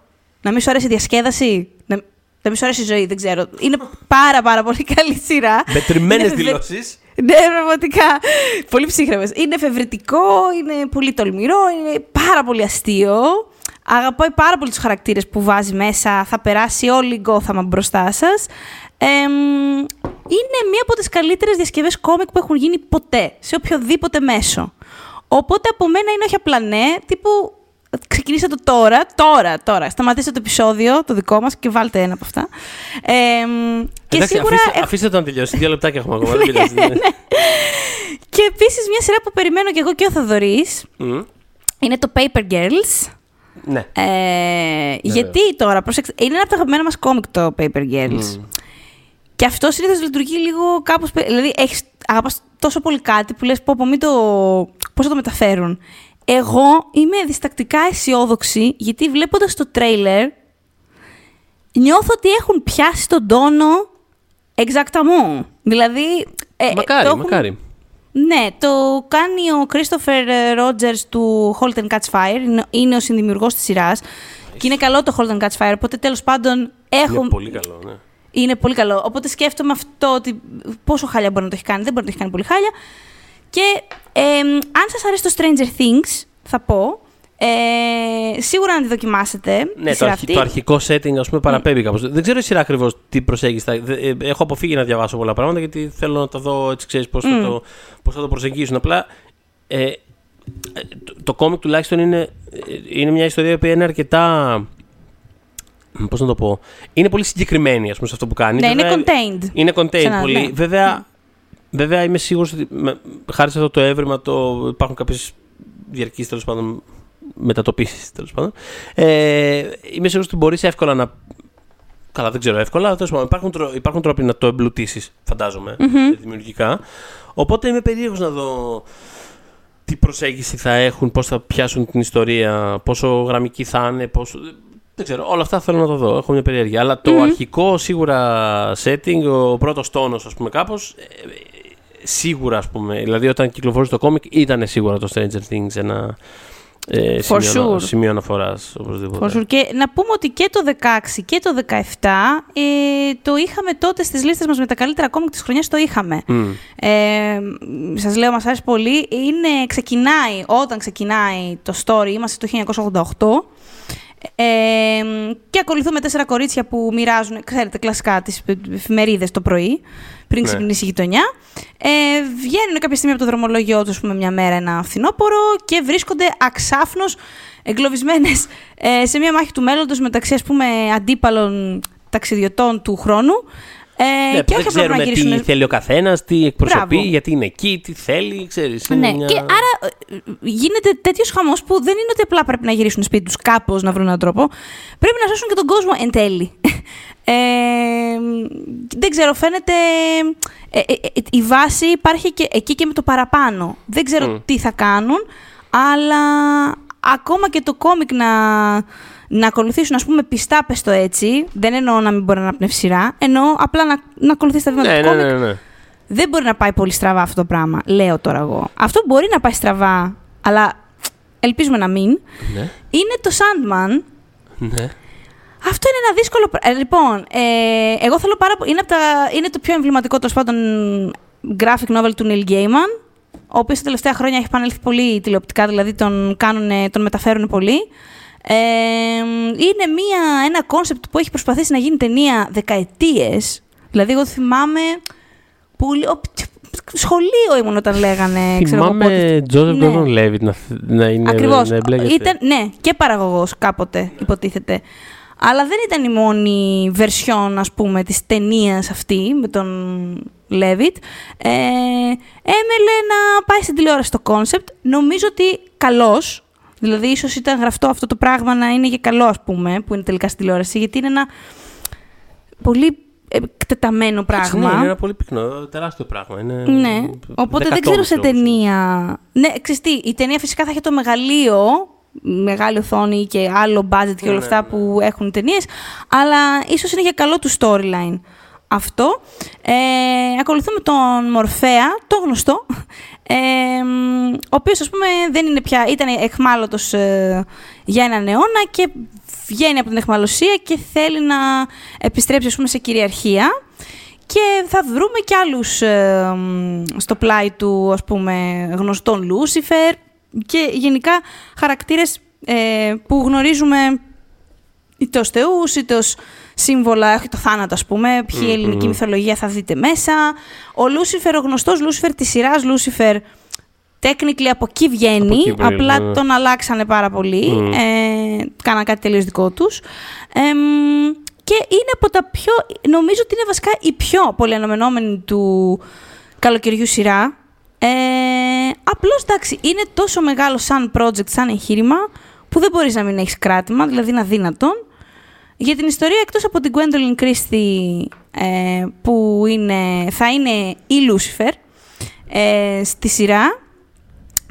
να μην σου αρέσει η διασκέδαση, να, να μην σου αρέσει η ζωή, δεν ξέρω. Είναι πάρα πάρα πολύ καλή σειρά. Μετρημένες δηλώσεις. Ναι, πραγματικά. Πολύ ψύχρεμες. Είναι εφευρετικό, είναι πολύ τολμηρό, είναι πάρα πολύ αστείο. Αγαπάει πάρα πολύ τους χαρακτήρες που βάζει μέσα. Θα περάσει όλη η γκόθαμα μπροστά σας. είναι μία από τις καλύτερες διασκευές κόμικ που έχουν γίνει ποτέ, σε οποιοδήποτε μέσο. Οπότε από μένα είναι όχι απλά ναι, τύπου ξεκινήστε το τώρα, τώρα, τώρα. Σταματήστε το επεισόδιο, το δικό μας και βάλτε ένα από αυτά. Ε, και Εντάξει, σίγουρα... αφήστε, αφήστε το να τελειώσει, δύο λεπτάκια έχουμε ακόμα, δεν πειράζει. Ναι, ναι. Και επίσης μια σειρά που περιμένω και εγώ και ο Θοδωρής, είναι το Paper Girls. Ναι. Ε, γιατί τώρα, προσέξτε, είναι ένα από τα αγαπημένα μας κόμικ το Paper Girls. Και αυτό συνήθως λειτουργεί λίγο κάπως. Δηλαδή, έχεις αγαπάς τόσο πολύ κάτι που λες: Πω, πω, μην το. Πώς θα το μεταφέρουν. Εγώ είμαι διστακτικά αισιόδοξη γιατί βλέποντας το τρέιλερ νιώθω ότι έχουν πιάσει τον τόνο εξακταμό. Δηλαδή. Ε, μακάρι, μακάρι. Ναι, το κάνει ο Christopher Rogers του Halt and Catch Fire. Είναι ο συνδημιουργός της σειράς. Και είναι καλό το Halt and Catch Fire, οπότε τέλος πάντων έχω... Είναι πολύ καλό, ναι. Είναι πολύ καλό. Οπότε σκέφτομαι αυτό ότι πόσο χάλια μπορεί να το έχει κάνει. Δεν μπορεί να το έχει κάνει πολύ χάλια. Και ε, αν σας αρέσει το Stranger Things, θα πω, ε, σίγουρα να τη δοκιμάσετε. Ναι, το, αρχ, το, αρχικό setting ας πούμε παραπέμπει κάπως. Δεν ξέρω η σειρά ακριβώς τι προσέγγιση θα. Ε, έχω αποφύγει να διαβάσω πολλά πράγματα γιατί θέλω να τα δω έτσι, ξέρεις πώς θα, το, πώς θα το προσεγγίσουν. Απλά ε, το, το κόμικ τουλάχιστον είναι, είναι μια ιστορία που είναι αρκετά. Πώς να το πω. Είναι πολύ συγκεκριμένη ας πούμε, σε αυτό που κάνει. Ναι, Βέβαια, είναι contained. Είναι contained πολύ. Ναι. Βέβαια, βέβαια είμαι σίγουρος ότι χάρη σε αυτό το έβριμα το, υπάρχουν κάποιες διαρκείς τέλος πάντων μετατοπίσεις τέλος πάντων. Ε, είμαι σίγουρος ότι μπορείς εύκολα να. Καλά, δεν ξέρω εύκολα. πάντων, υπάρχουν, τρό... υπάρχουν τρόποι να το εμπλουτίσεις, φαντάζομαι, mm-hmm. δημιουργικά. Οπότε είμαι περίεργος να δω τι προσέγγιση θα έχουν, πώς θα πιάσουν την ιστορία, πόσο γραμμική θα είναι, πόσο. Δεν ξέρω, όλα αυτά θέλω να το δω. Έχω μια περιέργεια. Αλλά το αρχικό σίγουρα setting, ο πρώτος τόνος, ας πούμε, κάπως. Ε, σίγουρα, ας πούμε. Δηλαδή, όταν κυκλοφορούσε το κόμικ, ήταν σίγουρα το Stranger Things ένα ε, σημείο, sure. σημείο αναφοράς οπωσδήποτε. sure. Και να πούμε ότι και το 16 και το 17 ε, το είχαμε τότε στις λίστες μας με τα καλύτερα κόμικ της χρονιάς το είχαμε. Mm. Ε, σας λέω, μας άρεσε πολύ. Είναι, ξεκινάει, όταν ξεκινάει το story, είμαστε το 1988 ε, και ακολουθούμε τέσσερα κορίτσια που μοιράζουν, ξέρετε, κλασικά τις εφημερίδες το πρωί, πριν ναι. ξυπνήσει η γειτονιά. Ε, βγαίνουν κάποια στιγμή από το δρομολόγιο τους, πούμε, μια μέρα ένα φθινόπωρο και βρίσκονται αξάφνως εγκλωβισμένες ε, σε μια μάχη του μέλλοντος μεταξύ, ας πούμε, αντίπαλων ταξιδιωτών του χρόνου Ε, ναι, και δεν όχι απλά να ξέρουμε γυρίσουν. τι θέλει ο καθένας, τι εκπροσωπεί, Μπράβο. γιατί είναι εκεί, τι θέλει, ξέρεις. Ναι, είναι μια- και άρα ε, γίνεται τέτοιος χαμός που δεν είναι ότι απλά πρέπει να γυρίσουν σπίτι τους κάπως να βρουν έναν τρόπο. Πρέπει να σώσουν και τον κόσμο εν τέλει. Ε, δεν ξέρω, φαίνεται. ε, ε, ε, η βάση υπάρχει και εκεί και με το παραπάνω. Δεν ξέρω Μμ. τι θα κάνουν, αλλά ακόμα και το κόμικ να, να ακολουθήσουν, ας πούμε, πιστά, πες το έτσι. Δεν εννοώ να μην μπορεί να πνεύσει σειρά, εννοώ απλά να, να ακολουθήσει τα βήματα Ναι, του ναι, κόμικ ναι, ναι. δεν μπορεί να πάει πολύ στραβά αυτό το πράγμα. Λέω τώρα εγώ. Αυτό μπορεί να πάει στραβά, αλλά ελπίζουμε να μην. Ναι, Είναι το Sandman. ναι. Αυτό είναι ένα δύσκολο. πρά- Ε, λοιπόν, ε, εγώ θέλω πάρα πολύ. Είναι, απ' τα- είναι το πιο εμβληματικό τέλος πάντων graphic novel του Neil Gaiman. Ο οποίος τα τελευταία χρόνια έχει επανέλθει πολύ τηλεοπτικά, δηλαδή τον, κάνουνε, τον μεταφέρουν πολύ. Ε, είναι μια, ένα κόνσεπτ που έχει προσπαθήσει να γίνει ταινία δεκαετίες. Δηλαδή, εγώ θυμάμαι πολύ. ο- σχολείο ήμουν όταν λέγανε. ξέρω εγώ πότε. Θυμάμαι Τζόζεφ Ναι. Γκόρντον Λέβιτ να, να είναι. Ακριβώς. Να εμπλέκεται. Ήταν, ναι, και παραγωγός κάποτε υποτίθεται. Αλλά δεν ήταν η μόνη βερσιόν, ας πούμε, της ταινίας αυτή με τον Λέβιτ. Ε, έμελλε να πάει στην τηλεόραση το κόνσεπτ. Νομίζω ότι καλώς. Δηλαδή, ίσως ήταν γραφτό αυτό το πράγμα να είναι και καλό, ας πούμε, που είναι τελικά στην τηλεόραση. Γιατί είναι ένα πολύ εκτεταμένο Εντάξει, πράγμα. Ναι, είναι ένα πολύ πυκνό, τεράστιο πράγμα. Είναι Ναι, οπότε δεν ξέρω σε δεκατόμετρο όμως. ταινία. Ναι, ξέρεις τι, η ταινία φυσικά θα έχει το μεγαλείο, μεγάλη οθόνη και άλλο budget και όλα Ναι, αυτά ναι. που έχουν ταινίες, αλλά ίσως είναι για καλό του storyline αυτό. Ε, ακολουθούμε τον Μορφέα, το γνωστό, ε, ο οποίος ας πούμε δεν είναι πια, ήταν εχμάλωτος ε, για έναν αιώνα και βγαίνει από την αιχμαλωσία και θέλει να επιστρέψει ας πούμε σε κυριαρχία. Και θα βρούμε και άλλους ε, μ, στο πλάι του ας πούμε γνωστόν Lucifer και γενικά χαρακτήρες ε, που γνωρίζουμε είτε ως θεούς, είτε ως σύμβολα, έχει το θάνατο ας πούμε, ποιη Μμμ. ελληνική μυθολογία θα δείτε μέσα. Ο Lucifer, ο γνωστός Lucifer της σειράς Lucifer, technically από εκεί βγαίνει, Από εκεί προήλθε, απλά ναι. τον αλλάξανε πάρα πολύ, Μμ. ε, κάναν κάτι τελείως δικό τους. Εμ, και είναι από τα πιο, νομίζω ότι είναι βασικά η πιο πολύ αναμενόμενη του καλοκαιριού σειρά. Ε, απλώς εντάξει, είναι τόσο μεγάλο σαν project, σαν εγχείρημα, που δεν μπορείς να μην έχεις κράτημα, δηλαδή είναι αδύνατον. Για την ιστορία, εκτός από την Gwendolyn Christie, ε, που είναι, θα είναι η Lucifer ε, στη σειρά,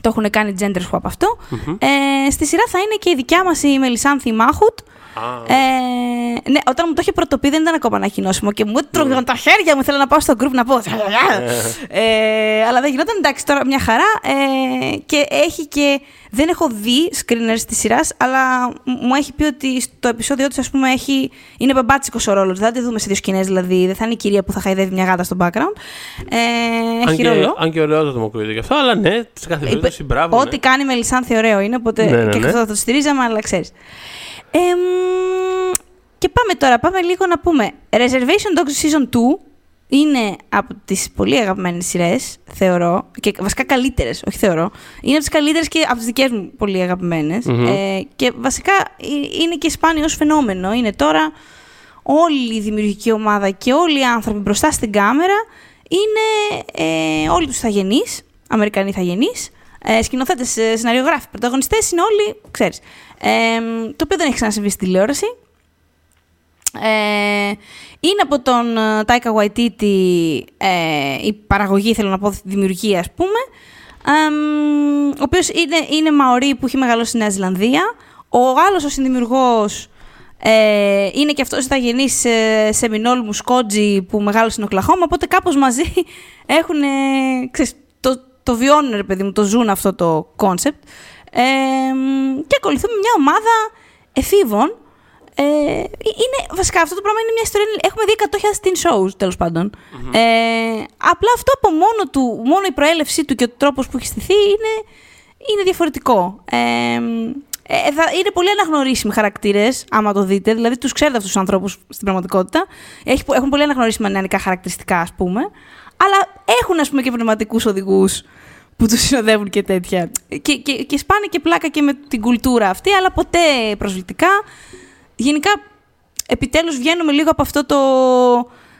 το έχουν κάνει gender swap αυτό, Μμμ. ε, στη σειρά θα είναι και η δικιά μας η Μελισάνθη Μάχουτ, Α, ε, ναι, όταν μου το είχε πρωτοπεί δεν ήταν ακόμα ανακοινώσιμο και μου έτρωγαν τα χέρια μου. Θέλω να πάω στο group να πω. ε, αλλά δεν γινόταν. Εντάξει, τώρα μια χαρά. Ε, και έχει και. Δεν έχω δει screeners της σειράς, αλλά μου έχει πει ότι στο επεισόδιο της, ας πούμε, έχει, είναι μπαμπάτσικος ο ρόλος. Δεν θα τη δούμε σε δύο σκηνές, δηλαδή. Δεν θα είναι η κυρία που θα χαϊδεύει μια γάτα στο background. Ε, αν, έχει και, ρόλο. αν και ωραίο το μου γι' αυτό, αλλά ναι, σε κάθε Είπε, περίπτωση μπράβο. Ό,τι ναι. κάνει με Λισάνθη ωραίο είναι, οπότε Ναι, ναι, και ναι. αυτό θα το στηρίζαμε, αλλά ξέρεις. Ε, μ, και πάμε τώρα, πάμε λίγο να πούμε. Reservation Dogs Season 2 είναι από τις πολύ αγαπημένες σειρές, θεωρώ, και βασικά καλύτερες, όχι θεωρώ. Είναι από τις καλύτερες και από τις δικές μου πολύ αγαπημένες. Μμμ. Ε, και βασικά ε, είναι και σπάνιο ως φαινόμενο. Είναι τώρα όλη η δημιουργική ομάδα και όλοι οι άνθρωποι μπροστά στην κάμερα είναι ε, όλοι τους θαγενείς, Αμερικανοί θαγενείς, ε, σκηνοθέτες, ε, σεναριογράφοι, πρωταγωνιστές είναι όλοι, ξέρεις. Ε, το οποίο δεν έχει ξανασυμβεί στη τηλεόραση. Ε, είναι από τον ε, Taika Waititi ε, η παραγωγή, θέλω να πω, δημιουργία, ας πούμε. Εμ, ο οποίος είναι, είναι Μαωρί που έχει μεγαλώσει στη Νέα Ζηλανδία. Ο άλλος ο συνδημιουργός ε, είναι και αυτός ιθαγενής ε, Seminole Muscogee που μεγάλωσε στην Οκλαχώμα, οπότε κάπως μαζί έχουν, ε, ξέρεις, το, το βιώνουν, ρε παιδί μου, το ζουν αυτό το concept. Ε, και ακολουθούμε μια ομάδα εφήβων ε, είναι, βασικά αυτό το πράγμα είναι μια ιστορία. Έχουμε δει 100.000 teen shows τέλος Ε, απλά αυτό από μόνο του, μόνο η προέλευσή του και ο τρόπος που έχει στηθεί είναι, είναι διαφορετικό. Ε, ε, θα, είναι πολύ αναγνωρίσιμοι χαρακτήρες, άμα το δείτε. Δηλαδή, τους ξέρετε αυτούς τους ανθρώπους στην πραγματικότητα. Έχει, έχουν πολύ αναγνωρίσιμα νεανικά χαρακτηριστικά, ας πούμε. Αλλά έχουν, ας πούμε, και πνευματικούς οδηγούς που τους συνοδεύουν και τέτοια. Και, και, και σπάνε και πλάκα και με την κουλτούρα αυτή, αλλά ποτέ προσβλητικά. Γενικά, επιτέλους βγαίνουμε λίγο από αυτό το...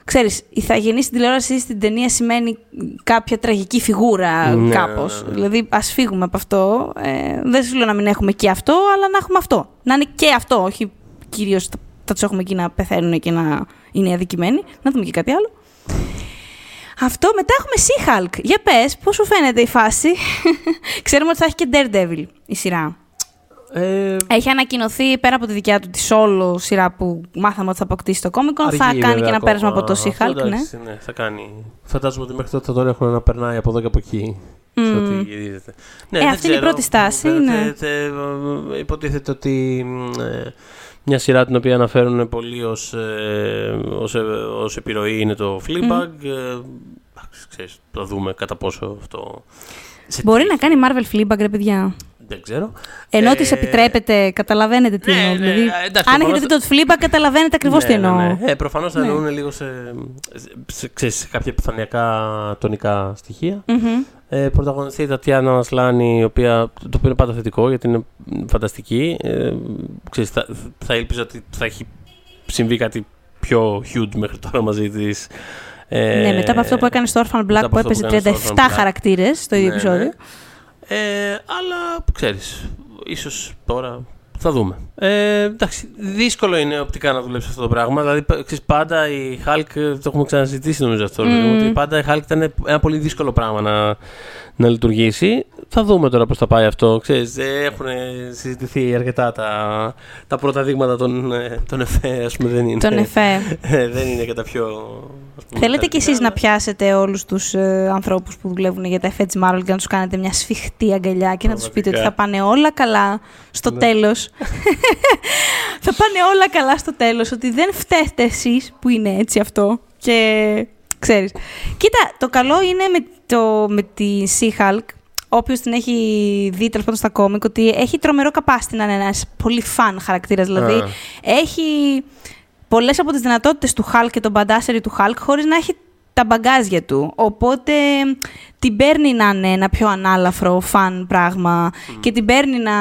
ξέρεις, η θαγενή στην τηλεόραση στην ταινία σημαίνει κάποια τραγική φιγούρα Ναι, κάπως. ναι, ναι. Δηλαδή, ας φύγουμε από αυτό. Ε, δεν σου λέω να μην έχουμε και αυτό, αλλά να έχουμε αυτό. Να είναι και αυτό, όχι κυρίως θα, θα τους έχουμε εκεί να πεθαίνουν και να είναι αδικημένοι. Να δούμε και κάτι άλλο. Αυτό, μετά έχουμε She-Hulk. Για πες, πώς σου φαίνεται η φάση; [LAUGHS] Ξέρουμε ότι θα έχει και Daredevil η σειρά. Ε, Έχει ανακοινωθεί πέρα από τη δικιά του τη solo σειρά που μάθαμε ότι θα αποκτήσει το Comic Con. Θα αργεί, κάνει βέβαια, και ένα ακόμα. πέρασμα από το Αυτό, She-Hulk, ναι. εντάξει, ναι. θα κάνει. Φαντάζομαι ότι μέχρι τότε θα τον έχουν να περνάει από εδώ και από εκεί. Σε ό,τι γυρίζεται. Ναι, Ε, δεν αυτή είναι η ξέρω. πρώτη στάση, Μου ναι. φαίνεται, ε, Υποτίθεται ότι ε, μια σειρά την οποία αναφέρουν πολύ ως, ε, ως, ε, ως επιρροή είναι το Fleabag. Ε, εντάξει, ξέρεις, θα δούμε κατά πόσο αυτό... σε Μπορεί τι- να κάνει Marvel Fleabag, ρε παιδιά. Δεν ξέρω. Ενώ Ε, τη επιτρέπεται, καταλαβαίνετε τι ναι, εννοώ. ναι, δηλαδή, ε, εντάξει, αν έχετε προφανώς- δει το Fleabag, καταλαβαίνετε ακριβώς τι Ναι, εννοώ. Ναι, ναι. Ε, προφανώς θα Ναι. εννοούν λίγο σε, σε, ξέρεις, σε κάποια επιφανειακά τονικά στοιχεία. Μμμ. Ε, πρωταγωνιστεί η Τατιάνα Ασλάνη, η οποία, το οποίο είναι πάντα θετικό γιατί είναι φανταστική. Ε, ξέρεις, θα, θα ήλπιζα ότι θα έχει συμβεί κάτι πιο huge μέχρι τώρα μαζί της. Ε, ναι, μετά από αυτό που έκανε στο Orphan Black μετά από που αυτό που έπαιζε έκανε στο 37 Orphan Black. χαρακτήρες στο ίδιο Ναι, επεισόδιο. ναι. Ε, αλλά ξέρεις, ίσως τώρα θα δούμε. Ε, εντάξει, δύσκολο είναι οπτικά να δουλέψεις αυτό το πράγμα. Δηλαδή, πα- ξέρεις, πάντα η Hulk, το έχουμε ξαναζητήσει νομίζω αυτό, Μμμ. ότι πάντα η Hulk ήταν ένα πολύ δύσκολο πράγμα να, να λειτουργήσει. Θα δούμε τώρα πώς θα πάει αυτό. Ξέρεις, ε, έχουν συζητηθεί αρκετά τα, τα πρώτα δείγματα των, ε, των εφέ, ας πούμε, δεν είναι. Τον Εφέ. Ε, δεν είναι και τα πιο... ας πούμε, Θέλετε κι χαρακτηριστικά, εσείς να αλλά- πιάσετε όλους τους ε, ανθρώπους που δουλεύουν για τα εφέ της Marvel και να τους κάνετε μια σφιχτή αγκαλιά και να τους πείτε ότι Πραγματικά. θα πάνε όλα καλά στο Ναι. τέλος. [LAUGHS] θα πάνε όλα καλά στο τέλος, ότι δεν φταίτε εσείς που είναι έτσι αυτό και ξέρεις. Κοίτα, το καλό είναι με, το, με τη She-Hulk, Όποιος την έχει δει τέλος πάντων στα κόμικ, ότι έχει τρομερό capacity να είναι ένας πολύ φαν χαρακτήρας. Δηλαδή, Α. έχει πολλές από τις δυνατότητες του Hulk και τον μπαντάσερι του Hulk, χωρίς να έχει τα μπαγκάζια του. Οπότε την παίρνει να είναι ένα πιο ανάλαφρο φαν πράγμα και την παίρνει να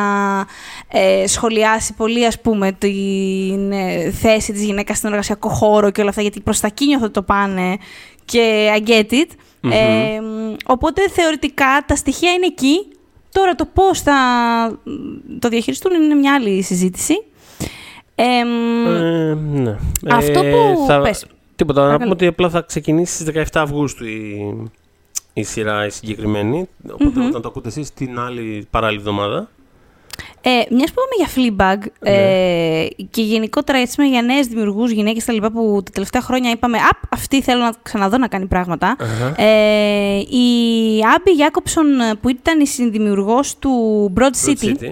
ε, σχολιάσει πολύ ας πούμε την ε, θέση της γυναίκας στον εργασιακό χώρο και όλα αυτά γιατί προς τα εκεί νιώθω ότι το πάνε και I get it. Μμμ. Ε, οπότε θεωρητικά τα στοιχεία είναι εκεί. Τώρα το πώς θα το διαχειριστούν είναι μια άλλη συζήτηση. Ε, μ, Ε, ναι. Αυτό που- Θα... πες. Τίποτα. Να Παρακαλώ. πούμε ότι απλά θα ξεκινήσει στις 17 Αυγούστου η, η σειρά η συγκεκριμένη. Οπότε Μμμ. όταν το ακούτε εσείς την άλλη παράλληλη εβδομάδα. Ε, Μιας που είπαμε για Fleabag ε, και γενικότερα έτσι με για νέες δημιουργούς, γυναίκες τα λοιπά που τα τελευταία χρόνια είπαμε Απ, αυτή θέλω να ξαναδώ να κάνει πράγματα. Αχα. Ε, η Άμπι Γιάκοψον που ήταν η συνδημιουργός του Broad City, City.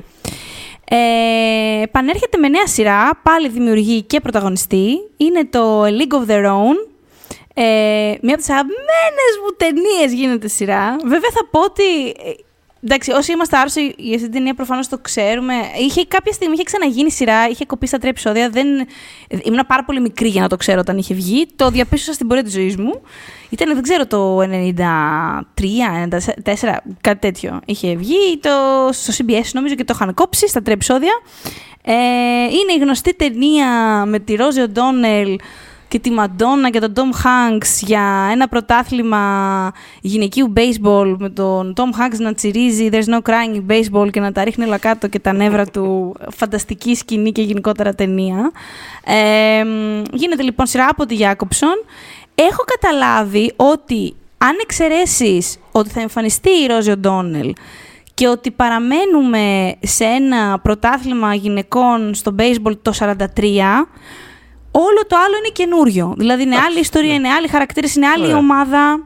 Ε, επανέρχεται με νέα σειρά, πάλι δημιουργεί και πρωταγωνιστή. Είναι το A League of Their Own. Ε, μία από τις αγαπημένες μου ταινίες γίνεται σειρά. Βέβαια θα πω ότι... ε, Εντάξει, όσοι είμαστε άρρωστοι για αυτή την ταινία προφανώς το ξέρουμε. Είχε κάποια στιγμή είχε ξαναγίνει σειρά, είχε κοπεί στα τρία επεισόδια. Δεν... Ήμουν πάρα πολύ μικρή για να το ξέρω όταν είχε βγει. Το διαπίστωσα στην πορεία της ζωής μου. Ήταν, δεν ξέρω, το 93, 94, κάτι τέτοιο είχε βγει. Το, στο CBS νομίζω και το είχαν κόψει στα τρία επεισόδια. Ε, είναι η γνωστή ταινία με τη Ρόζι Οντόνελ και τη Μαντόνα και τον Τόμ Χάνκς για ένα πρωτάθλημα γυναικείου baseball με τον Τόμ Χάνκς να τσιρίζει There's no crying in baseball και να τα ρίχνει όλα κάτω και τα νεύρα του φανταστική σκηνή και γενικότερα ταινία. Ε, μ, γίνεται λοιπόν σειρά από τη Γιάκοψον. Έχω καταλάβει ότι αν εξαιρέσεις ότι θα εμφανιστεί η Ρόζι Οντόνελ και ότι παραμένουμε σε ένα πρωτάθλημα γυναικών στο baseball το 43, όλο το άλλο είναι καινούριο. Δηλαδή είναι άλλη ιστορία, είναι άλλοι χαρακτήρες, είναι άλλη Ωραία. ομάδα.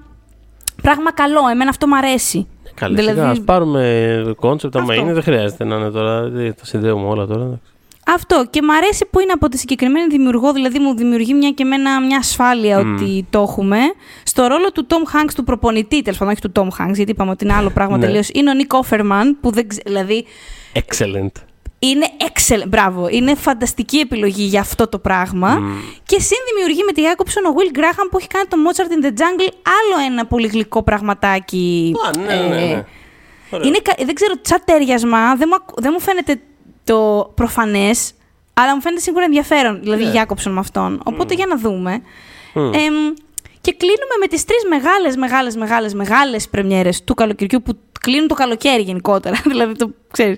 Πράγμα καλό, εμένα αυτό μου αρέσει. Καλή Δηλαδή- σιγά, ας πάρουμε concept άμα Αυτό. είναι, δεν χρειάζεται να είναι τώρα, δεν τα συνδέουμε όλα τώρα. εντάξει. Αυτό και μου αρέσει που είναι από τη συγκεκριμένη δημιουργό, δηλαδή μου δημιουργεί μια και εμένα μια ασφάλεια Μμ. ότι το έχουμε. Στο ρόλο του Tom Hanks, του προπονητή, τέλος πάντων, όχι του Tom Hanks, γιατί είπαμε ότι είναι άλλο πράγμα Ναι. τελείως. Είναι ο Nick Offerman, που δεν ξε- δηλαδή Excellent. Είναι excellent, μπράβο, είναι φανταστική επιλογή για αυτό το πράγμα. Μμ. Και συνδημιουργεί με τη Jacobson ο Will Graham που έχει κάνει το Mozart in the Jungle, άλλο ένα πολύ γλυκό πραγματάκι. Α, ναι, ναι, ναι. Ε, Ωραία. είναι, κα- δεν ξέρω, σαν τέριασμα, δεν μου, ακου- δεν μου φαίνεται το προφανές, αλλά μου φαίνεται σίγουρα ενδιαφέρον. Δηλαδή, Ναι. Γιάκοψον με αυτόν. Οπότε για να δούμε. και κλείνουμε με τις τρεις μεγάλες, μεγάλες, μεγάλες, μεγάλες πρεμιέρες του καλοκαιριού που κλείνουν το καλοκαίρι γενικότερα. [LAUGHS] δηλαδή, το ξέρεις.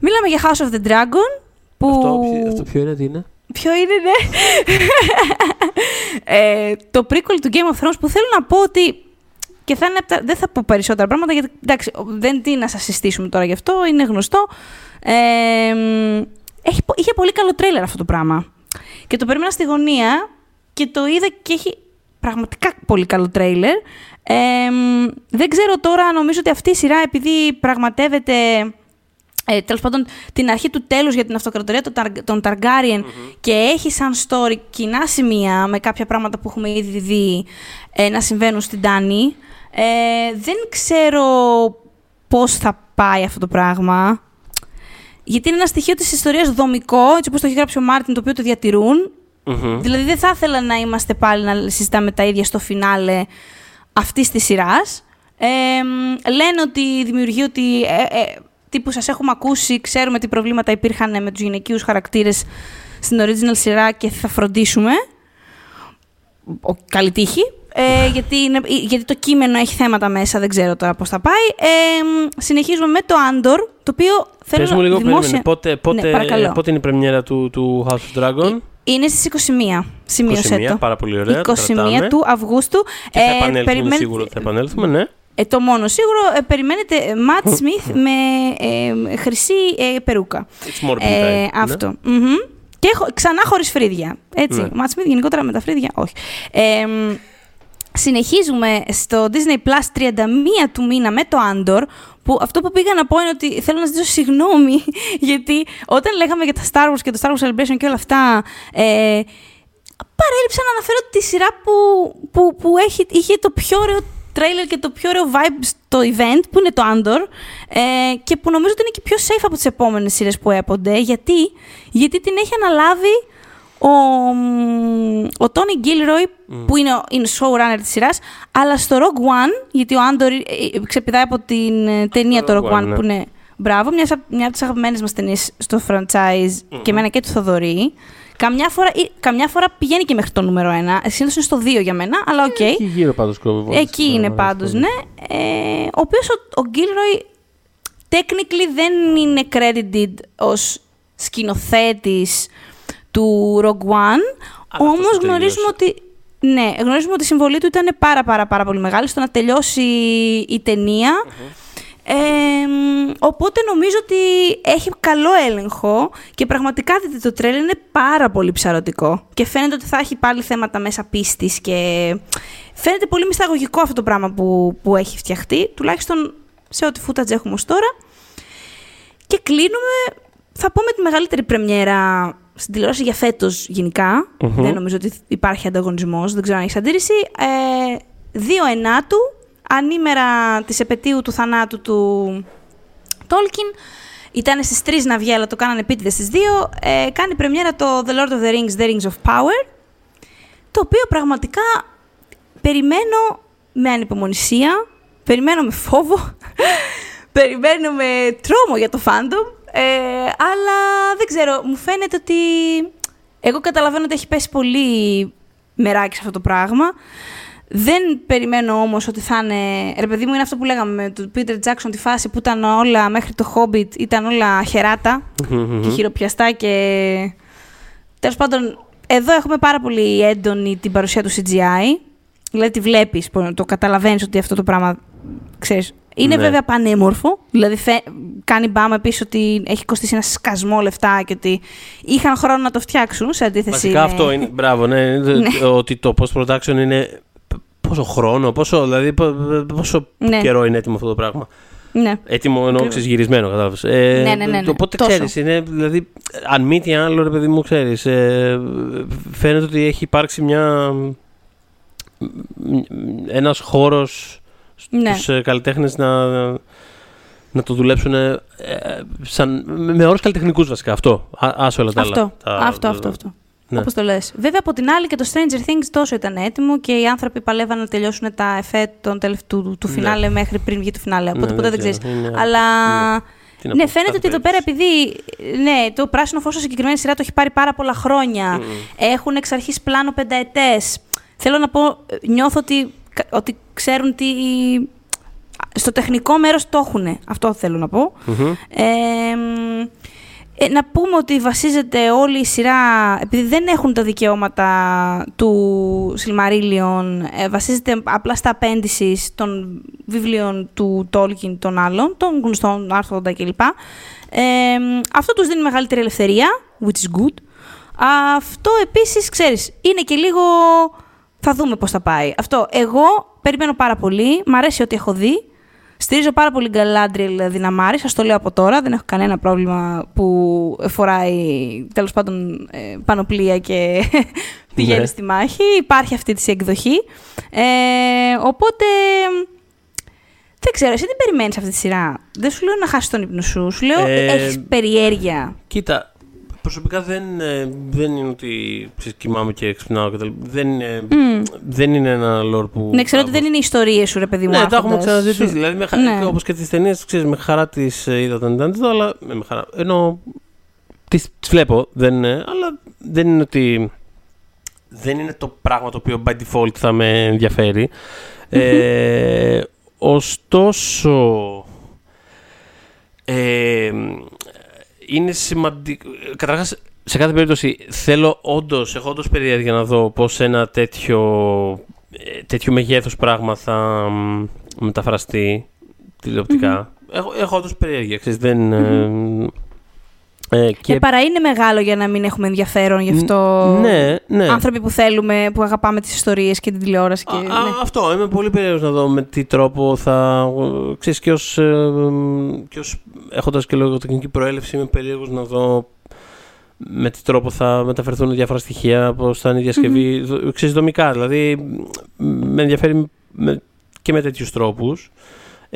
Μιλάμε για House of the Dragon. Που... Αυτό, αυτό ποιο είναι, τι είναι; Ποιο είναι, ναι. ε, το prequel του Game of Thrones που θέλω να πω ότι και θα είναι, δεν θα πω περισσότερα πράγματα γιατί εντάξει, δεν τι να σας συστήσουμε τώρα γι' αυτό, είναι γνωστό. Ε, έχει, είχε πολύ καλό τρέλερ αυτό το πράγμα. Και το περίμενα στη γωνία και το είδα και έχει πραγματικά πολύ καλό τρέιλερ. δεν ξέρω τώρα, νομίζω ότι αυτή η σειρά επειδή πραγματεύεται ε, τέλος πάντων την αρχή του τέλους για την αυτοκρατορία των Ταργκάριεν και έχει σαν story κοινά σημεία με κάποια πράγματα που έχουμε ήδη δει ε, να συμβαίνουν στην Τάνη. Ε, δεν ξέρω πώς θα πάει αυτό το πράγμα. Γιατί είναι ένα στοιχείο της ιστορίας δομικό, έτσι όπως το έχει γράψει ο Μάρτιν, το οποίο το διατηρούν. Δηλαδή δεν θα ήθελα να είμαστε πάλι να συζητάμε τα ίδια στο φινάλε αυτής της σειράς. Ε, λένε ότι η δημιουργεί ότι ε, ε, τύπου σας έχουμε ακούσει, ξέρουμε τι προβλήματα υπήρχαν με τους γυναικείους χαρακτήρες στην original σειρά και θα φροντίσουμε. Ο, καλή τύχη. Ε, γιατί, είναι, γιατί το κείμενο έχει θέματα μέσα, δεν ξέρω τώρα πώς θα πάει. Ε, συνεχίζουμε με το Andor, το οποίο θέλω Πες μου λίγο δημόσια... πότε, πότε, ναι, πότε είναι η πρεμιέρα του, του House of Dragon; Είναι στις 21, σημείωσε 21, το. πάρα πολύ ωραία, 21 του Αυγούστου. Και θα ε, επανέλθουμε, ε, περιμέν... σίγουρο θα επανέλθουμε, ναι. Ε, το μόνο σίγουρο, ε, περιμένετε Ματ Σμιθ [LAUGHS] με ε, χρυσή ε, περούκα. It's more ε, ναι. αυτό. Και ξανά χωρίς φρύδια. Έτσι. Ναι. Ματ Σμιθ γενικότερα με τα φρύδια, όχι. Ε, συνεχίζουμε στο Disney Plus 31 του μήνα με το Andor, που αυτό που πήγα να πω είναι ότι θέλω να ζητήσω συγγνώμη, [LAUGHS] γιατί όταν λέγαμε για τα Star Wars και το Star Wars Celebration και όλα αυτά, ε, παρέλειψα να αναφέρω τη σειρά που, που, που έχει, είχε το πιο ωραίο τρέιλερ και το πιο ωραίο vibe στο event, που είναι το Andor, ε, και που νομίζω ότι είναι και πιο safe από τις επόμενες σειρές που έπονται. Γιατί, γιατί την έχει αναλάβει ο, ο Tony Gilroy, που είναι, είναι showrunner της σειράς, αλλά στο Rogue One, γιατί ο Andor ε, ε, ξεπηδάει από την ε, ταινία το Rogue One, ναι. που είναι Μπράβο, μια, μια από τις αγαπημένες μας ταινίες στο franchise και εμένα και του Θοδωρή. Καμιά φορά, καμιά φορά πηγαίνει και μέχρι το νούμερο 1. Συνήθως είναι στο 2 για μένα, αλλά okay. Εκεί γύρω πάντως Εκεί είναι πάντως, ναι. Ε, ο οποίος ο, ο Gilroy technically δεν είναι credited ως σκηνοθέτης του Rogue One. Όμως γνωρίζουμε ότι. Ναι, γνωρίζουμε ότι η συμβολή του ήταν πάρα πάρα πάρα πολύ μεγάλη στο να τελειώσει η ταινια οπότε νομίζω ότι έχει καλό έλεγχο και πραγματικά δείτε το τρέλ είναι πάρα πολύ ψαρωτικό. Και φαίνεται ότι θα έχει πάλι θέματα μέσα πίστης και φαίνεται πολύ μυσταγωγικό αυτό το πράγμα που, που έχει φτιαχτεί, τουλάχιστον σε ό,τι footage έχουμε ως τώρα. Και κλείνουμε, θα πω με τη μεγαλύτερη πρεμιέρα στην τηλεόραση για φέτος Δεν νομίζω ότι υπάρχει ανταγωνισμός, δεν ξέρω αν έχεις αντίρρηση. Ε, 2 Ενάτου ανήμερα της επαιτίου του θανάτου του Τόλκιν. Ήταν στις 3 να βγει, αλλά το κάνανε επίτηδες στις 2. Ε, κάνει πρεμιέρα το The Lord of the Rings, The Rings of Power, το οποίο πραγματικά περιμένω με ανυπομονησία, περιμένω με φόβο, [LAUGHS] περιμένω με τρόμο για το fandom, ε, αλλά δεν ξέρω, μου φαίνεται ότι... Εγώ καταλαβαίνω ότι έχει πέσει πολύ μεράκι σε αυτό το πράγμα. Δεν περιμένω όμως ότι θα είναι. Ρε παιδί μου, είναι αυτό που λέγαμε με τον Peter Jackson τη φάση που ήταν όλα μέχρι το Hobbit, ήταν όλα χεράτα και χειροπιαστά και. Τέλος πάντων, εδώ έχουμε πάρα πολύ έντονη την παρουσία του CGI. Δηλαδή, τη βλέπεις, το καταλαβαίνεις ότι αυτό το πράγμα. Ξέρεις, είναι ναι. βέβαια πανέμορφο. Δηλαδή, θε, κάνει μπάμα επίσης ότι έχει κοστίσει ένα σκασμό λεφτά και ότι είχαν χρόνο να το φτιάξουν σε αντίθεση. Βασικά αυτό είναι. Μπράβο, ναι. [LAUGHS] ναι. Ότι το post-production είναι πόσο χρόνο, πόσο, δηλαδή, πόσο ναι. καιρό είναι έτοιμο αυτό το πράγμα. Ναι. Έτοιμο εννοώ ξεγυρισμένο, κατάλαβες. Ε, ναι, ναι, ναι, ναι. Οπότε ξέρεις, είναι. Δηλαδή, αν μη τι άλλο, ρε παιδί μου, ξέρεις. Ε, φαίνεται ότι έχει υπάρξει μια. Ένας χώρος ναι. στους ε, καλλιτέχνες να, να το δουλέψουν ε, σαν, με όρους καλλιτεχνικούς βασικά. Αυτό. Άσο όλα τα άλλα. Αυτό, αυτό, αυτό. Ναι. Όπως το λες. Βέβαια, από την άλλη και το Stranger Things τόσο ήταν έτοιμο και οι άνθρωποι παλεύαν να τελειώσουν τα εφέ του, του, του φινάλε ναι. μέχρι πριν βγει το φινάλε. Οπότε ναι, ποτέ δεν ξέρεις. Αλλά. Ναι, ναι φαίνεται ότι εδώ πέρα επειδή ναι, το πράσινο φως συγκεκριμένη σειρά το έχει πάρει πάρα πολλά χρόνια. Mm. Έχουν εξ αρχής πλάνο πενταετές. θέλω να πω, νιώθω ότι, ότι ξέρουν τι... Στο τεχνικό μέρος το έχουν. Αυτό θέλω να πω. Ε, να πούμε ότι βασίζεται όλη η σειρά, επειδή δεν έχουν τα δικαιώματα του Silmarillion, ε, βασίζεται απλά στα απέντηση των βιβλίων του Tolkien των άλλων, των γνωστών άρθρωντα κλπ. Ε, αυτό τους δίνει μεγαλύτερη ελευθερία, which is good. Αυτό επίσης, ξέρεις, είναι και λίγο... Θα δούμε πώς θα πάει. Αυτό, εγώ περιμένω πάρα πολύ, μ' αρέσει ό,τι έχω δει. Στηρίζω πάρα πολύ Γκαλάντριελ Δυναμάρη, σας το λέω από τώρα. Δεν έχω κανένα πρόβλημα που φοράει τέλος πάντων ε, πανοπλία και [LAUGHS] πηγαίνει ναι. στη μάχη. Υπάρχει αυτή τη εκδοχή. Ε, οπότε. Δεν ξέρω, εσύ τι περιμένεις αυτή τη σειρά; Δεν σου λέω να χάσεις τον ύπνο σου. Σου λέω ε, έχεις περιέργεια. Κοίτα, προσωπικά δεν, ε, δεν είναι ότι κοιμάμαι και ξυπνάω και δεν, είναι, mm. δεν είναι ένα lore που... Ναι, ξέρω ότι δεν είναι ιστορίες σου, ρε παιδί μου. Ναι, τα έχουμε ξαναζητήσει. Δηλαδή, με, ναι. όπως και τις ταινίες, ξέρεις, με χαρά τις ε, είδα όταν ήταν εδώ, αλλά με χαρά. Ενώ τις, τις βλέπω, δεν είναι, αλλά δεν είναι ότι... Δεν είναι το πράγμα το οποίο by default θα με ενδιαφέρει. Mm-hmm. Ε, ωστόσο, ε, είναι σημαντικό. Καταρχάς, σε κάθε περίπτωση θέλω όντως, έχω όντως περιέργεια να δω πώς ένα τέτοιο, ε, τέτοιο μεγέθος πράγμα θα μεταφραστεί τηλεοπτικά. Mm-hmm. Έχω, έχω όντως περιέργεια. Ξέρεις, δεν, mm-hmm. Ε, και... Ε, παρά είναι μεγάλο για να μην έχουμε ενδιαφέρον γι' αυτό. Ναι, ναι. Άνθρωποι που θέλουμε, που αγαπάμε τις ιστορίες και την τηλεόραση. Και... Α, ναι. αυτό, είμαι πολύ περίεργος να δω με τι τρόπο θα... Ξέρεις και ως, ε, και ως έχοντας και λόγω τεχνική προέλευση είμαι περίεργος να δω με τι τρόπο θα μεταφερθούν διάφορα στοιχεία, πώς θα είναι η διασκευή, mm-hmm. ξέρεις δομικά, δηλαδή με ενδιαφέρει με, και με τέτοιους τρόπους.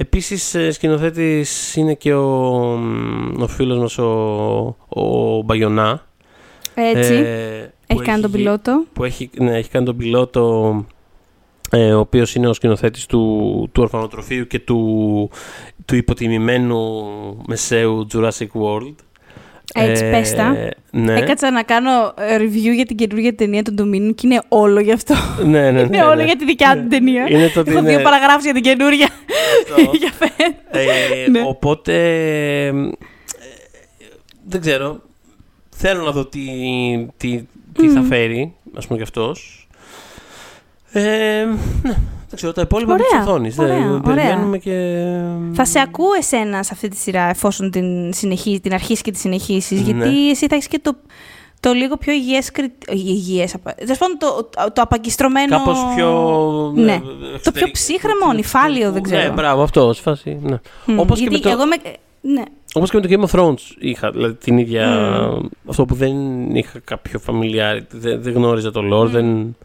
Επίσης ε, σκηνοθέτης είναι και ο, ο φίλος μας ο, ο Μπαγιονά. Έτσι. Ε, έχει κάνει τον πιλότο. Που έχει, ναι, έχει κάνει τον πιλότο ε, ο οποίος είναι ο σκηνοθέτης του, του ορφανοτροφείου και του, του υποτιμημένου μεσαίου Jurassic World. Έτσι, ε, πες τα. Ναι. Έκατσα να κάνω review για την καινούργια ταινία των Ντομίνων και είναι όλο γι' αυτό. Ναι, ναι, [LAUGHS] ναι. είναι όλο ναι. για τη δικιά του ταινία. Είναι το Έχω δύο παραγράφους για την καινούργια. [LAUGHS] για ε, ναι. Οπότε, ε, δεν ξέρω. Θέλω να δω τι, τι, τι θα φέρει, ας πούμε, κι αυτός. Ε, ναι, δεν ξέρω, τα υπόλοιπα ωραία, της οθόνης. Περιμένουμε και... Θα σε ακούω εσένα σε αυτή τη σειρά, εφόσον την, συνεχί, την αρχίσεις και τη συνεχίσεις, ναι. γιατί εσύ θα έχεις και το, το λίγο πιο υγιές, υγιές τέλος πάντων το, το, το απαγκιστρωμένο... Κάπως πιο... Ναι, ναι το πιο ψύχρεμο, νυφάλιο, δεν ξέρω. Ναι, μπράβο, αυτό, σφάση, ναι. Mm, Όπως γιατί και με το... εγώ με... Ναι. Όπως και με το Game of Thrones είχα δηλαδή, την ίδια. Mm. Αυτό που δεν είχα κάποιο familiarity, δεν, δεν γνώριζα το lore, mm. δεν,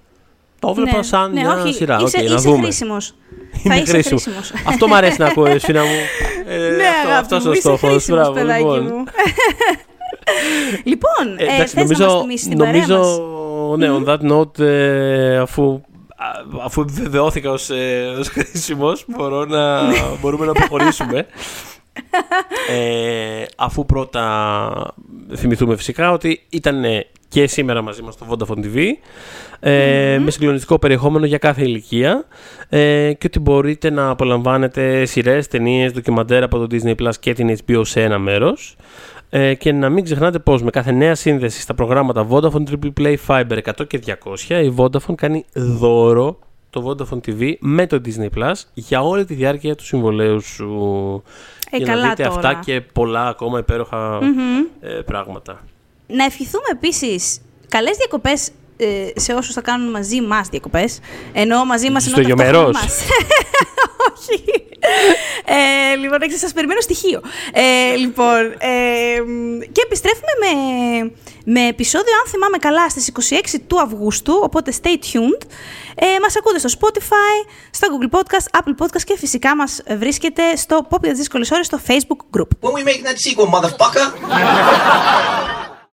το έβλεπα ναι, σαν ναι, μια όχι, σειρά. Είσαι, okay, είσαι να δούμε. χρήσιμος. [LAUGHS] Θα είσαι χρήσιμος. αυτό μου αρέσει να ακούω, Εσφίνα μου. [LAUGHS] Ε, ναι, αυτό, αυτός ο στόχος. Μπράβο, παιδάκι λοιπόν. μου. [LAUGHS] λοιπόν, ε, εντάξει, θες νομίζω, να μας θυμίσεις την νομίζω, ναι, on that note, ε, αφού αφού επιβεβαιώθηκα ως, ε, ως χρήσιμος, μπορώ να, μπορούμε να προχωρήσουμε. ε, αφού πρώτα θυμηθούμε φυσικά ότι ήταν και σήμερα μαζί μας στο Vodafone TV ε, με συγκλονιστικό περιεχόμενο για κάθε ηλικία. Ε, και ότι μπορείτε να απολαμβάνετε σειρές, ταινίες, ντοκιμαντέρ από το Disney Plus και την HBO σε ένα μέρος. Ε, και να μην ξεχνάτε πως με κάθε νέα σύνδεση στα προγράμματα Vodafone Triple Play Fiber 100 και 200 η Vodafone κάνει δώρο το Vodafone TV με το Disney Plus για όλη τη διάρκεια του συμβολέου σου. Ε, για να δείτε αυτά και πολλά ακόμα ε, πράγματα. Να ευχηθούμε επίσης καλές διακοπές ε, σε όσους θα κάνουν μαζί μας διακοπές. Ενώ μαζί μας εννοώ το μέρος. [LAUGHS] Όχι. Ε, λοιπόν, έξω, σας περιμένω στοιχείο. Ε, λοιπόν, ε, και επιστρέφουμε με, με επεισόδιο, αν θυμάμαι καλά, στις 26 του Αυγούστου, οπότε stay tuned. Ε, μας ακούτε στο Spotify, στο Google Podcast, Apple Podcast και φυσικά μας βρίσκεται στο Pop για τις δύσκολες ώρες στο Facebook group. When we make that sequel, motherfucker! [LAUGHS]